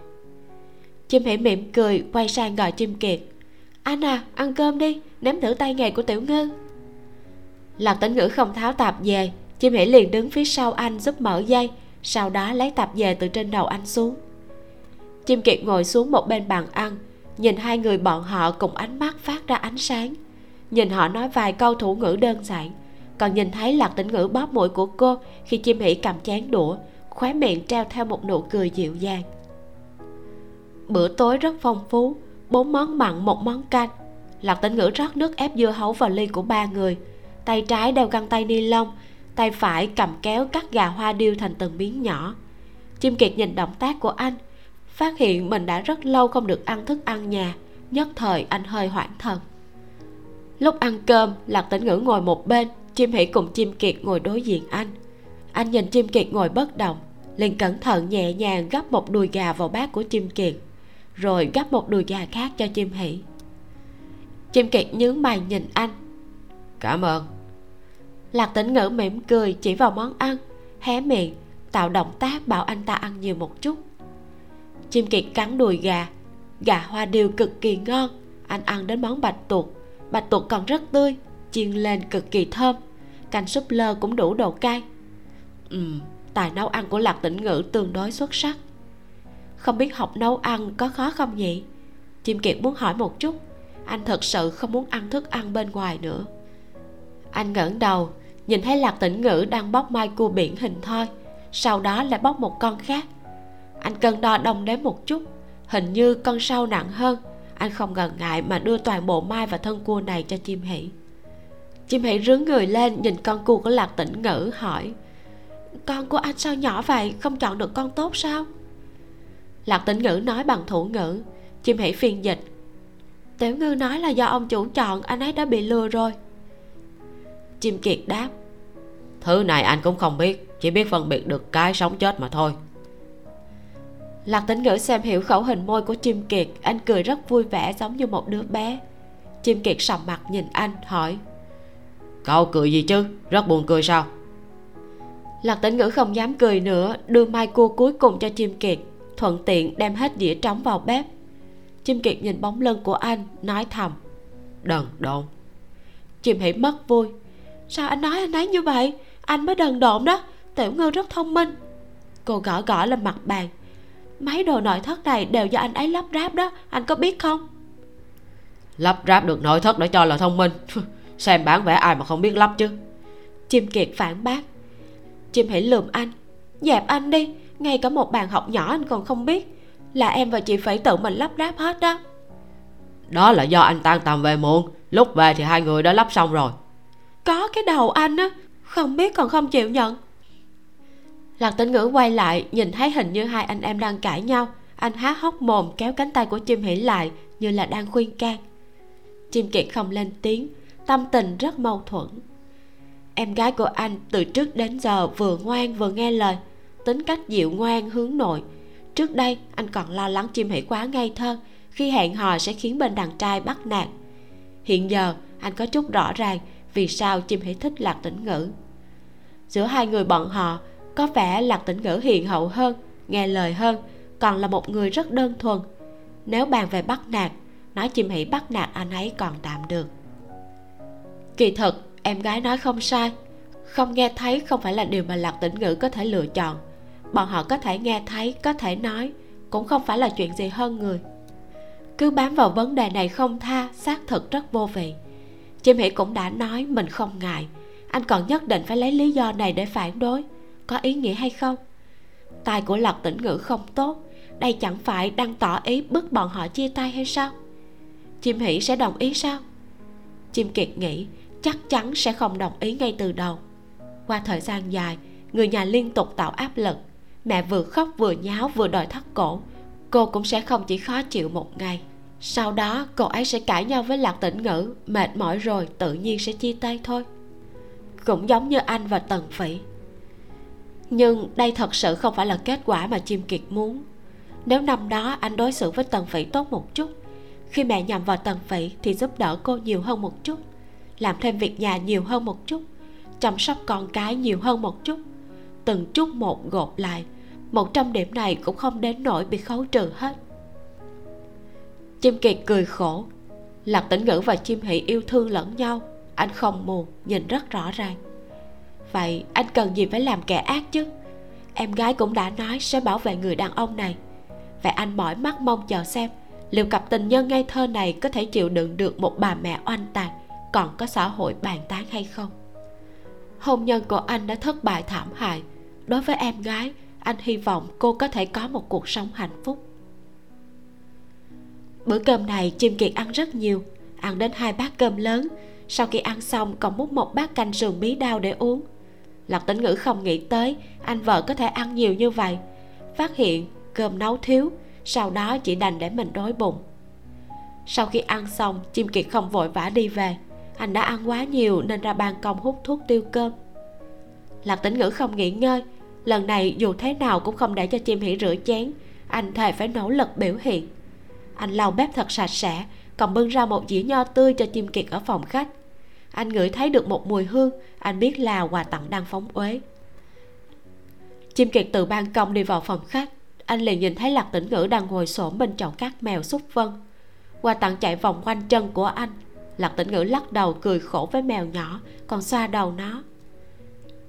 Chim hỷ mỉm cười, quay sang gọi chim kiệt. Anh à ăn cơm đi, nếm thử tay nghề của tiểu ngư. Lạc tĩnh ngữ không tháo tạp về. Chim hỷ liền đứng phía sau anh giúp mở dây, sau đó lấy tạp về từ trên đầu anh xuống chim kiệt ngồi xuống một bên bàn ăn, nhìn hai người bọn họ cùng ánh mắt phát ra ánh sáng. Nhìn họ nói vài câu thủ ngữ đơn giản, còn nhìn thấy lạc tĩnh ngữ bóp mũi của cô khi chim Hỉ cầm chén đũa, khóe miệng treo theo một nụ cười dịu dàng. Bữa tối rất phong phú, bốn món mặn, một món canh. Lạc tĩnh ngữ rót nước ép dưa hấu vào ly của ba người. Tay trái đeo găng tay ni lông, tay phải cầm kéo cắt gà hoa điêu thành từng miếng nhỏ. Chim kiệt nhìn động tác của anh phát hiện mình đã rất lâu không được ăn thức ăn nhà nhất thời anh hơi hoảng thần. Lúc ăn cơm lạc tĩnh ngữ ngồi một bên chim hỷ cùng chim kiệt ngồi đối diện anh. Anh nhìn chim kiệt ngồi bất động liền cẩn thận nhẹ nhàng gắp một đùi gà vào bát của chim kiệt rồi gắp một đùi gà khác cho chim hỷ. Chim kiệt nhướng mày nhìn anh. Cảm ơn. Lạc tĩnh ngữ mỉm cười chỉ vào món ăn hé miệng tạo động tác bảo anh ta ăn nhiều một chút chim kiệt cắn đùi gà. Gà hoa điều cực kỳ ngon. Anh ăn đến món bạch tuộc. Bạch tuộc còn rất tươi, chiên lên cực kỳ thơm. Canh súp lơ cũng đủ độ cay. Ừ tài nấu ăn của lạc tĩnh ngữ tương đối xuất sắc. Không biết học nấu ăn có khó không nhỉ? Chim kiệt muốn hỏi một chút. Anh thật sự không muốn ăn thức ăn bên ngoài nữa. Anh ngẩng đầu, nhìn thấy lạc tĩnh ngữ đang bóc mai cua biển hình thoi. Sau đó lại bóc một con khác anh cân đo đong đếm một chút, hình như con sâu nặng hơn. Anh không ngần ngại mà đưa toàn bộ mai và thân cua này cho chim hỷ. Chim hỷ rướn người lên nhìn con cua của lạc tĩnh ngữ, hỏi, con của anh sao nhỏ vậy? Không chọn được con tốt sao? Lạc tĩnh ngữ nói bằng thủ ngữ. Chim hỷ phiên dịch, tiểu ngư nói là do ông chủ chọn, anh ấy đã bị lừa rồi. Chim kiệt đáp, thứ này anh cũng không biết, chỉ biết phân biệt được cái sống chết mà thôi lạc tĩnh ngữ xem hiểu khẩu hình môi của chim kiệt anh cười rất vui vẻ giống như một đứa bé. Chim kiệt sầm mặt nhìn anh hỏi cậu cười gì chứ? Rất buồn cười sao? Lạc tĩnh ngữ không dám cười nữa đưa mai cua cuối cùng cho chim kiệt thuận tiện đem hết đĩa trống vào bếp. Chim kiệt nhìn bóng lưng của anh nói thầm đần độn. Chim hỉ mất vui sao anh nói anh ấy như vậy? Anh mới đần độn đó tiểu ngư rất thông minh. Cô gõ gõ lên mặt bàn mấy đồ nội thất này đều do anh ấy lắp ráp đó. Anh có biết không? Lắp ráp được nội thất để cho là thông minh. Xem bán vẽ ai mà không biết lắp chứ. Chim kiệt phản bác. Chim hãy lườm anh. Dẹp anh đi. Ngay cả một bàn học nhỏ anh còn không biết. Là em và chị phải tự mình lắp ráp hết đó. Đó là do anh tan tầm về muộn. Lúc về thì hai người đã lắp xong rồi. Có cái đầu anh á. Không biết còn không chịu nhận lạc tĩnh ngữ quay lại, nhìn thấy hình như hai anh em đang cãi nhau. Anh há hốc mồm kéo cánh tay của chim hỉ lại, như là đang khuyên can. Chim kiệt không lên tiếng, tâm tình rất mâu thuẫn. Em gái của anh từ trước đến giờ vừa ngoan vừa nghe lời, tính cách dịu ngoan hướng nội. Trước đây, anh còn lo lắng chim hỉ quá ngây thơ, khi hẹn hò sẽ khiến bên đàn trai bắt nạt. Hiện giờ, anh có chút rõ ràng vì sao chim hỉ thích lạc tĩnh ngữ. Giữa hai người bọn họ có vẻ lạc tĩnh ngữ hiền hậu hơn, nghe lời hơn, còn là một người rất đơn thuần. Nếu bàn về bắt nạt, nói chim hỉ bắt nạt anh ấy còn tạm được. Kỳ thực, em gái nói không sai. Không nghe thấy không phải là điều mà lạc tĩnh ngữ có thể lựa chọn. Bọn họ có thể nghe thấy, có thể nói, cũng không phải là chuyện gì hơn người. Cứ bám vào vấn đề này không tha, xác thực rất vô vị. Chim hỉ cũng đã nói mình không ngại. Anh còn nhất định phải lấy lý do này để phản đối có ý nghĩa hay không? Tài của lạc tĩnh ngữ không tốt, đây chẳng phải đang tỏ ý bức bọn họ chia tay hay sao? Chim hỷ sẽ đồng ý sao? Chim kiệt nghĩ chắc chắn sẽ không đồng ý ngay từ đầu. Qua thời gian dài, người nhà liên tục tạo áp lực. Mẹ vừa khóc vừa nháo vừa đòi thắt cổ, cô cũng sẽ không chỉ khó chịu một ngày. Sau đó, cô ấy sẽ cãi nhau với lạc tĩnh ngữ, mệt mỏi rồi tự nhiên sẽ chia tay thôi. Cũng giống như anh và tần phỉ nhưng đây thật sự không phải là kết quả mà chim kiệt muốn. Nếu năm đó anh đối xử với tần phỉ tốt một chút, khi mẹ nhầm vào tần phỉ thì giúp đỡ cô nhiều hơn một chút, làm thêm việc nhà nhiều hơn một chút, chăm sóc con cái nhiều hơn một chút, từng chút một gộp lại, một trăm điểm này cũng không đến nỗi bị khấu trừ hết. Chim kiệt cười khổ, lạc tĩnh ngữ và chim hỷ yêu thương lẫn nhau, anh không mù, nhìn rất rõ ràng vậy, anh cần gì phải làm kẻ ác chứ? Em gái cũng đã nói sẽ bảo vệ người đàn ông này. Vậy anh mỏi mắt mong chờ xem, liệu cặp tình nhân ngây thơ này có thể chịu đựng được một bà mẹ oanh tạc, còn có xã hội bàn tán hay không? Hôn nhân của anh đã thất bại thảm hại. Đối với em gái, anh hy vọng cô có thể có một cuộc sống hạnh phúc. Bữa cơm này chim kiệt ăn rất nhiều. Ăn đến hai bát cơm lớn. Sau khi ăn xong, còn múc một bát canh sườn bí đao để uống lạc tĩnh ngữ không nghĩ tới anh vợ có thể ăn nhiều như vậy. Phát hiện cơm nấu thiếu, sau đó chỉ đành để mình đói bụng. Sau khi ăn xong, chim kiệt không vội vã đi về. Anh đã ăn quá nhiều nên ra ban công hút thuốc tiêu cơm. Lạc tĩnh ngữ không nghỉ ngơi. Lần này dù thế nào cũng không để cho chim hỉ rửa chén. Anh thề phải nỗ lực biểu hiện. Anh lau bếp thật sạch sẽ, còn bưng ra một dĩa nho tươi cho chim kiệt ở phòng khách anh ngửi thấy được một mùi hương. Anh biết là quà tặng đang phóng uế. Chim kiệt từ ban công đi vào phòng khách. Anh liền nhìn thấy lạc tĩnh ngữ đang ngồi xổm bên chậu cát mèo xúc vân. Quà tặng chạy vòng quanh chân của anh. Lạc tĩnh ngữ lắc đầu cười khổ với mèo nhỏ, còn xoa đầu nó.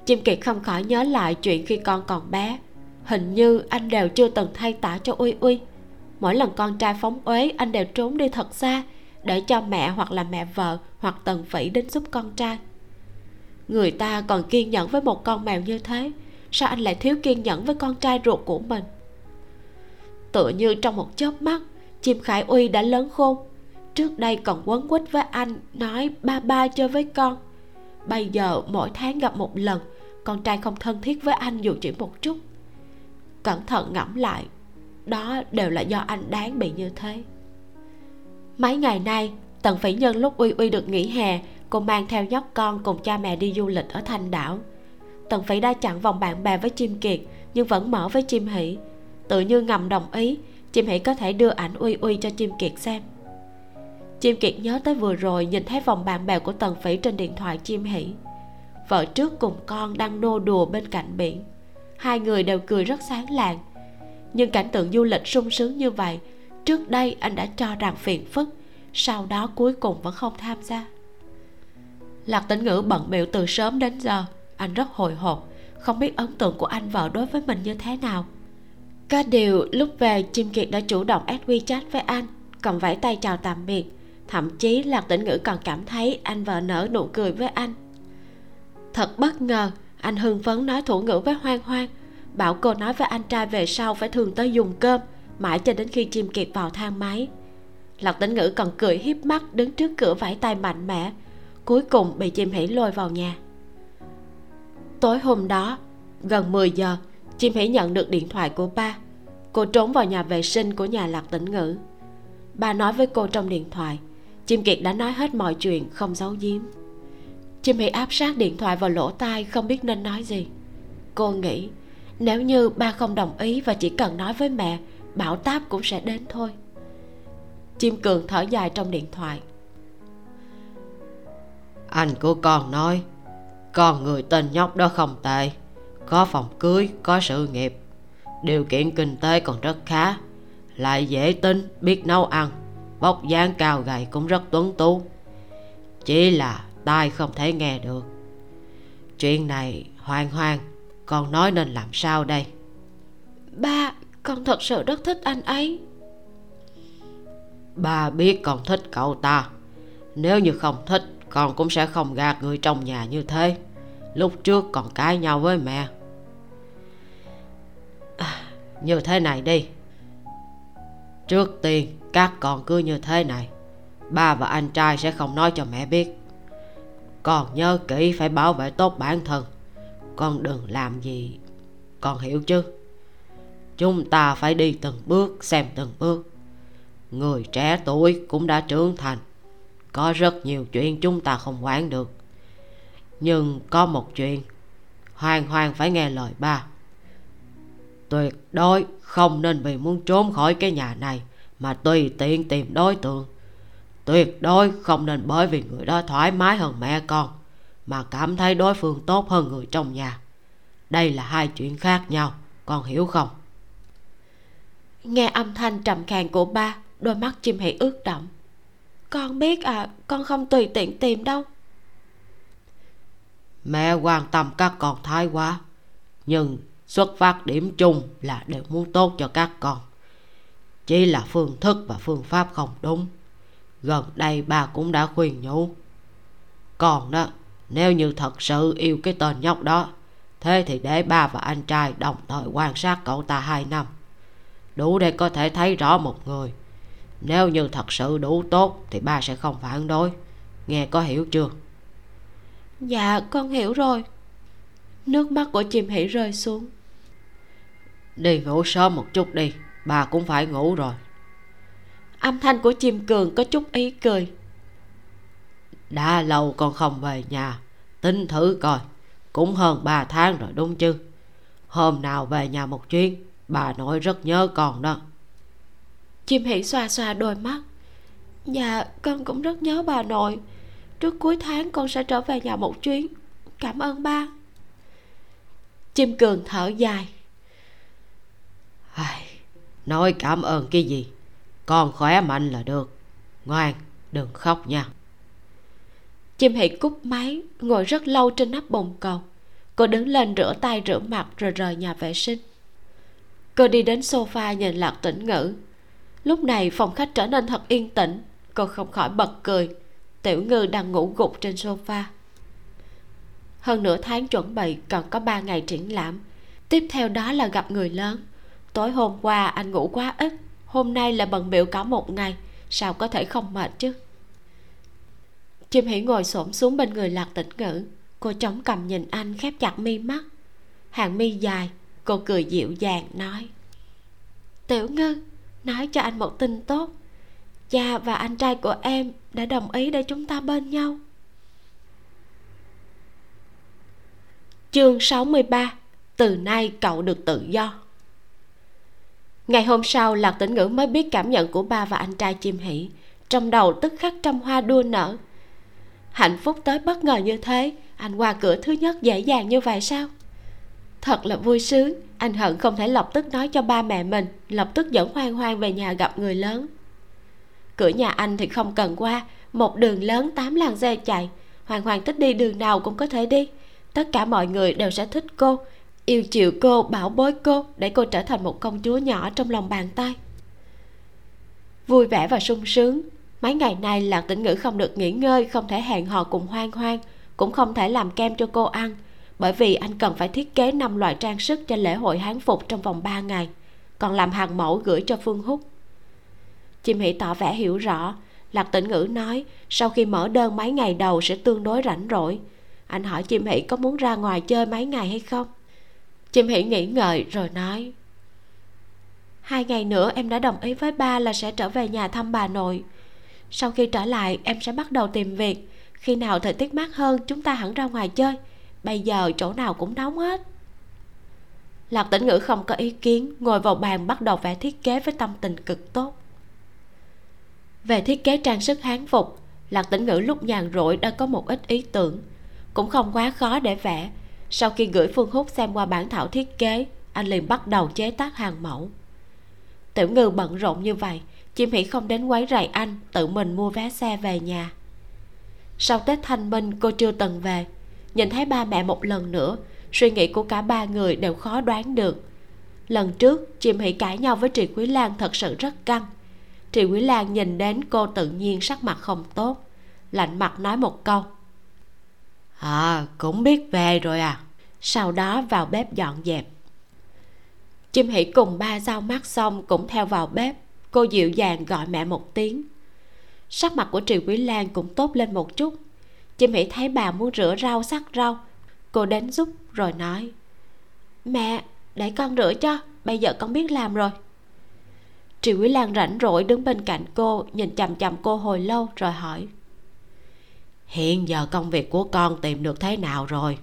Chim kiệt không khỏi nhớ lại chuyện khi con còn bé. Hình như anh đều chưa từng thay tả cho uy uy. Mỗi lần con trai phóng uế, anh đều trốn đi thật xa để cho mẹ hoặc là mẹ vợ hoặc tần phỉ đến giúp con trai. Người ta còn kiên nhẫn với một con mèo như thế, sao anh lại thiếu kiên nhẫn với con trai ruột của mình? Tựa như trong một chớp mắt, chim khải uy đã lớn khôn. Trước đây còn quấn quýt với anh, nói ba ba chơi với con. Bây giờ mỗi tháng gặp một lần, con trai không thân thiết với anh dù chỉ một chút. Cẩn thận ngẫm lại, đó đều là do anh đáng bị như thế mấy ngày nay, tần phỉ nhân lúc uy uy được nghỉ hè, cô mang theo nhóc con cùng cha mẹ đi du lịch ở thanh đảo. Tần phỉ đã chặn vòng bạn bè với chim kiệt, nhưng vẫn mở với chim hỷ. Tự như ngầm đồng ý, chim hỷ có thể đưa ảnh uy uy cho chim kiệt xem. Chim kiệt nhớ tới vừa rồi nhìn thấy vòng bạn bè của tần phỉ trên điện thoại chim hỷ. Vợ trước cùng con đang nô đùa bên cạnh biển. Hai người đều cười rất sáng lạng. Nhưng cảnh tượng du lịch sung sướng như vậy trước đây anh đã cho rằng phiền phức, sau đó cuối cùng vẫn không tham gia. Lạc tĩnh ngữ bận biểu từ sớm đến giờ, anh rất hồi hộp, không biết ấn tượng của anh vợ đối với mình như thế nào. Có điều lúc về, chim kiệt đã chủ động add WeChat với anh, còn vẫy tay chào tạm biệt. Thậm chí lạc tĩnh ngữ còn cảm thấy anh vợ nở nụ cười với anh. Thật bất ngờ, anh hưng phấn nói thủ ngữ với hoang hoang, bảo cô nói với anh trai về sau phải thường tới dùng cơm mãi cho đến khi chim kiệt vào thang máy. Lạc tĩnh ngữ còn cười hiếp mắt đứng trước cửa vẫy tay mạnh mẽ, cuối cùng bị chim hỉ lôi vào nhà. Tối hôm đó, gần 10 giờ, chim hỉ nhận được điện thoại của ba. Cô trốn vào nhà vệ sinh của nhà lạc tĩnh ngữ. Ba nói với cô trong điện thoại, chim kiệt đã nói hết mọi chuyện, không giấu giếm. Chim hỉ áp sát điện thoại vào lỗ tai, không biết nên nói gì. Cô nghĩ, nếu như ba không đồng ý và chỉ cần nói với mẹ bảo táp cũng sẽ đến thôi. Chim cường thở dài trong điện thoại. Anh của con nói con người tên nhóc đó không tệ có phòng cưới có sự nghiệp. Điều kiện kinh tế còn rất khá lại dễ tin biết nấu ăn bóc dáng cao gầy cũng rất tuấn tú. Chỉ là tai không thể nghe được. Chuyện này hoang hoang con nói nên làm sao đây? Ba con thật sự rất thích anh ấy. Ba biết con thích cậu ta. Nếu như không thích con cũng sẽ không gạt người trong nhà như thế. Lúc trước còn cãi nhau với mẹ. À, như thế này đi. Trước tiên các con cứ như thế này. Ba và anh trai sẽ không nói cho mẹ biết. Con nhớ kỹ phải bảo vệ tốt bản thân. Con đừng làm gì con hiểu chứ? Chúng ta phải đi từng bước, xem từng bước. Người trẻ tuổi cũng đã trưởng thành. Có rất nhiều chuyện chúng ta không quản được. Nhưng có một chuyện hoàn hoàn phải nghe lời ba. Tuyệt đối không nên vì muốn trốn khỏi cái nhà này mà tùy tiện tìm đối tượng. Tuyệt đối không nên bởi vì người đó thoải mái hơn mẹ con mà cảm thấy đối phương tốt hơn người trong nhà. Đây là hai chuyện khác nhau, con hiểu không? Nghe âm thanh trầm khàn của ba, đôi mắt chim hỉ ướt đẫm. Con biết à con không tùy tiện tìm đâu. Mẹ quan tâm các con thái quá, nhưng xuất phát điểm chung là đều muốn tốt cho các con. Chỉ là phương thức và phương pháp không đúng. Gần đây bà cũng đã khuyên nhủ. Còn đó, nếu như thật sự yêu cái tên nhóc đó, thế thì để ba và anh trai đồng thời quan sát cậu ta hai năm đủ để có thể thấy rõ một người. Nếu như thật sự đủ tốt thì ba sẽ không phản đối. Nghe có hiểu chưa? Dạ con hiểu rồi. Nước mắt của chim hỉ rơi xuống. Đi ngủ sớm một chút đi bà cũng phải ngủ rồi. Âm thanh của chim cường có chút ý cười. Đã lâu con không về nhà tính thử coi. Cũng hơn ba tháng rồi đúng chứ? Hôm nào về nhà một chuyến bà nội rất nhớ con đó. Chim hỉ xoa xoa đôi mắt. Dạ con cũng rất nhớ bà nội. Trước cuối tháng con sẽ trở về nhà một chuyến. Cảm ơn ba. Chim cường thở dài. Ai, nói cảm ơn cái gì? Con khỏe mạnh là được. Ngoan đừng khóc nha. Chim hỉ cúp máy ngồi rất lâu trên nắp bồn cầu. Cô đứng lên rửa tay rửa mặt rồi rời nhà vệ sinh cô đi đến sofa nhìn lạc tĩnh ngữ. Lúc này phòng khách trở nên thật yên tĩnh, cô không khỏi bật cười. Tiểu ngư đang ngủ gục trên sofa. Hơn nửa tháng chuẩn bị, còn có ba ngày triển lãm. Tiếp theo đó là gặp người lớn. Tối hôm qua anh ngủ quá ít, hôm nay là bận biểu cả một ngày, sao có thể không mệt chứ? Chim hỉ ngồi xổm xuống bên người lạc tĩnh ngữ. Cô chống cầm nhìn anh khép chặt mi mắt. Hàng mi dài cô cười dịu dàng nói, tiểu ngư nói cho anh một tin tốt. Cha và anh trai của em đã đồng ý để chúng ta bên nhau. Chương 63 từ nay cậu được tự do. Ngày hôm sau, lạc tĩnh ngữ mới biết cảm nhận của ba và anh trai chim hỉ trong đầu tức khắc trăm hoa đua nở. Hạnh phúc tới bất ngờ như thế, anh qua cửa thứ nhất dễ dàng như vậy sao? Thật là vui sướng. Anh hận không thể lập tức nói cho ba mẹ mình, lập tức dẫn hoang hoang về nhà gặp người lớn. Cửa nhà anh thì không cần qua, một đường lớn tám làng xe chạy. Hoàng hoàng thích đi đường nào cũng có thể đi. Tất cả mọi người đều sẽ thích cô, yêu chiều cô, bảo bối cô, để cô trở thành một công chúa nhỏ trong lòng bàn tay. Vui vẻ và sung sướng. Mấy ngày nay lạc tĩnh ngữ không được nghỉ ngơi, không thể hẹn hò cùng hoang hoang, cũng không thể làm kem cho cô ăn bởi vì anh cần phải thiết kế năm loại trang sức cho lễ hội hán phục trong vòng 3 ngày, còn làm hàng mẫu gửi cho phương húc. Chim hỷ tỏ vẻ hiểu rõ, lạc tĩnh ngữ nói, sau khi mở đơn mấy ngày đầu sẽ tương đối rảnh rỗi. Anh hỏi chim hỷ có muốn ra ngoài chơi mấy ngày hay không? Chim hỷ nghĩ ngợi rồi nói, hai ngày nữa em đã đồng ý với ba là sẽ trở về nhà thăm bà nội. Sau khi trở lại, em sẽ bắt đầu tìm việc. Khi nào thời tiết mát hơn, chúng ta hẳn ra ngoài chơi bây giờ chỗ nào cũng nóng hết. Lạc tĩnh ngữ không có ý kiến, ngồi vào bàn bắt đầu vẽ thiết kế với tâm tình cực tốt. Về thiết kế trang sức hán phục, lạc tĩnh ngữ lúc nhàn rỗi đã có một ít ý tưởng. Cũng không quá khó để vẽ. Sau khi gửi phương húc xem qua bản thảo thiết kế, anh liền bắt đầu chế tác hàng mẫu. Tiểu ngư bận rộn như vậy, chim hỉ không đến quấy rầy anh, tự mình mua vé xe về nhà. Sau tết thanh minh, cô chưa từng về nhìn thấy ba mẹ một lần nữa suy nghĩ của cả ba người đều khó đoán được. Lần trước chim hỉ cãi nhau với trì quý lan thật sự rất căng. Trì quý lan nhìn đến cô tự nhiên sắc mặt không tốt lạnh mặt nói một câu. À cũng biết về rồi à. Sau đó vào bếp dọn dẹp. Chim hỉ cùng ba giao mắt xong cũng theo vào bếp cô dịu dàng gọi mẹ một tiếng. Sắc mặt của trì quý lan cũng tốt lên một chút chim hỉ thấy bà muốn rửa rau, sắc rau. Cô đến giúp rồi nói, mẹ, để con rửa cho, bây giờ con biết làm rồi. Triệu quý lan rảnh rỗi đứng bên cạnh cô, nhìn chằm chằm cô hồi lâu rồi hỏi, hiện giờ công việc của con tìm được thế nào rồi?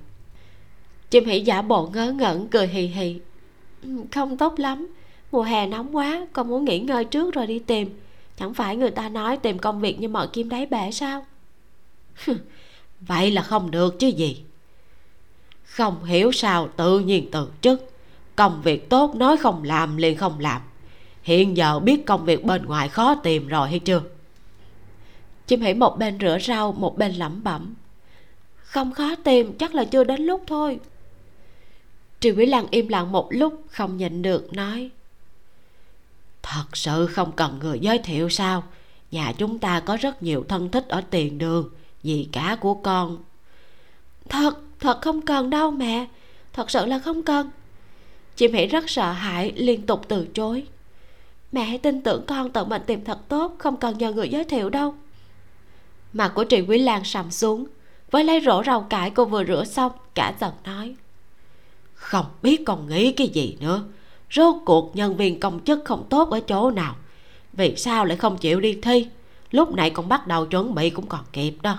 Chim hỉ giả bộ ngớ ngẩn, cười hì hì ừ, không tốt lắm. Mùa hè nóng quá, con muốn nghỉ ngơi trước rồi đi tìm. Chẳng phải người ta nói tìm công việc như mọi kim đáy bể sao? vậy là không được chứ gì. Không hiểu sao tự nhiên từ chức, công việc tốt nói không làm liền không làm. Hiện giờ biết công việc bên ngoài khó tìm rồi hay chưa? Chim hỉ một bên rửa rau, một bên lẩm bẩm. Không khó tìm, chắc là chưa đến lúc thôi. Triệu quý lăng im lặng một lúc, không nhịn được nói. Thật sự không cần người giới thiệu sao? Nhà chúng ta có rất nhiều thân thích ở tiền đường gì cả của con. Thật thật không cần đâu mẹ. Thật sự là không cần. Chim hỉ rất sợ hãi, liên tục từ chối. Mẹ hãy tin tưởng con tự mình tìm thật tốt, không cần nhờ người giới thiệu đâu. Mặt của chị quý lan sầm xuống, với lấy rổ rau cải cô vừa rửa xong, cả giận nói. Không biết con nghĩ cái gì nữa. Rốt cuộc nhân viên công chức không tốt ở chỗ nào. Vì sao lại không chịu đi thi? Lúc này còn bắt đầu chuẩn bị cũng còn kịp đó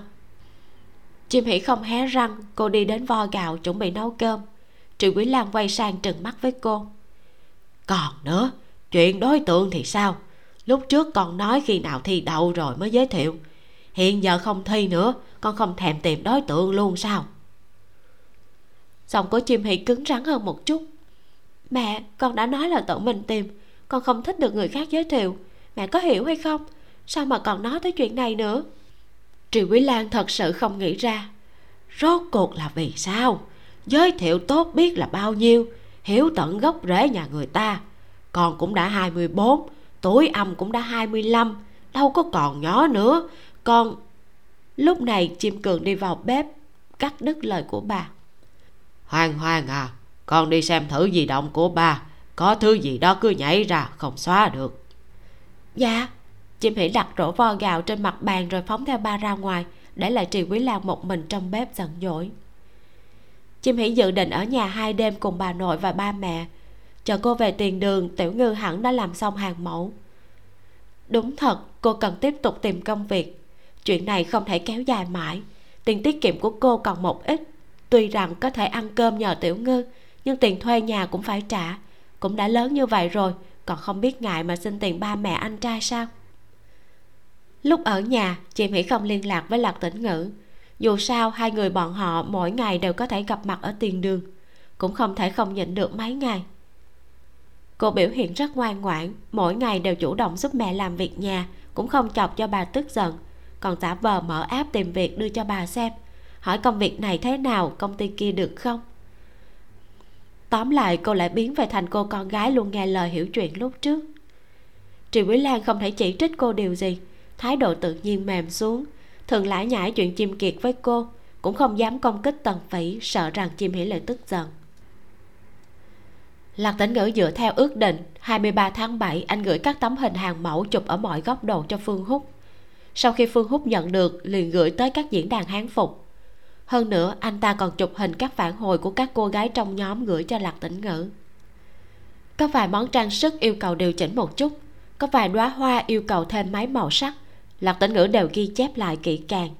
chim hỉ không hé răng, cô đi đến vo gạo chuẩn bị nấu cơm. Triệu quý lan quay sang trừng mắt với cô. Còn nữa, chuyện đối tượng thì sao? Lúc trước con nói khi nào thi đậu rồi mới giới thiệu. Hiện giờ không thi nữa, con không thèm tìm đối tượng luôn sao? Giọng của chim hỉ cứng rắn hơn một chút. Mẹ, con đã nói là tự mình tìm, con không thích được người khác giới thiệu. Mẹ có hiểu hay không? Sao mà còn nói tới chuyện này nữa? Triệu quý lan thật sự không nghĩ ra. Rốt cuộc là vì sao? Giới thiệu tốt biết là bao nhiêu hiểu tận gốc rễ nhà người ta. Con cũng đã 24 tuổi âm cũng đã 25 đâu có còn nhỏ nữa. Con lúc này chim cường đi vào bếp cắt đứt lời của bà. Hoàng hoàng à con đi xem thử di động của ba có thứ gì đó cứ nhảy ra không xóa được. Dạ chim hỉ đặt rổ vo gạo trên mặt bàn rồi phóng theo ba ra ngoài, để lại trì quý lan một mình trong bếp giận dỗi. Chim hỉ dự định ở nhà hai đêm cùng bà nội và ba mẹ. Chờ cô về tiền đường, tiểu ngư hẳn đã làm xong hàng mẫu. Đúng thật, cô cần tiếp tục tìm công việc. Chuyện này không thể kéo dài mãi. Tiền tiết kiệm của cô còn một ít. Tuy rằng có thể ăn cơm nhờ tiểu ngư, nhưng tiền thuê nhà cũng phải trả. Cũng đã lớn như vậy rồi, còn không biết ngại mà xin tiền ba mẹ anh trai sao? Lúc ở nhà, chị mỹ không liên lạc với lạc tĩnh ngữ. Dù sao, hai người bọn họ mỗi ngày đều có thể gặp mặt ở tiền đường. Cũng không thể không nhịn được mấy ngày. Cô biểu hiện rất ngoan ngoãn, mỗi ngày đều chủ động giúp mẹ làm việc nhà, cũng không chọc cho bà tức giận. Còn giả vờ mở áp tìm việc đưa cho bà xem. Hỏi công việc này thế nào, công ty kia được không? Tóm lại, cô lại biến về thành cô con gái luôn nghe lời hiểu chuyện lúc trước. Trì quý lan không thể chỉ trích cô điều gì thái độ tự nhiên mềm xuống. Thường lải nhải chuyện chim kiệt với cô, cũng không dám công kích tần phỉ, sợ rằng chim hỉ lại tức giận. Lạc Tĩnh Ngữ dựa theo ước định 23 tháng 7 anh gửi các tấm hình hàng mẫu chụp ở mọi góc độ cho Phương Húc. Sau khi Phương Húc nhận được, liền gửi tới các diễn đàn hán phục. Hơn nữa, anh ta còn chụp hình các phản hồi của các cô gái trong nhóm gửi cho Lạc Tĩnh Ngữ. Có vài món trang sức yêu cầu điều chỉnh một chút, Có vài đóa hoa yêu cầu thêm máy màu sắc Lạc Tĩnh Ngữ đều ghi chép lại kỹ càng.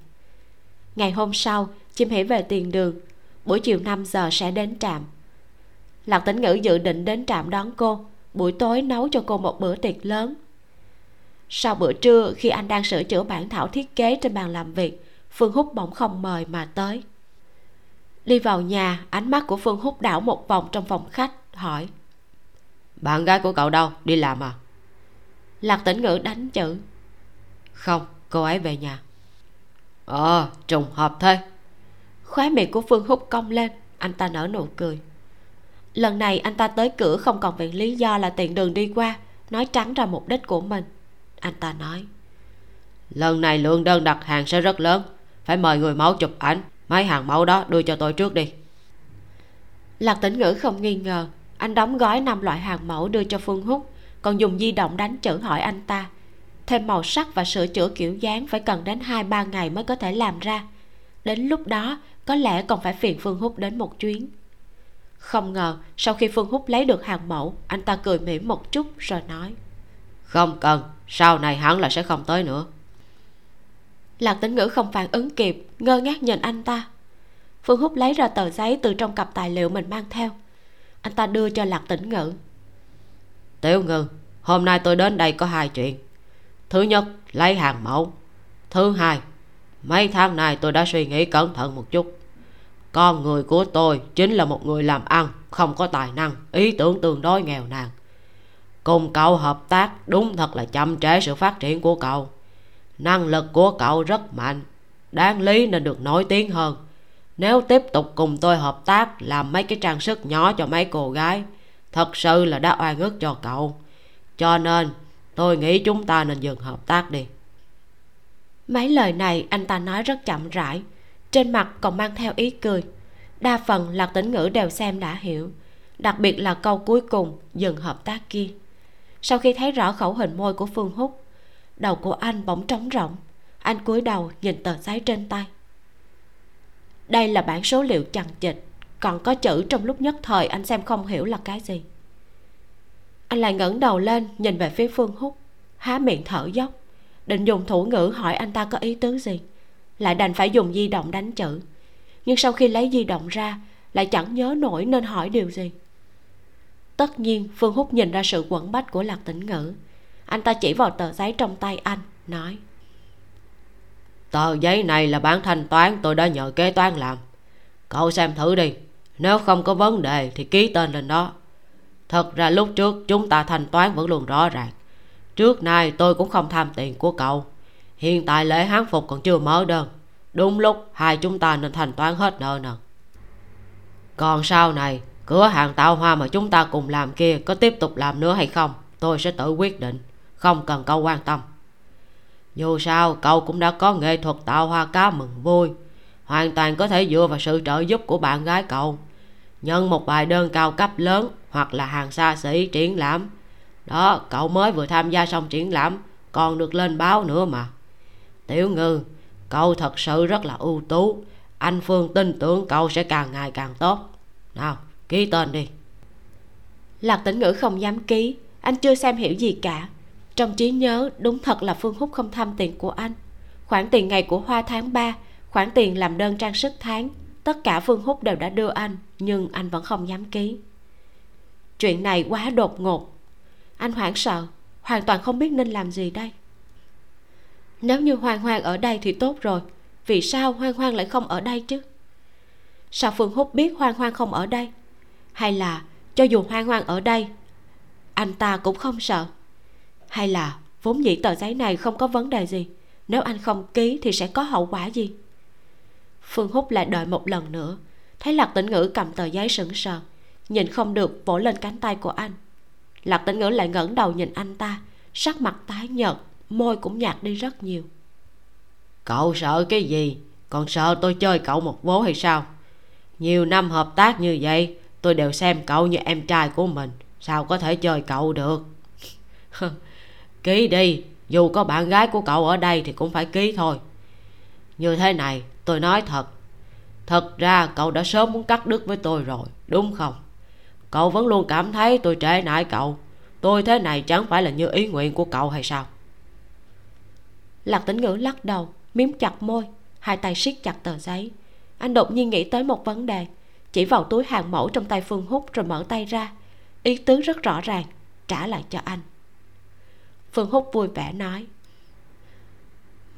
Ngày hôm sau Chim hỉ về tiền đường. Buổi chiều 5 giờ sẽ đến trạm. Lạc tĩnh ngữ dự định đến trạm đón cô. Buổi tối nấu cho cô một bữa tiệc lớn. Sau bữa trưa khi anh đang sửa chữa bản thảo thiết kế trên bàn làm việc phương húc bỗng không mời mà tới. Đi vào nhà ánh mắt của phương húc đảo một vòng trong phòng khách hỏi. Bạn gái của cậu đâu? Đi làm à? Lạc tĩnh ngữ đánh chữ không, cô ấy về nhà. Ờ trùng hợp thế khóe miệng của phương húc cong lên, anh ta nở nụ cười. Lần này anh ta tới cửa không còn viện lý do là tiện đường đi qua, nói trắng ra mục đích của mình. Anh ta nói, lần này lượng đơn đặt hàng sẽ rất lớn, phải mời người mẫu chụp ảnh, mấy hàng mẫu đó đưa cho tôi trước đi. Lạc tĩnh ngữ không nghi ngờ, anh đóng gói năm loại hàng mẫu đưa cho phương húc, còn dùng di động đánh chữ hỏi anh ta thêm màu sắc và sửa chữa kiểu dáng phải cần đến hai ba ngày mới có thể làm ra. Đến lúc đó có lẽ còn phải phiền phương húc đến một chuyến. Không ngờ sau khi phương húc lấy được hàng mẫu anh ta cười mỉm một chút rồi nói không cần sau này hắn là sẽ không tới nữa. Lạc tính ngữ không phản ứng kịp ngơ ngác nhìn anh ta. Phương húc lấy ra tờ giấy từ trong cặp tài liệu mình mang theo. Anh ta đưa cho lạc tĩnh ngữ. Tiểu ngư hôm nay tôi đến đây có hai chuyện thứ nhất, lấy hàng mẫu. Thứ hai, mấy tháng này tôi đã suy nghĩ cẩn thận một chút. Con người của tôi chính là một người làm ăn, không có tài năng, ý tưởng tương đối nghèo nàn. Cùng cậu hợp tác đúng thật là chậm trễ sự phát triển của cậu. Năng lực của cậu rất mạnh, đáng lý nên được nổi tiếng hơn. Nếu tiếp tục cùng tôi hợp tác làm mấy cái trang sức nhỏ cho mấy cô gái, thật sự là đã oan ức cho cậu. Cho nên tôi nghĩ chúng ta nên dừng hợp tác đi. Mấy lời này anh ta nói rất chậm rãi. Trên mặt còn mang theo ý cười. Đa phần lạc tĩnh ngữ đều xem đã hiểu. Đặc biệt là câu cuối cùng, dừng hợp tác kia. Sau khi thấy rõ khẩu hình môi của phương húc, đầu của anh bỗng trống rỗng. Anh cúi đầu nhìn tờ giấy trên tay. Đây là bản số liệu chằng chịt, còn có chữ trong lúc nhất thời anh xem không hiểu là cái gì anh lại ngẩng đầu lên, nhìn về phía phương húc. Há miệng thở dốc. Định dùng thủ ngữ hỏi anh ta có ý tứ gì? Lại đành phải dùng di động đánh chữ. Nhưng sau khi lấy di động ra, lại chẳng nhớ nổi nên hỏi điều gì. Tất nhiên, phương húc nhìn ra sự quẩn bách của lạc tĩnh ngữ. Anh ta chỉ vào tờ giấy trong tay anh, nói. Tờ giấy này là bản thanh toán tôi đã nhờ kế toán làm. Cậu xem thử đi. Nếu không có vấn đề thì ký tên lên đó thật ra lúc trước chúng ta thanh toán vẫn luôn rõ ràng. Trước nay tôi cũng không tham tiền của cậu. Hiện tại lễ hán phục còn chưa mở đơn. Đúng lúc hai chúng ta nên thanh toán hết nợ nần. Còn sau này, cửa hàng tạo hoa mà chúng ta cùng làm kia có tiếp tục làm nữa hay không, tôi sẽ tự quyết định. Không cần cậu quan tâm. Dù sao, cậu cũng đã có nghệ thuật tạo hoa cá mừng vui. Hoàn toàn có thể dựa vào sự trợ giúp của bạn gái cậu nhân một bài đơn cao cấp lớn hoặc là hàng xa xỉ triển lãm. Đó, cậu mới vừa tham gia xong triển lãm, còn được lên báo nữa mà. Tiểu ngư, cậu thật sự rất là ưu tú. Anh phương tin tưởng cậu sẽ càng ngày càng tốt. Nào, ký tên đi. Lạc tĩnh ngữ không dám ký. Anh chưa xem hiểu gì cả. Trong trí nhớ, đúng thật là phương húc không thăm tiền của anh. Khoản tiền ngày của hoa tháng 3 khoản tiền làm đơn trang sức tháng tất cả phương húc đều đã đưa anh, nhưng anh vẫn không dám ký. Chuyện này quá đột ngột. Anh hoảng sợ, hoàn toàn không biết nên làm gì đây. Nếu như hoang hoang ở đây thì tốt rồi, vì sao hoang hoang lại không ở đây chứ? Sao phương húc biết hoang hoang không ở đây? Hay là cho dù hoang hoang ở đây, anh ta cũng không sợ? Hay là vốn dĩ tờ giấy này không có vấn đề gì, nếu anh không ký thì sẽ có hậu quả gì? Phương húc lại đợi một lần nữa. Thấy lạc tĩnh ngữ cầm tờ giấy sững sờ, nhìn không được vỗ lên cánh tay của anh. Lạc tĩnh ngữ lại ngẩng đầu nhìn anh ta, sắc mặt tái nhợt, môi cũng nhạt đi rất nhiều. Cậu sợ cái gì? Còn sợ tôi chơi cậu một vố hay sao? Nhiều năm hợp tác như vậy, tôi đều xem cậu như em trai của mình, sao có thể chơi cậu được? Ký đi, dù có bạn gái của cậu ở đây thì cũng phải ký thôi. Như thế này tôi nói thật. Thật ra cậu đã sớm muốn cắt đứt với tôi rồi, đúng không? Cậu vẫn luôn cảm thấy tôi trễ nải cậu. Tôi thế này chẳng phải là như ý nguyện của cậu hay sao? Lạc tĩnh ngữ lắc đầu, miếm chặt môi, hai tay siết chặt tờ giấy. Anh đột nhiên nghĩ tới một vấn đề. Chỉ vào túi hàng mẫu trong tay phương hút rồi mở tay ra. Ý tứ rất rõ ràng, trả lại cho anh. Phương hút vui vẻ nói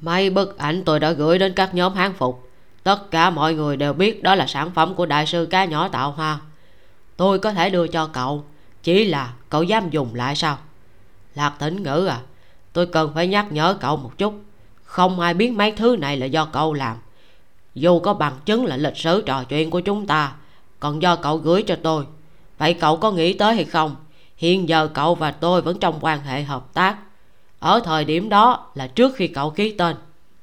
mấy bức ảnh tôi đã gửi đến các nhóm hán phục. Tất cả mọi người đều biết đó là sản phẩm của đại sư cá nhỏ tạo hoa. Tôi có thể đưa cho cậu, chỉ là cậu dám dùng lại sao? Lạc tỉnh ngữ à tôi cần phải nhắc nhở cậu một chút. Không ai biết mấy thứ này là do cậu làm. Dù có bằng chứng là lịch sử trò chuyện của chúng ta, còn do cậu gửi cho tôi, vậy cậu có nghĩ tới hay không? Hiện giờ cậu và tôi vẫn trong quan hệ hợp tác ở thời điểm đó là trước khi cậu ký tên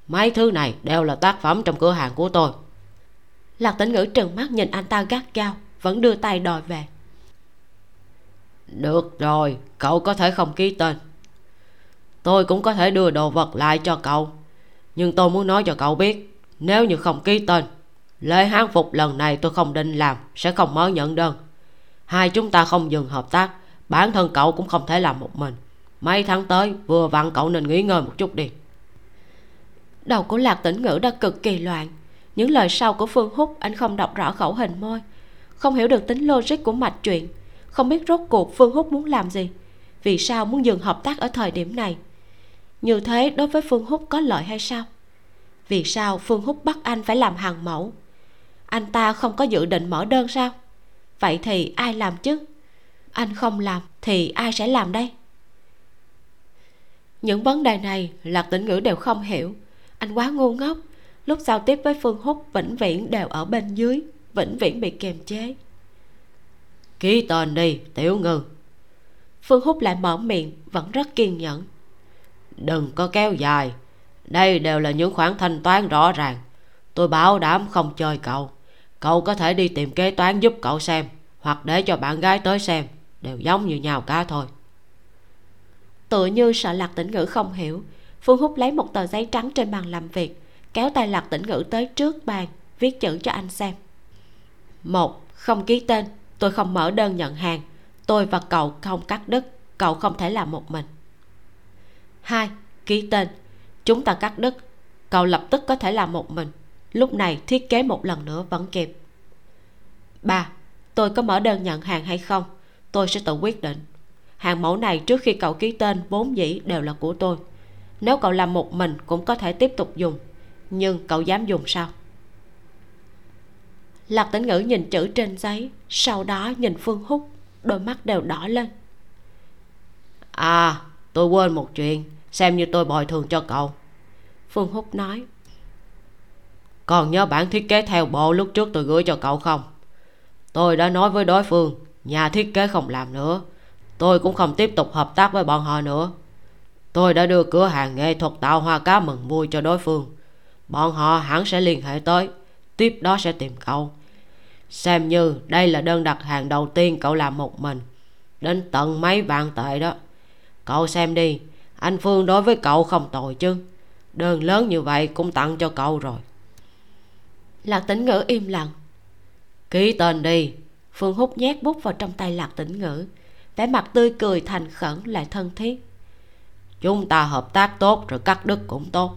mấy thứ này đều là tác phẩm trong cửa hàng của tôi. Lạc tĩnh ngữ trừng mắt nhìn anh ta gắt gao vẫn đưa tay đòi về. Được rồi cậu có thể không ký tên. Tôi cũng có thể đưa đồ vật lại cho cậu nhưng tôi muốn nói cho cậu biết nếu như không ký tên lễ hán phục lần này tôi không định làm sẽ không mở nhận đơn. Hai chúng ta không dừng hợp tác bản thân cậu cũng không thể làm một mình mấy tháng tới, vừa vặn cậu nên nghỉ ngơi một chút đi. Đầu của lạc tĩnh ngữ đã cực kỳ loạn. Những lời sau của phương húc, anh không đọc rõ khẩu hình môi. Không hiểu được tính logic của mạch chuyện không biết rốt cuộc phương húc muốn làm gì. Vì sao muốn dừng hợp tác ở thời điểm này? Như thế đối với phương húc có lợi hay sao? Vì sao phương húc bắt anh phải làm hàng mẫu? Anh ta không có dự định mở đơn sao? Vậy thì ai làm chứ? Anh không làm thì ai sẽ làm đây? Những vấn đề này lạc tĩnh ngữ đều không hiểu. Anh quá ngu ngốc. Lúc giao tiếp với phương húc vĩnh viễn đều ở bên dưới vĩnh viễn bị kiềm chế. Ký tên đi tiểu ngư. Phương húc lại mở miệng vẫn rất kiên nhẫn. Đừng có kéo dài. Đây đều là những khoản thanh toán rõ ràng. Tôi bảo đảm không chơi cậu. Cậu có thể đi tìm kế toán giúp cậu xem hoặc để cho bạn gái tới xem. Đều giống như nhau cả thôi tựa như sợ lạc tĩnh ngữ không hiểu. Phương húc lấy một tờ giấy trắng trên bàn làm việc, kéo tay lạc tĩnh ngữ tới trước bàn, viết chữ cho anh xem. Một, không ký tên, tôi không mở đơn nhận hàng, tôi và cậu không cắt đứt, cậu không thể làm một mình. Hai, ký tên, chúng ta cắt đứt, cậu lập tức có thể làm một mình, lúc này thiết kế một lần nữa vẫn kịp. Ba, tôi có mở đơn nhận hàng hay không, tôi sẽ tự quyết định hàng mẫu này trước khi cậu ký tên, vốn dĩ đều là của tôi. Nếu cậu làm một mình cũng có thể tiếp tục dùng, nhưng cậu dám dùng sao? Lạc tĩnh ngữ nhìn chữ trên giấy, sau đó nhìn phương húc, đôi mắt đều đỏ lên. À tôi quên một chuyện, xem như tôi bồi thường cho cậu. Phương húc nói. Còn nhớ bản thiết kế theo bộ lúc trước tôi gửi cho cậu không? Tôi đã nói với đối phương, nhà thiết kế không làm nữa tôi cũng không tiếp tục hợp tác với bọn họ nữa. Tôi đã đưa cửa hàng nghệ thuật tạo hoa cá mừng vui cho đối phương. Bọn họ hẳn sẽ liên hệ tới. Tiếp đó sẽ tìm cậu. Xem như đây là đơn đặt hàng đầu tiên cậu làm một mình. Đến tận mấy vạn tệ đó. Cậu xem đi anh phương đối với cậu không tồi chứ. Đơn lớn như vậy cũng tặng cho cậu rồi. Lạc tĩnh ngữ im lặng. Ký tên đi. Phương hút nhét bút vào trong tay lạc tĩnh ngữ vẻ mặt tươi cười thành khẩn lại thân thiết. Chúng ta hợp tác tốt rồi cắt đứt cũng tốt.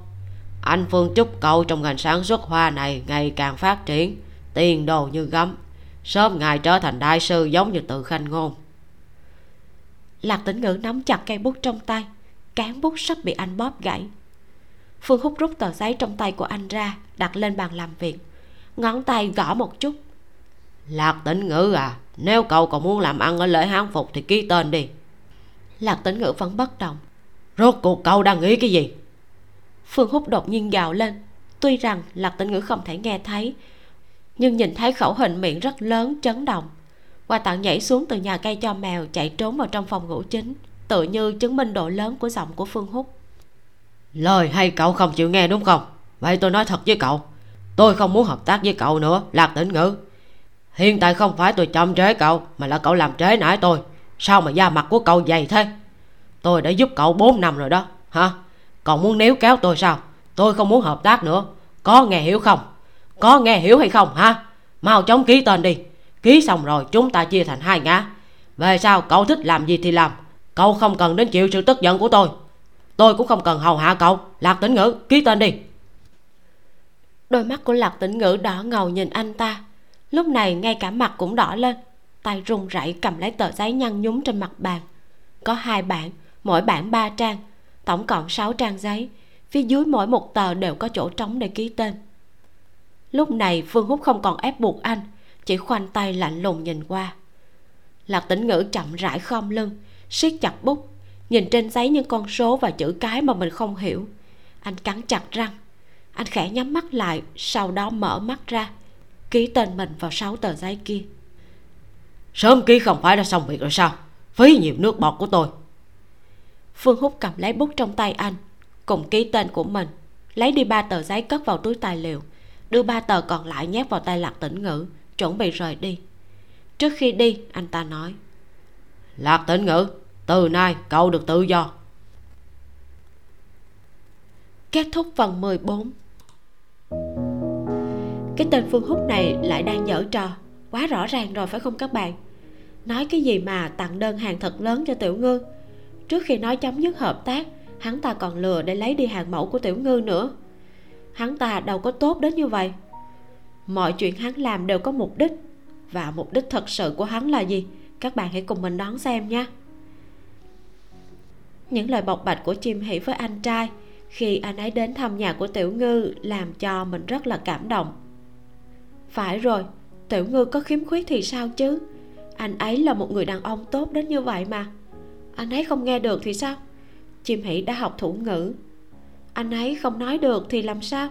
Anh phương chúc cậu trong ngành sản xuất hoa này ngày càng phát triển, tiền đồ như gấm. Sớm ngày trở thành đại sư giống như tự khanh ngôn. Lạc tĩnh ngữ nắm chặt cây bút trong tay, cán bút sắp bị anh bóp gãy. Phương hút rút tờ giấy trong tay của anh ra, đặt lên bàn làm việc. Ngón tay gõ một chút. Lạc tĩnh ngữ à nếu cậu còn muốn làm ăn ở lễ hán phục thì ký tên đi. Lạc tĩnh ngữ vẫn bất động. Rốt cuộc cậu đang nghĩ cái gì? Phương hút đột nhiên gào lên. Tuy rằng lạc tĩnh ngữ không thể nghe thấy nhưng nhìn thấy khẩu hình miệng rất lớn chấn động. Hoa tặng nhảy xuống từ nhà cây cho mèo chạy trốn vào trong phòng ngủ chính tự như chứng minh độ lớn của giọng của phương hút lời hay cậu không chịu nghe đúng không? Vậy tôi nói thật với cậu. Tôi không muốn hợp tác với cậu nữa lạc tĩnh ngữ hiện tại không phải tôi chậm trễ cậu, mà là cậu làm trễ nãy tôi. Sao mà da mặt của cậu dày thế? Tôi đã giúp cậu 4 năm rồi đó. Hả? Còn muốn níu kéo tôi sao? Tôi không muốn hợp tác nữa. Có nghe hiểu không? Có nghe hiểu hay không, hả? Mau chóng ký tên đi. Ký xong rồi chúng ta chia thành hai ngã. Về sau cậu thích làm gì thì làm. Cậu không cần đến chịu sự tức giận của tôi. Tôi cũng không cần hầu hạ cậu. Lạc tĩnh ngữ, ký tên đi. Đôi mắt của lạc tĩnh ngữ đỏ ngầu nhìn anh ta lúc này ngay cả mặt cũng đỏ lên, tay run rẩy cầm lấy tờ giấy nhăn nhúm trên mặt bàn. Có hai bản mỗi bản ba trang, tổng cộng sáu trang giấy. Phía dưới mỗi một tờ đều có chỗ trống để ký tên. Lúc này phương húc không còn ép buộc anh, chỉ khoanh tay lạnh lùng nhìn qua. Lạc tĩnh ngữ chậm rãi khom lưng, siết chặt bút, nhìn trên giấy những con số và chữ cái mà mình không hiểu. Anh cắn chặt răng, anh khẽ nhắm mắt lại, sau đó mở mắt ra ký tên mình vào sáu tờ giấy kia. Sớm ký không phải đã xong việc rồi sao? Phí nhiều nước bọt của tôi. Phương hút cầm lấy bút trong tay anh, cùng ký tên của mình, lấy đi ba tờ giấy cất vào túi tài liệu, đưa ba tờ còn lại nhét vào tay lạc tĩnh ngữ, chuẩn bị rời đi. Trước khi đi, anh ta nói, lạc tĩnh ngữ, từ nay cậu được tự do. Kết thúc phần 14 cái tên phương húc này lại đang dở trò. Quá rõ ràng rồi, phải không các bạn? Nói cái gì mà tặng đơn hàng thật lớn cho tiểu ngư? Trước khi nói chấm dứt hợp tác, hắn ta còn lừa để lấy đi hàng mẫu của tiểu ngư nữa. Hắn ta đâu có tốt đến như vậy. Mọi chuyện hắn làm đều có mục đích. Và mục đích thật sự của hắn là gì? Các bạn hãy cùng mình đón xem nha những lời bộc bạch của chim hỉ với anh trai khi anh ấy đến thăm nhà của tiểu ngư làm cho mình rất là cảm động phải rồi, tiểu ngư có khiếm khuyết thì sao chứ? Anh ấy là một người đàn ông tốt đến như vậy mà. Anh ấy không nghe được thì sao? Chim hỷ đã học thủ ngữ. Anh ấy không nói được thì làm sao?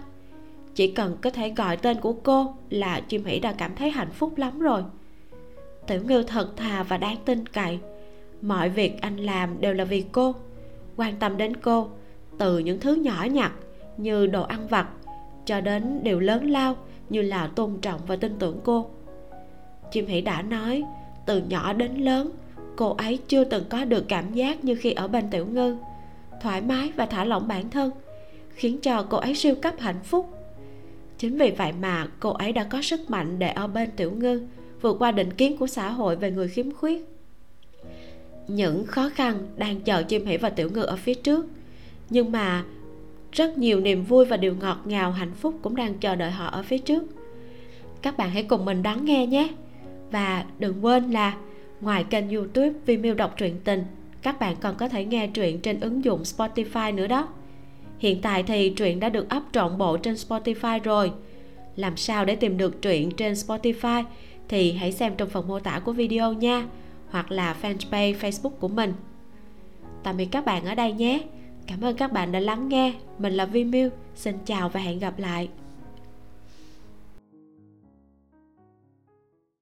Chỉ cần có thể gọi tên của cô là chim hỷ đã cảm thấy hạnh phúc lắm rồi. Tiểu ngư thật thà và đáng tin cậy. Mọi việc anh làm đều là vì cô. Quan tâm đến cô, từ những thứ nhỏ nhặt như đồ ăn vặt cho đến điều lớn lao như là tôn trọng và tin tưởng cô. Chim Hỉ đã nói, từ nhỏ đến lớn, cô ấy chưa từng có được cảm giác như khi ở bên tiểu ngư. Thoải mái và thả lỏng bản thân, khiến cho cô ấy siêu cấp hạnh phúc. Chính vì vậy mà cô ấy đã có sức mạnh để ở bên tiểu ngư, vượt qua định kiến của xã hội về người khiếm khuyết. Những khó khăn đang chờ chim Hỉ và tiểu ngư ở phía trước, nhưng mà rất nhiều niềm vui và điều ngọt ngào, hạnh phúc cũng đang chờ đợi họ ở phía trước. Các bạn hãy cùng mình đón nghe nhé. Và đừng quên là ngoài kênh youtube Vimeo đọc truyện tình, các bạn còn có thể nghe truyện trên ứng dụng Spotify nữa đó. Hiện tại thì truyện đã được up trọn bộ trên Spotify rồi. Làm sao để tìm được truyện trên Spotify thì hãy xem trong phần mô tả của video nha, hoặc là fanpage Facebook của mình. Tạm biệt các bạn ở đây nhé cảm ơn các bạn đã lắng nghe. Mình là Vi Miu. Xin chào và hẹn gặp lại.